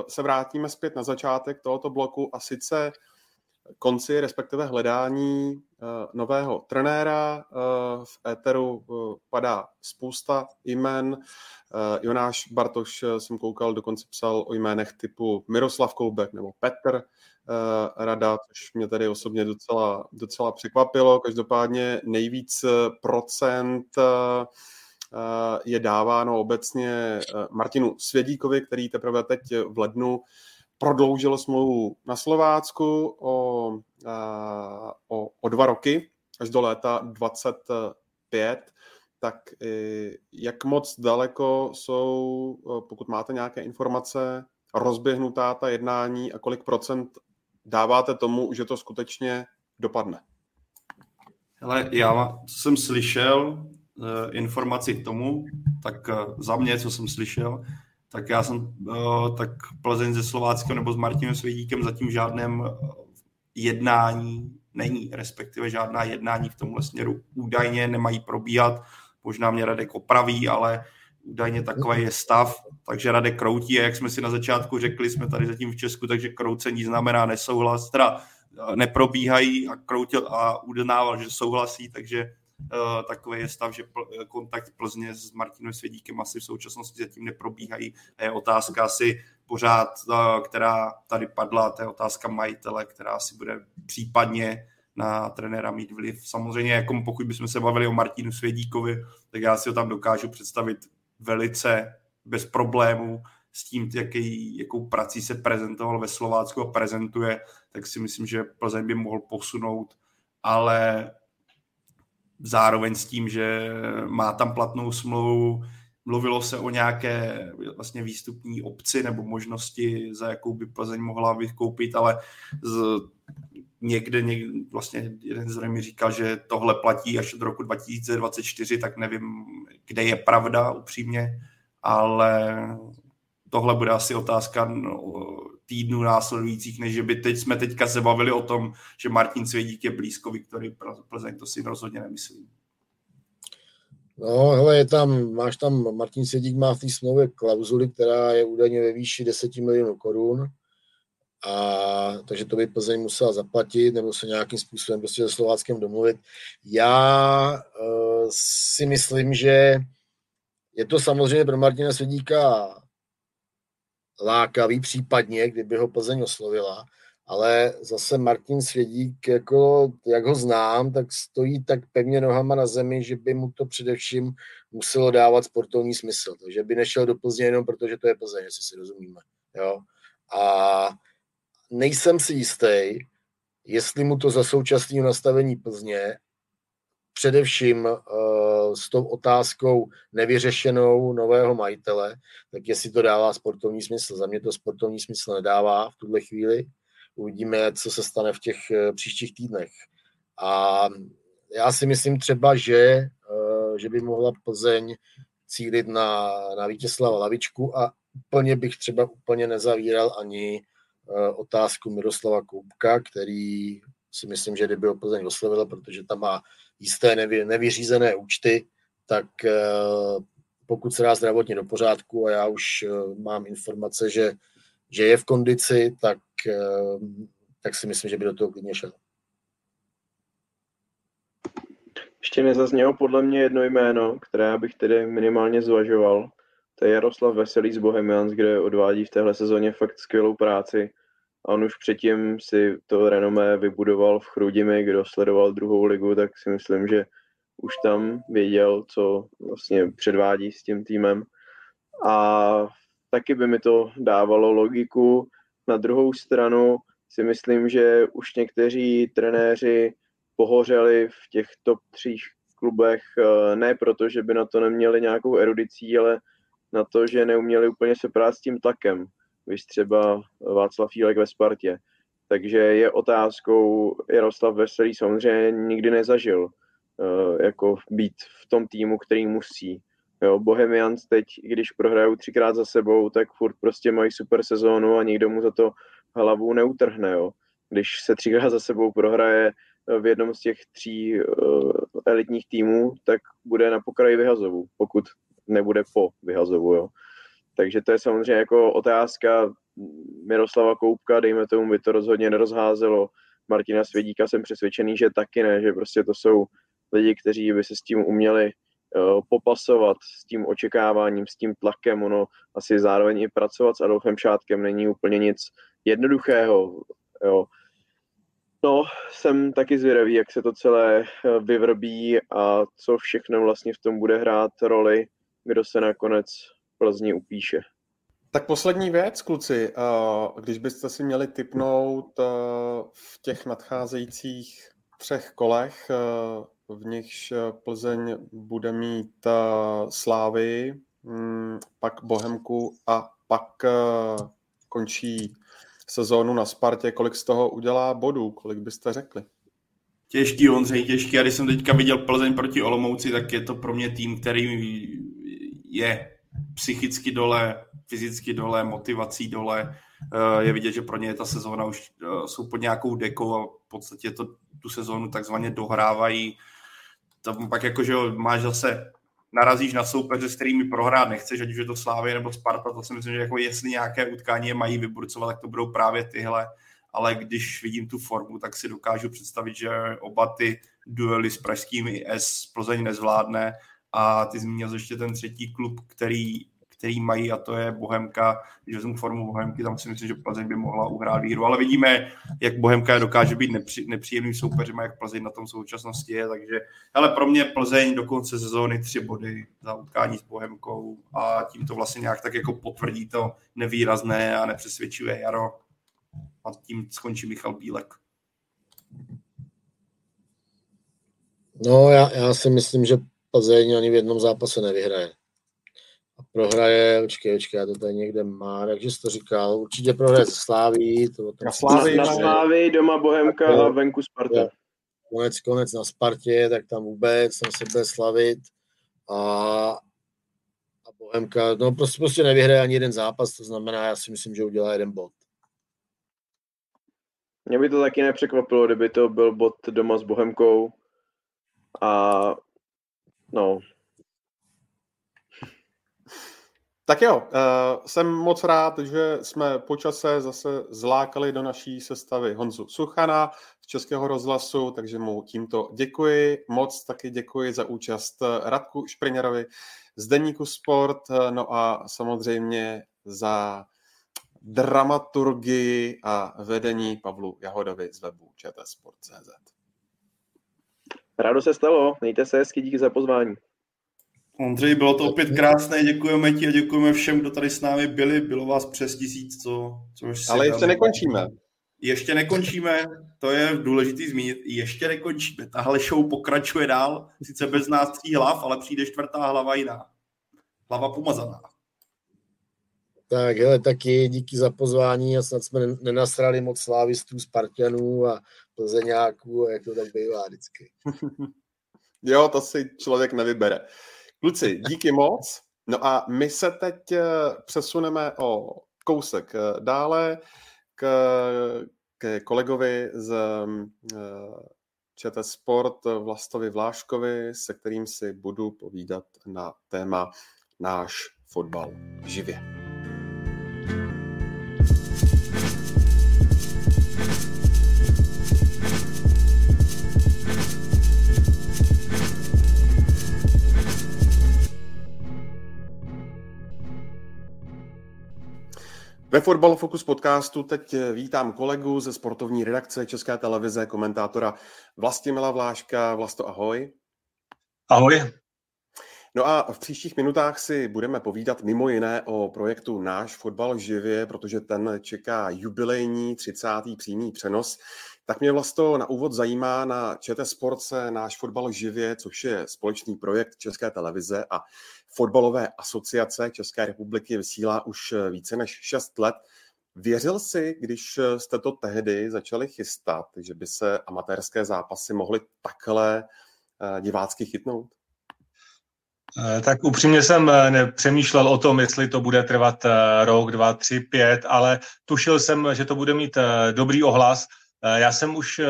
se vrátíme zpět na začátek tohoto bloku a sice konci, respektive hledání uh, nového trenéra. Uh, v éteru uh, padá spousta jmen. Jonáš Bartoš jsem koukal, dokonce psal o jménech typu Miroslav Koubek nebo Petr Rada, což mě tady osobně docela, docela překvapilo. Každopádně nejvíc procent je dáváno obecně Martinu Svědíkovi, který teprve teď v lednu prodloužilo smlouvu na Slovácku o, o, o dva roky, až do léta 25, tak jak moc daleko jsou, pokud máte nějaké informace, rozběhnutá ta jednání a kolik procent dáváte tomu, že to skutečně dopadne? Hele, já jsem slyšel eh, informaci k tomu, tak za mě, co jsem slyšel, tak já jsem, uh, tak Plzeň ze Slováckem nebo s Martinem Svědíkem zatím v žádném eh, jednání není, respektive žádná jednání v tomhle směru údajně nemají probíhat. Možná mě Radek opraví, ale údajně takový je stav, takže Radek kroutí a jak jsme si na začátku řekli, jsme tady zatím v Česku, takže kroucení znamená nesouhlas, teda eh, neprobíhají a kroutil a uznával, že souhlasí, takže Eh, takový je stav, že pl- kontakt Plzně s Martinem Svědíkem asi v současnosti zatím neprobíhají. A je otázka asi pořád, eh, která tady padla, to je otázka majitele, která si bude případně na trenéra mít vliv. Samozřejmě, jako pokud bychom se bavili o Martinu Svědíkovi, tak já si ho tam dokážu představit velice bez problémů s tím, jaký, jakou prací se prezentoval ve Slovácku a prezentuje, tak si myslím, že Plzeň by mohl posunout, ale zároveň s tím, že má tam platnou smlouvu, mluvilo se o nějaké vlastně výstupní obci nebo možnosti, za jakou by Plzeň mohla vykoupit, ale z, někde, někde vlastně jeden z mi říkal, že tohle platí až od roku 2024, tak nevím, kde je pravda upřímně, ale tohle bude asi otázka no, týdnů následujících, než by teď jsme teďka se bavili o tom, že Martin Svědík je blízko Viktory Plzeň, to si rozhodně nemyslím. No, hele, je tam, máš tam, Martin Sedík má v té smlouvě klauzuli, která je údajně ve výši 10 milionů korun, a, takže to by Plzeň musela zaplatit nebo se nějakým způsobem prostě se Slováckem domluvit. Já uh, si myslím, že je to samozřejmě pro Martina Svědíka lákavý případně, kdyby ho Plzeň oslovila, ale zase Martin Svědík, jako, jak ho znám, tak stojí tak pevně nohama na zemi, že by mu to především muselo dávat sportovní smysl. Takže by nešel do Plzně jenom protože to je Plzeň, jestli si rozumíme. Jo? A nejsem si jistý, jestli mu to za současného nastavení Plzně, především uh, s tou otázkou nevyřešenou nového majitele, tak jestli to dává sportovní smysl. Za mě to sportovní smysl nedává v tuhle chvíli. Uvidíme, co se stane v těch uh, příštích týdnech. A já si myslím třeba, že, uh, že by mohla Plzeň cílit na, na Vítězslava Lavičku a úplně bych třeba úplně nezavíral ani Eh, otázku Miroslava Koupka, který si myslím, že kdyby ho Plzeň oslovil, protože tam má jisté nevy, nevyřízené účty, tak eh, pokud se dá zdravotně do pořádku a já už eh, mám informace, že, že je v kondici, tak, tak si myslím, že by do toho klidně šel. Ještě nezaznělo podle mě jedno jméno, které bych tedy minimálně zvažoval. To je Jaroslav Veselý z Bohemians, kde odvádí v téhle sezóně fakt skvělou práci. A on už předtím si to renomé vybudoval v Chrudimi, kdo sledoval druhou ligu, tak si myslím, že už tam věděl, co vlastně předvádí s tím týmem. A taky by mi to dávalo logiku. Na druhou stranu si myslím, že už někteří trenéři pohořeli v těch top tří klubech, eh, ne proto, že by na to neměli nějakou erudicí, ale na to, že neuměli úplně se prát s tím tlakem. Víš třeba Václav Fílek ve Spartě. Takže je otázkou, Jaroslav Veselý samozřejmě nikdy nezažil uh, jako být v tom týmu, který musí. Jo, Bohemians teď, když prohrajou třikrát za sebou, tak furt prostě mají super sezónu a nikdo mu za to hlavu neutrhne. Jo. Když se třikrát za sebou prohraje v jednom z těch tří uh, elitních týmů, tak bude na pokraji vyhazovu, pokud nebude po vyhazovu. Jo. Takže to je samozřejmě jako otázka Miroslava Koupka, dejme tomu, by to rozhodně nerozházelo. Martina Svědíka jsem přesvědčený, že taky ne, že prostě to jsou lidi, kteří by se s tím uměli uh, popasovat, s tím očekáváním, s tím tlakem. Ono asi zároveň i pracovat s Adolfem Šátkem není úplně nic jednoduchého. Jo. No, jsem taky zvědavý, jak se to celé eh, vyvrbí a co všechno vlastně v tom bude hrát roli, kdo se nakonec Plzni upíše. Tak poslední věc, kluci. Eh, když byste si měli typnout eh, v těch nadcházejících třech kolech, eh, v nichž Plzeň bude mít Slávy, hm, pak Bohemku a pak končí sezónu na Spartě, kolik z toho udělá bodů, kolik byste řekli? Těžký, Ondřej, těžký. A když jsem teďka viděl Plzeň proti Olomouci, tak je to pro mě tým, který je psychicky dole, fyzicky dole, motivací dole. Eh, je vidět, že pro ně je ta sezóna už eh, jsou pod nějakou dekou a v podstatě to, tu sezónu takzvaně dohrávají. Tam pak jako, že máš zase narazíš na soupeře, s kterými prohrát nechceš, ať už je to Slávě nebo Sparta, to si myslím, že jako jestli nějaké utkání je mají vyburcovat, tak to budou právě tyhle, ale když vidím tu formu, tak si dokážu představit, že oba ty duely s pražskými S Plzeň nezvládne a ty zmínil ještě ten třetí klub, který, který mají a to je Bohemka. Když vezmu formu Bohemky, tam si myslím, že Plzeň by mohla uhrát výhru, ale vidíme, jak Bohemka dokáže být nepří, nepříjemným soupeřem a jak Plzeň na tom současnosti je, takže ale pro mě Plzeň do konce sezóny tři body za utkání s Bohemkou a tím to vlastně nějak tak jako potvrdí to nevýrazné a nepřesvědčivé jaro a tím skončí Michal Bílek. No, já, já si myslím, že Plzeň ani v jednom zápase nevyhraje. A prohraje, počkej, počkej, já to tady někde má, takže jsi to říkal, určitě prohraje ze Sláví. To na Sláví, na, na Sláví, doma Bohemka a venku Sparta. Konec, konec na Spartě, tak tam vůbec, tam se bude slavit. A, a Bohemka, no prostě, prostě nevyhraje ani jeden zápas, to znamená, já si myslím, že udělá jeden bod. Mě by to taky nepřekvapilo, kdyby to byl bod doma s Bohemkou a No. Tak jo, eh, jsem moc rád, že jsme počase zase zlákali do naší sestavy Honzu Suchana z Českého rozhlasu, takže mu tímto děkuji. Moc taky děkuji za účast Radku Špriněrovi z Deníku Sport, eh, no a samozřejmě za dramaturgii a vedení Pavlu Jahodovi z webu ČT Sport.cz. Rádo se stalo, mějte se hezky, díky za pozvání. Ondřej, bylo to opět krásné, děkujeme ti a děkujeme všem, kdo tady s námi byli. Bylo vás přes tisíc, co, což Ale ještě nekončíme. Ještě nekončíme, to je důležitý zmínit, ještě nekončíme. Tahle show pokračuje dál, sice bez nás tří hlav, ale přijde čtvrtá hlava jiná. Hlava pomazaná. Tak hele, taky díky za pozvání a snad jsme nenasrali moc slávistů, Spartanů a Plzeňáků, jak to tak bývá vždycky. (laughs) jo, to si člověk nevybere. Kluci, díky moc. No a my se teď eh, přesuneme o kousek eh, dále k, k kolegovi z eh, ČT Sport Vlastovi Vláškovi, se kterým si budu povídat na téma náš fotbal živě. Ve Fotbal Focus podcastu teď vítám kolegu ze sportovní redakce České televize, komentátora Vlastimila Vláška. Vlasto, ahoj. Ahoj. No a v příštích minutách si budeme povídat mimo jiné o projektu Náš fotbal živě, protože ten čeká jubilejní 30. přímý přenos. Tak mě vlastně na úvod zajímá na ČT Sport se Náš fotbal živě, což je společný projekt České televize a fotbalové asociace České republiky vysílá už více než 6 let. Věřil jsi, když jste to tehdy začali chystat, že by se amatérské zápasy mohly takhle eh, divácky chytnout? Eh, tak upřímně jsem eh, nepřemýšlel o tom, jestli to bude trvat rok, dva, tři, pět, ale tušil jsem, že to bude mít dobrý ohlas já jsem už eh,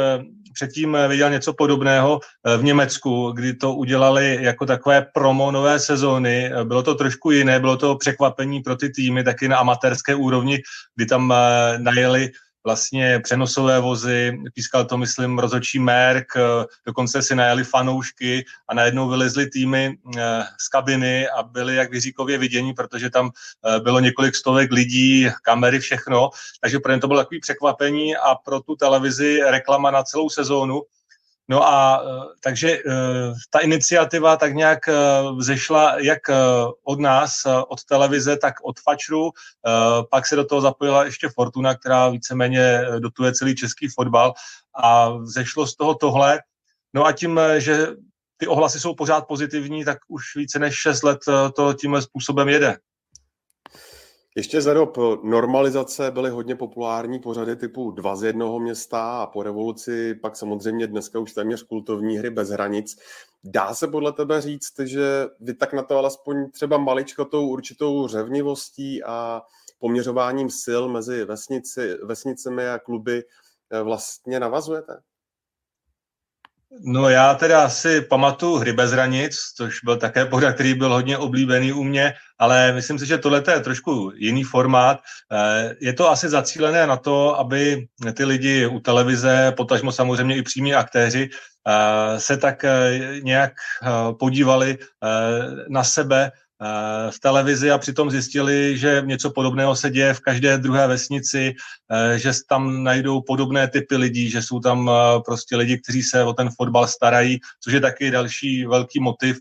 předtím eh, viděl něco podobného v Německu, kdy to udělali jako takové promo nové sezóny. Bylo to trošku jiné, bylo to překvapení pro ty týmy, taky na amatérské úrovni, kdy tam najeli vlastně přenosové vozy, pískal to, myslím, rozočí Merk, eh, dokonce si najeli fanoušky a najednou vylezly týmy eh, z kabiny a byly jak vyříkově vidění, protože tam eh, bylo několik stovek lidí, kamery, všechno. Takže pro ně to bylo takové překvapení a pro tu televizi reklama na celou sezónu. No a eh, takže eh, ta iniciativa tak nějak eh, vzešla jak od nás, od televize, tak od Fačru. Pak se do toho zapojila ještě Fortuna, která víceméně dotuje celý český fotbal a vzešlo z toho tohle. No a tím, že ty ohlasy jsou pořád pozitivní, tak už více než 6 let to tímhle způsobem jede. Ještě za dob normalizace byly hodně populární pořady typu Dva z jednoho města a po revoluci pak samozřejmě dneska už téměř kultovní hry bez hranic. Dá se podle tebe říct, že vy tak na to alespoň třeba maličko tou určitou řevnivostí a poměřováním sil mezi vesnici, vesnicemi a kluby eh, vlastně navazujete? No já teda si pamatuju Hry bez hranic, což byl také pořad, který byl hodně oblíbený u mě, ale myslím si, že tohle je trošku jiný formát. Eh, je to asi zacílené na to, aby ty lidi u televize, potažmo samozřejmě i přímí aktéři, eh, se tak eh, nějak podívali na sebe v televizi a přitom zjistili, že něco podobného se děje v každé druhé vesnici, eh, že tam najdou podobné typy lidí, že jsou tam eh, prostě lidi, kteří se o ten fotbal starají, což je taky další velký motiv,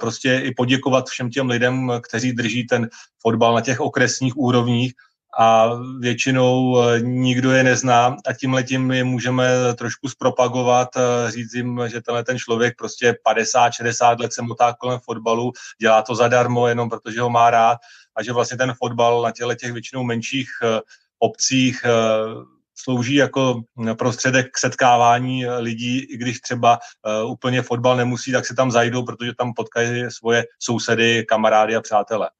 prostě i poděkovat všem těm lidem, kteří drží ten fotbal na těch okresních úrovních a většinou eh, nikdo je nezná a tím letím je můžeme trošku zpropagovat, eh, říct jim, že tenhle ten člověk prostě 50-60 let se motá kolem fotbalu, dělá to zadarmo jenom protože ho má rád a že vlastně ten fotbal na těle těch většinou menších eh, obcích slouží jako prostředek k setkávání lidí, i když třeba úplně fotbal nemusí, tak se tam zajdou, protože tam potkají svoje sousedy, kamarády a přátele.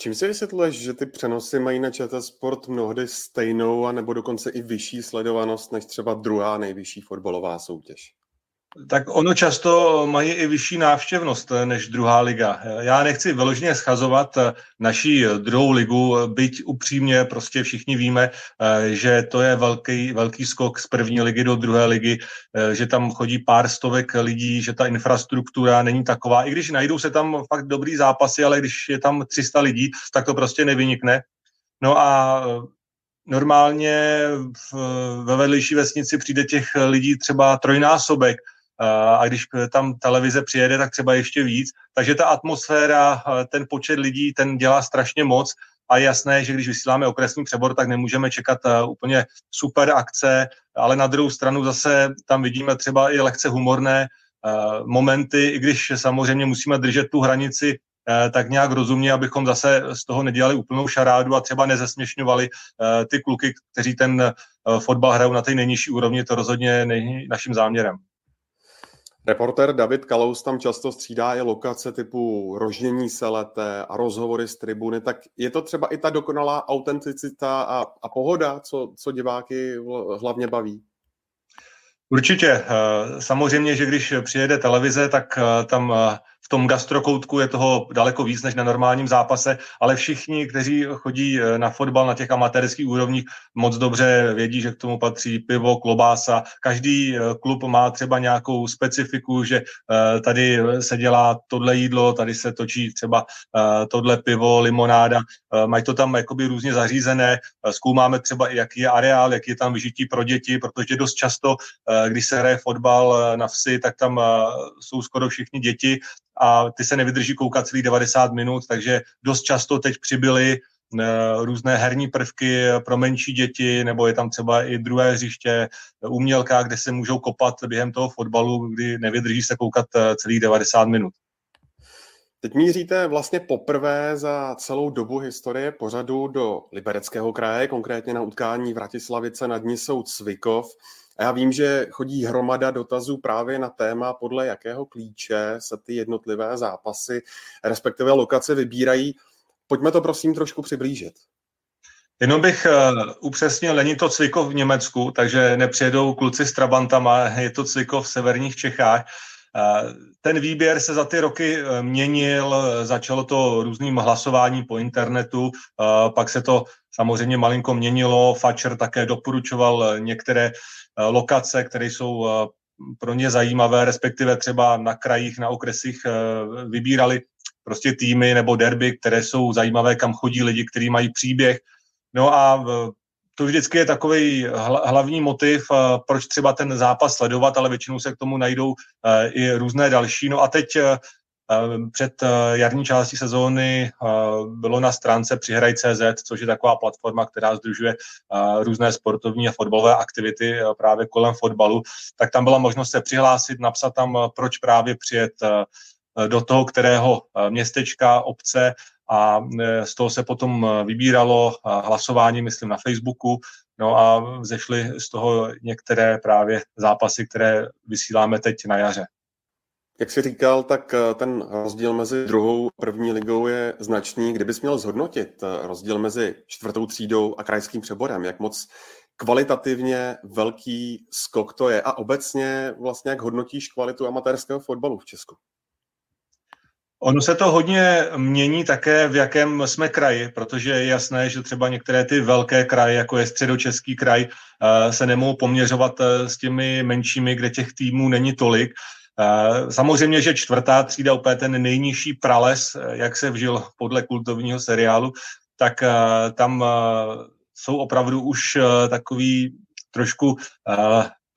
Čím si vysvětluješ, že ty přenosy mají na ČT Sport mnohdy stejnou a nebo dokonce i vyšší sledovanost než třeba druhá nejvyšší fotbalová soutěž? Tak ono často mají i vyšší návštěvnost eh, než druhá liga. Já nechci vyloženě schazovat eh, naší druhou ligu, byť upřímně prostě všichni víme, eh, že to je velký, velký skok z první ligy do druhé ligy, že tam chodí pár stovek lidí, že ta infrastruktura není taková. I když najdou se tam fakt dobrý zápasy, ale když je tam 300 lidí, tak to prostě nevynikne. No a normálně ve vedlejší vesnici přijde těch lidí třeba trojnásobek, a když tam televize přijede, tak třeba ještě víc. Takže ta atmosféra, ten počet lidí, ten dělá strašně moc a je jasné, že když vysíláme okresní přebor, tak nemůžeme čekat úplně super akce, ale na druhou stranu zase tam vidíme třeba i lehce humorné momenty, i když samozřejmě musíme držet tu hranici tak nějak rozumně, abychom zase z toho nedělali úplnou šarádu a třeba nezesměšňovali ty kluky, kteří ten fotbal hrajou na té nejnižší úrovni, to rozhodně není naším záměrem. Reporter David Kalous tam často střídá i lokace typu rožnění selete a rozhovory z tribuny, tak je to třeba i ta dokonalá autenticita a, a pohoda, co, co diváky hlavně baví? Určitě. Eh, samozřejmě, že když přijede televize, tak eh, tam eh, v tom gastrokoutku je toho daleko víc než na normálním zápase, ale všichni, kteří chodí eh, na fotbal na těch amatérských úrovních, moc dobře vědí, že k tomu patří pivo, klobása. Každý eh, klub má třeba nějakou specifiku, že eh, tady se dělá tohle jídlo, tady se točí třeba tohle pivo, limonáda. Mají to tam jakoby různě zařízené. Zkoumáme třeba, jaký je areál, jaký je tam vyžití pro děti, protože dost často, když se hraje fotbal na vsi, tak tam jsou skoro všichni děti a ty se nevydrží koukat celý 90 minut, takže dost často teď přibyly eh, různé herní prvky pro menší děti, nebo je tam třeba i druhé hřiště, umělka, kde se můžou kopat během toho fotbalu, kdy nevydrží se koukat eh, celý 90 minut. Teď míříte vlastně poprvé za celou dobu historie pořadu do Libereckého kraje, konkrétně na utkání Vratislavice nad Nisou Cvikov. A já vím, že chodí hromada dotazů právě na téma, podle jakého klíče se ty jednotlivé zápasy, respektive lokace vybírají. Pojďme to prosím trošku přiblížit. Jenom bych uh, upřesnil, není to Cvikov v Německu, takže nepřijedou kluci s Trabantama, je to Cvikov v severních Čechách. Uh, ten výběr se za ty roky uh, měnil, začalo to různým hlasováním po internetu, pak se to samozřejmě malinko měnilo, Fatscher také doporučoval některé Eh, lokace, které jsou eh, pro ně zajímavé, respektive třeba na krajích, na okresích eh, vybírali prostě týmy nebo derby, které jsou zajímavé, kam chodí lidi, kteří mají příběh. No a to vždycky je takový hlavní motiv, proč třeba ten zápas sledovat, ale většinou se k tomu najdou i různé další. No a teď před eh, jarní částí sezóny eh, bylo na stránce Přihraj.cz, což je taková platforma, která združuje eh, různé sportovní a fotbalové aktivity právě kolem fotbalu, tak tam byla možnost se přihlásit, napsat tam, proč právě přijet do toho, kterého městečka, obce a z toho se potom vybíralo hlasování, myslím, na Facebooku, no a zešly z toho některé právě zápasy, které vysíláme teď na jaře. Jak jsi říkal, tak eh, ten rozdíl mezi druhou a první ligou je značný. Kdybys měl zhodnotit eh, rozdíl mezi čtvrtou třídou a krajským přeborem, jak moc kvalitativně velký skok to je a obecně vlastně jak hodnotíš kvalitu amatérského fotbalu v Česku? Ono se to hodně mění také, v jakém jsme kraji, protože je jasné, že třeba některé ty velké kraje, jako je středočeský kraj, eh, se nemohou poměřovat s těmi menšími, kde těch týmů není tolik. Eh, samozřejmě, že čtvrtá třída, úplně ten nejnižší prales, eh, jak se vžil podle kultovního seriálu, tak eh, tam jsou opravdu už takový trošku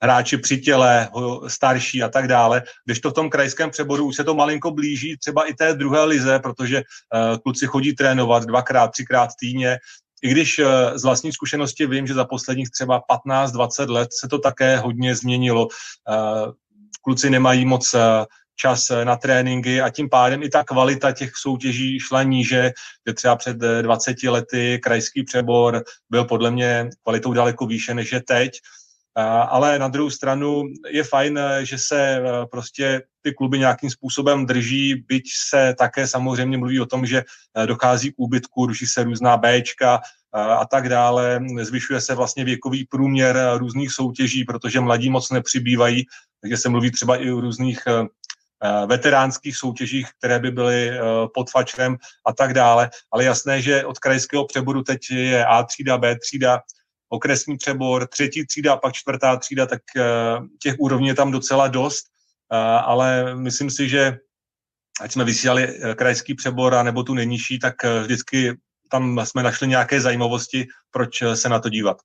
hráči při těle, starší a tak dále, když to v tom krajském přeboru už se to malinko blíží třeba i té druhé lize, protože kluci chodí trénovat dvakrát, třikrát týdně, i když z vlastní zkušenosti vím, že za posledních třeba 15-20 let se to také hodně změnilo kluci nemají moc eh, čas eh, na tréninky a tím pádem i ta kvalita těch soutěží šla níže, že třeba před 20 eh, lety krajský přebor byl podle mě kvalitou daleko výše než je teď. Ale na druhou stranu je fajn, že se prostě ty kluby nějakým způsobem drží, byť se také samozřejmě mluví o tom, že dochází k úbytku, ruší se různá Bčka, a tak dále. Zvyšuje se vlastně věkový průměr různých soutěží, protože mladí moc nepřibývají takže se mluví třeba i o různých veteránských soutěžích, které by byly pod fačem a tak dále. Ale jasné, že od krajského přeboru teď je A třída, B třída, okresní přebor, třetí třída, pak čtvrtá třída, tak těch úrovní je tam docela dost, ale myslím si, že ať jsme vysílali krajský přebor a nebo tu nejnižší, tak vždycky tam jsme našli nějaké zajímavosti, proč se na to dívat.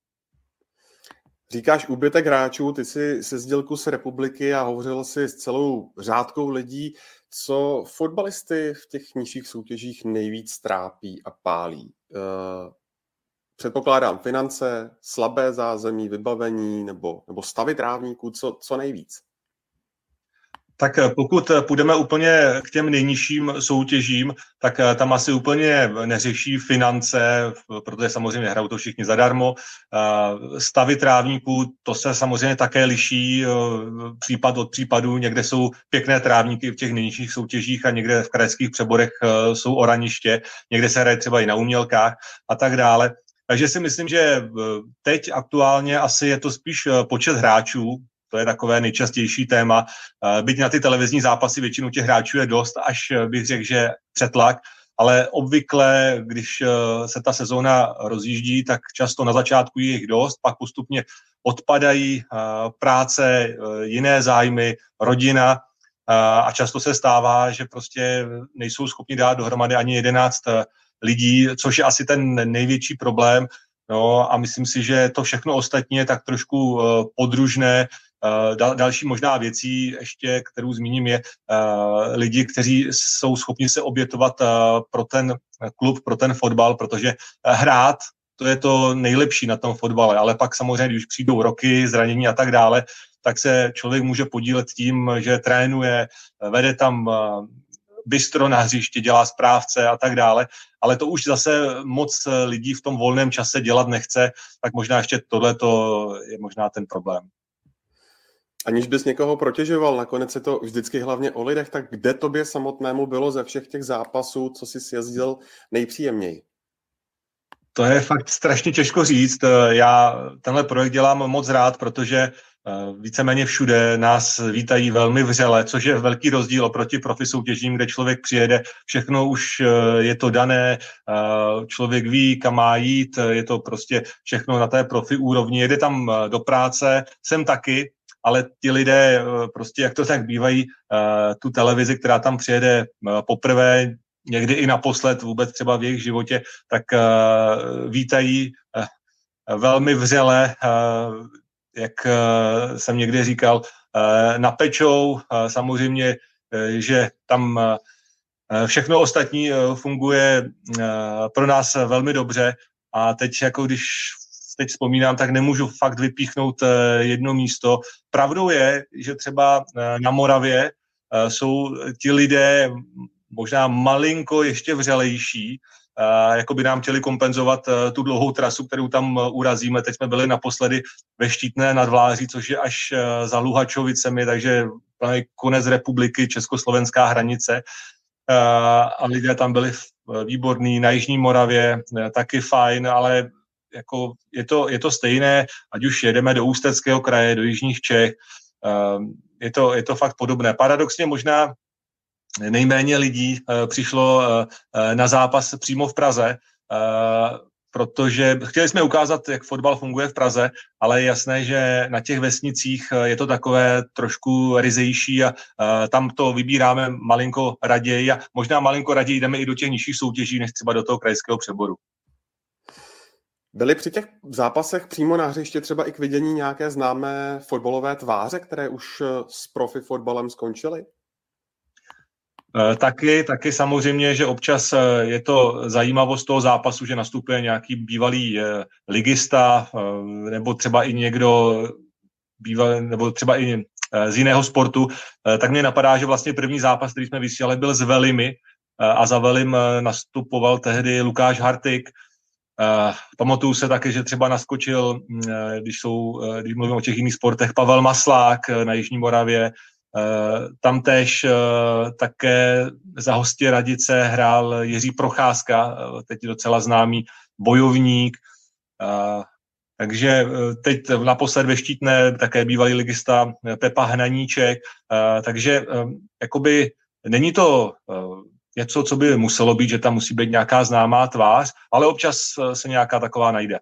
Říkáš úbytek hráčů, ty jsi se sděl kus republiky a hovořil si s celou řádkou lidí, co fotbalisty v těch nižších soutěžích nejvíc trápí a pálí. Předpokládám finance, slabé zázemí, vybavení nebo, nebo stavy trávníků, co, co nejvíc? Tak eh, pokud eh, půjdeme úplně k těm nejnižším soutěžím, tak eh, tam asi úplně neřeší finance, protože samozřejmě hrajou to všichni zadarmo. Stavy trávníků, to se samozřejmě také liší případ od případu. Někde jsou pěkné trávníky v těch nejnižších soutěžích a někde v krajských přeborech jsou oraniště, někde se hraje třeba i na umělkách a tak dále. Takže si myslím, že teď aktuálně asi je to spíš počet hráčů, to je takové nejčastější téma. Eh, byť na ty televizní zápasy většinu těch hráčů je dost, až eh, bych řekl, že přetlak, ale obvykle, když eh, se ta sezóna rozjíždí, tak často na začátku je jich dost, pak postupně odpadají práce, jiné zájmy, rodina a často se stává, že prostě nejsou schopni dát dohromady ani 11 lidí, což je asi ten největší problém. No a myslím si, že to všechno ostatní je tak trošku podružné, Eh, dal, další možná věcí ještě, kterou zmíním, je uh, lidi, kteří jsou schopni se obětovat pro ten klub, pro ten fotbal, protože hrát to je to nejlepší na tom fotbale, ale pak samozřejmě, když přijdou roky, zranění a tak dále, tak se člověk může podílet tím, že trénuje, vede tam bystro na hřišti, dělá správce a tak dále, ale to už zase moc lidí v tom volném čase dělat nechce, tak možná ještě tohle je možná ten problém. Aniž bys někoho protěžoval, nakonec je to vždycky hlavně o lidech, tak kde tobě samotnému bylo ze všech těch zápasů, co jsi sjezdil nejpříjemněji? To je fakt strašně těžko říct. Já tenhle projekt dělám moc rád, protože víceméně všude nás vítají velmi vřele, což je velký rozdíl oproti profi soutěžím, kde člověk přijede, všechno už eh, je to dané, eh, člověk ví, kam má jít, je to prostě všechno na té profi úrovni, jede tam do práce, jsem taky, ale ti lidé eh, prostě, jak to tak bývají, eh, tu televizi, která tam přijede eh, poprvé, někdy i naposled vůbec třeba v jejich životě, tak vítají velmi vřele, jak jsem někdy říkal, napečou. Samozřejmě, že tam všechno ostatní funguje pro nás velmi dobře a teď, jako když teď vzpomínám, tak nemůžu fakt vypíchnout eh, jedno místo. Pravdou je, že třeba eh, na Moravě eh, jsou ti lidé možná malinko ještě vřelejší, jako by nám chtěli kompenzovat tu dlouhou trasu, kterou tam urazíme. Teď jsme byli naposledy ve Štítné nad Vláří, což je až za Luhačovicemi, takže konec republiky, československá hranice. A lidé tam byli výborní, na Jižní Moravě taky fajn, ale jako je, to, je to stejné, ať už jedeme do Ústeckého kraje, do Jižních Čech, je to, je to fakt podobné. Paradoxně možná nejméně lidí eh, přišlo eh, eh, na zápas přímo v Praze, protože chtěli jsme ukázat, jak fotbal funguje v Praze, ale je jasné, že na těch vesnicích je to takové trošku rizejší a tam to vybíráme malinko raději a možná malinko raději jdeme i do těch nižších soutěží, než třeba do toho krajského přeboru. Byly při těch zápasech přímo na hřiště třeba i k vidění nějaké známé fotbalové tváře, které už s profi fotbalem skončily? Eh, taky, taky samozřejmě, že občas eh, je to zajímavost toho zápasu, že nastupuje nějaký bývalý ligista nebo třeba i někdo býval, nebo třeba i z jiného sportu, tak mě napadá, že vlastně první zápas, který jsme vysílali, byl s Velimi a za Velim nastupoval tehdy Lukáš Hartik, pamatuju se taky, že třeba naskočil, uh, když, jsou, když mluvím o těch jiných sportech, Pavel Maslák na Jižní Moravě. Uh, tam tež uh, také za hostě Radice hrál Jiří Procházka, uh, teď docela známý bojovník. Takže eh, teď naposled ve Štítné také bývalý ligista Pepa Hnaníček, takže jakoby není to něco, co by muselo být, že tam musí být nějaká známá tvář, ale občas se nějaká taková najde.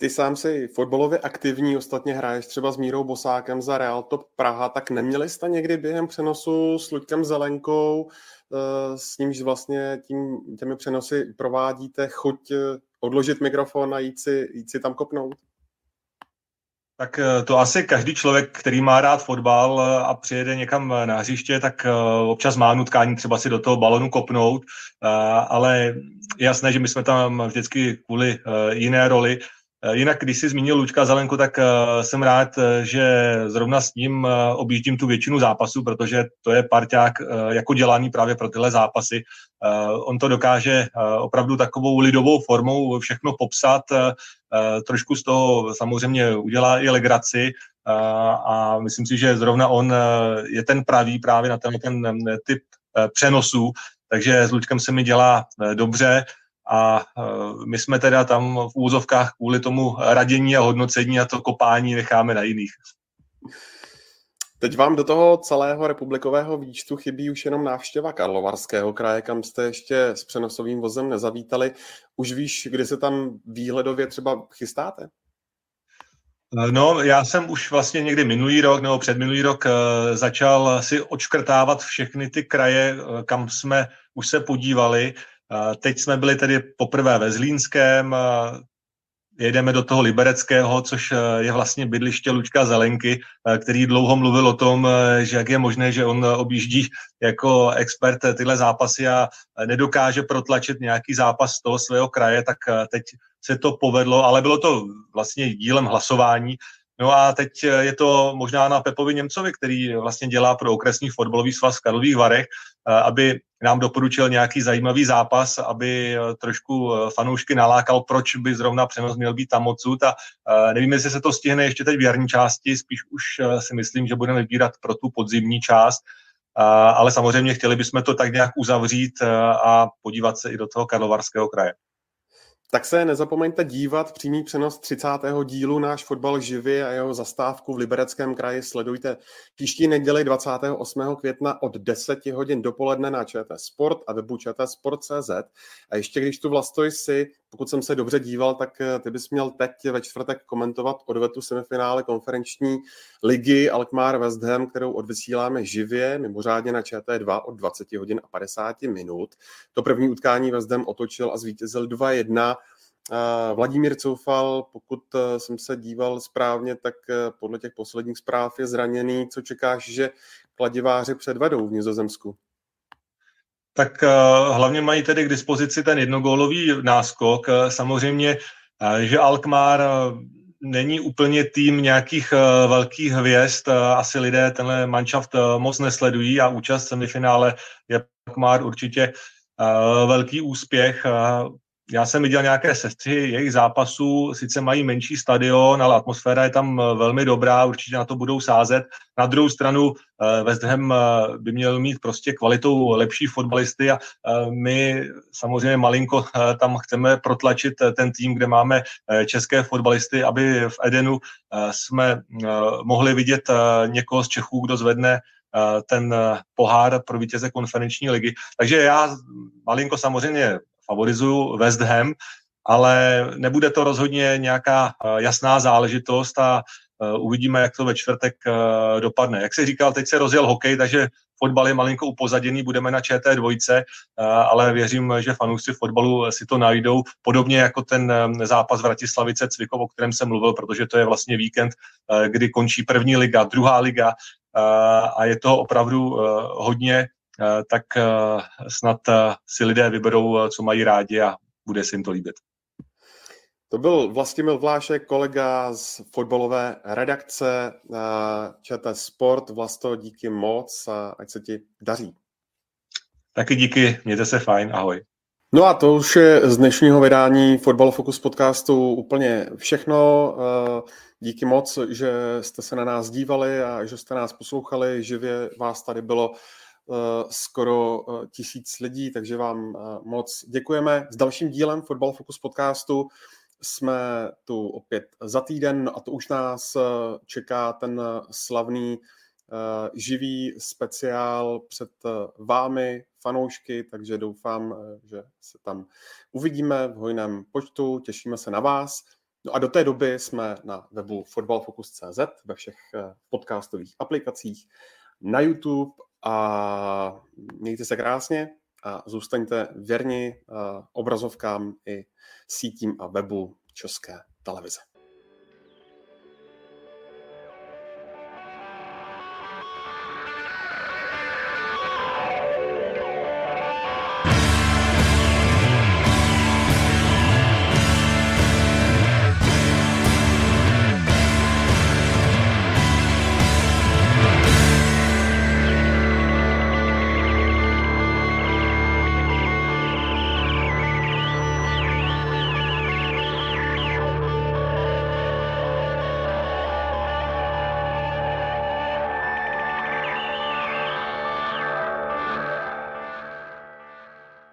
Ty sám si fotbalově aktivní, ostatně hraješ třeba s Mírou Bosákem za Real Top Praha, tak neměli jste někdy během přenosu s Luďkem Zelenkou, eh, s nímž vlastně tím, těmi přenosy provádíte, chuť eh, odložit mikrofon a jít si, jít si tam kopnout? Tak eh, to asi každý člověk, který má rád fotbal a přijede někam na hřiště, tak občas má nutkání třeba si do toho balonu kopnout, ale je jasné, že my jsme tam vždycky kvůli jiné roli, jinak, když jsi zmínil Lučka Zelenku, tak uh, jsem rád, eh, že zrovna s ním objíždím tu většinu zápasů, protože to je parťák jako dělaný právě pro tyhle zápasy. On to dokáže opravdu takovou lidovou formou všechno popsat, trošku z toho samozřejmě udělá i legraci a myslím si, že zrovna on je ten pravý právě na ten, ten typ uh, přenosů, takže s Lučkem se mi dělá dobře a e, my jsme teda tam v úzovkách kvůli tomu radění a hodnocení a to kopání necháme na jiných. Teď vám do toho celého republikového výčtu chybí už jenom návštěva Karlovarského kraje, kam jste ještě s přenosovým vozem nezavítali. Už víš, kdy se tam výhledově třeba chystáte? No, já jsem už vlastně někdy minulý rok nebo předminulý rok e, začal si odškrtávat všechny ty kraje, e, kam jsme už se podívali. Teď jsme byli tedy poprvé ve Zlínském, jedeme do toho Libereckého, což e, je vlastně bydliště Lučka Zelenky, e, který dlouho mluvil o tom, e, že jak je možné, že on objíždí jako expert tyhle zápasy a nedokáže protlačit nějaký zápas z toho svého kraje, tak teď se to povedlo, ale bylo to vlastně dílem hlasování. No a teď je to možná na Pepovi Němcovi, který vlastně dělá pro okresní fotbalový svaz v Karlových Varech, aby nám doporučil nějaký zajímavý zápas, aby eh, trošku eh, fanoušky nalákal, proč by zrovna přenos měl být tam odsud a eh, nevím, jestli se to stihne ještě teď v jarní části, spíš už si myslím, že budeme vybírat pro tu podzimní část, ale samozřejmě chtěli bychom to tak nějak uzavřít a podívat se i do toho Karlovarského kraje. Tak se nezapomeňte dívat přímý přenos 30. dílu Náš fotbal živě a jeho zastávku v Libereckém kraji sledujte příští neděli 28. května od 10 hodin dopoledne na ČT Sport a webu Sport.cz. A ještě když tu Vlastoj si, pokud jsem se dobře díval, tak eh, ty bys měl teď ve čtvrtek komentovat odvetu semifinále konferenční ligy Alkmaar West Ham, kterou odvysíláme živě, mimořádně na ČT2 od 20 hodin a 50 minut. To první utkání West Ham otočil a zvítězil 2-1 Vladimír Coufal, pokud eh, jsem se díval správně, tak eh, podle těch posledních zpráv je zraněný. Co čekáš, že kladiváři předvedou v Nizozemsku? Tak eh, hlavně mají tedy k dispozici ten jednogólový náskok. Samozřejmě, že Alkmaar není úplně tým nějakých velkých hvězd. Asi lidé tenhle manšaft moc nesledují a účast v semifinále je Alkmaar určitě velký úspěch já jsem viděl nějaké sestřihy jejich zápasů, sice mají menší stadion, ale atmosféra je tam eh, velmi dobrá, určitě na to budou sázet. Na druhou stranu eh, West Ham eh, by měl mít prostě kvalitou lepší fotbalisty a my samozřejmě malinko tam chceme protlačit ten tým, kde máme české fotbalisty, aby v Edenu jsme mohli vidět někoho z Čechů, kdo zvedne ten pohár pro vítěze konferenční ligy. Takže já malinko samozřejmě favorizuju West Ham, ale nebude to rozhodně nějaká eh, jasná záležitost a eh, uvidíme, jak to ve čtvrtek eh, dopadne. Jak se říkal, teď se rozjel hokej, takže fotbal je malinko upozaděný, budeme na ČT2, ale věřím, že fanoušci fotbalu si to najdou, podobně jako ten zápas Vratislavice Cvikov, o kterém jsem mluvil, protože to je vlastně víkend, kdy končí první liga, druhá liga a je to opravdu hodně tak eh, snad eh, si lidé vyberou, co mají rádi a bude se jim to líbit. To byl Vlastimil Vlášek, kolega z fotbalové redakce ČT Sport. Vlasto, díky moc a ať se ti daří. Taky díky, mějte se fajn, ahoj. No a to už je z dnešního vydání Fotbal Focus podcastu úplně všechno. Díky moc, že jste se na nás dívali a že jste nás poslouchali. Živě vás tady bylo Eh, skoro eh, tisíc lidí, takže vám eh, moc děkujeme. S dalším dílem Football Focus podcastu jsme tu opět za týden a to už nás čeká ten slavný živý speciál před vámi, fanoušky, takže doufám, že se tam uvidíme v hojném počtu, těšíme se na vás. No a do té doby jsme na webu footballfocus.cz, ve všech podcastových aplikacích, na YouTube a mějte se krásně a zůstaňte věrni obrazovkám i sítím a webu České televize.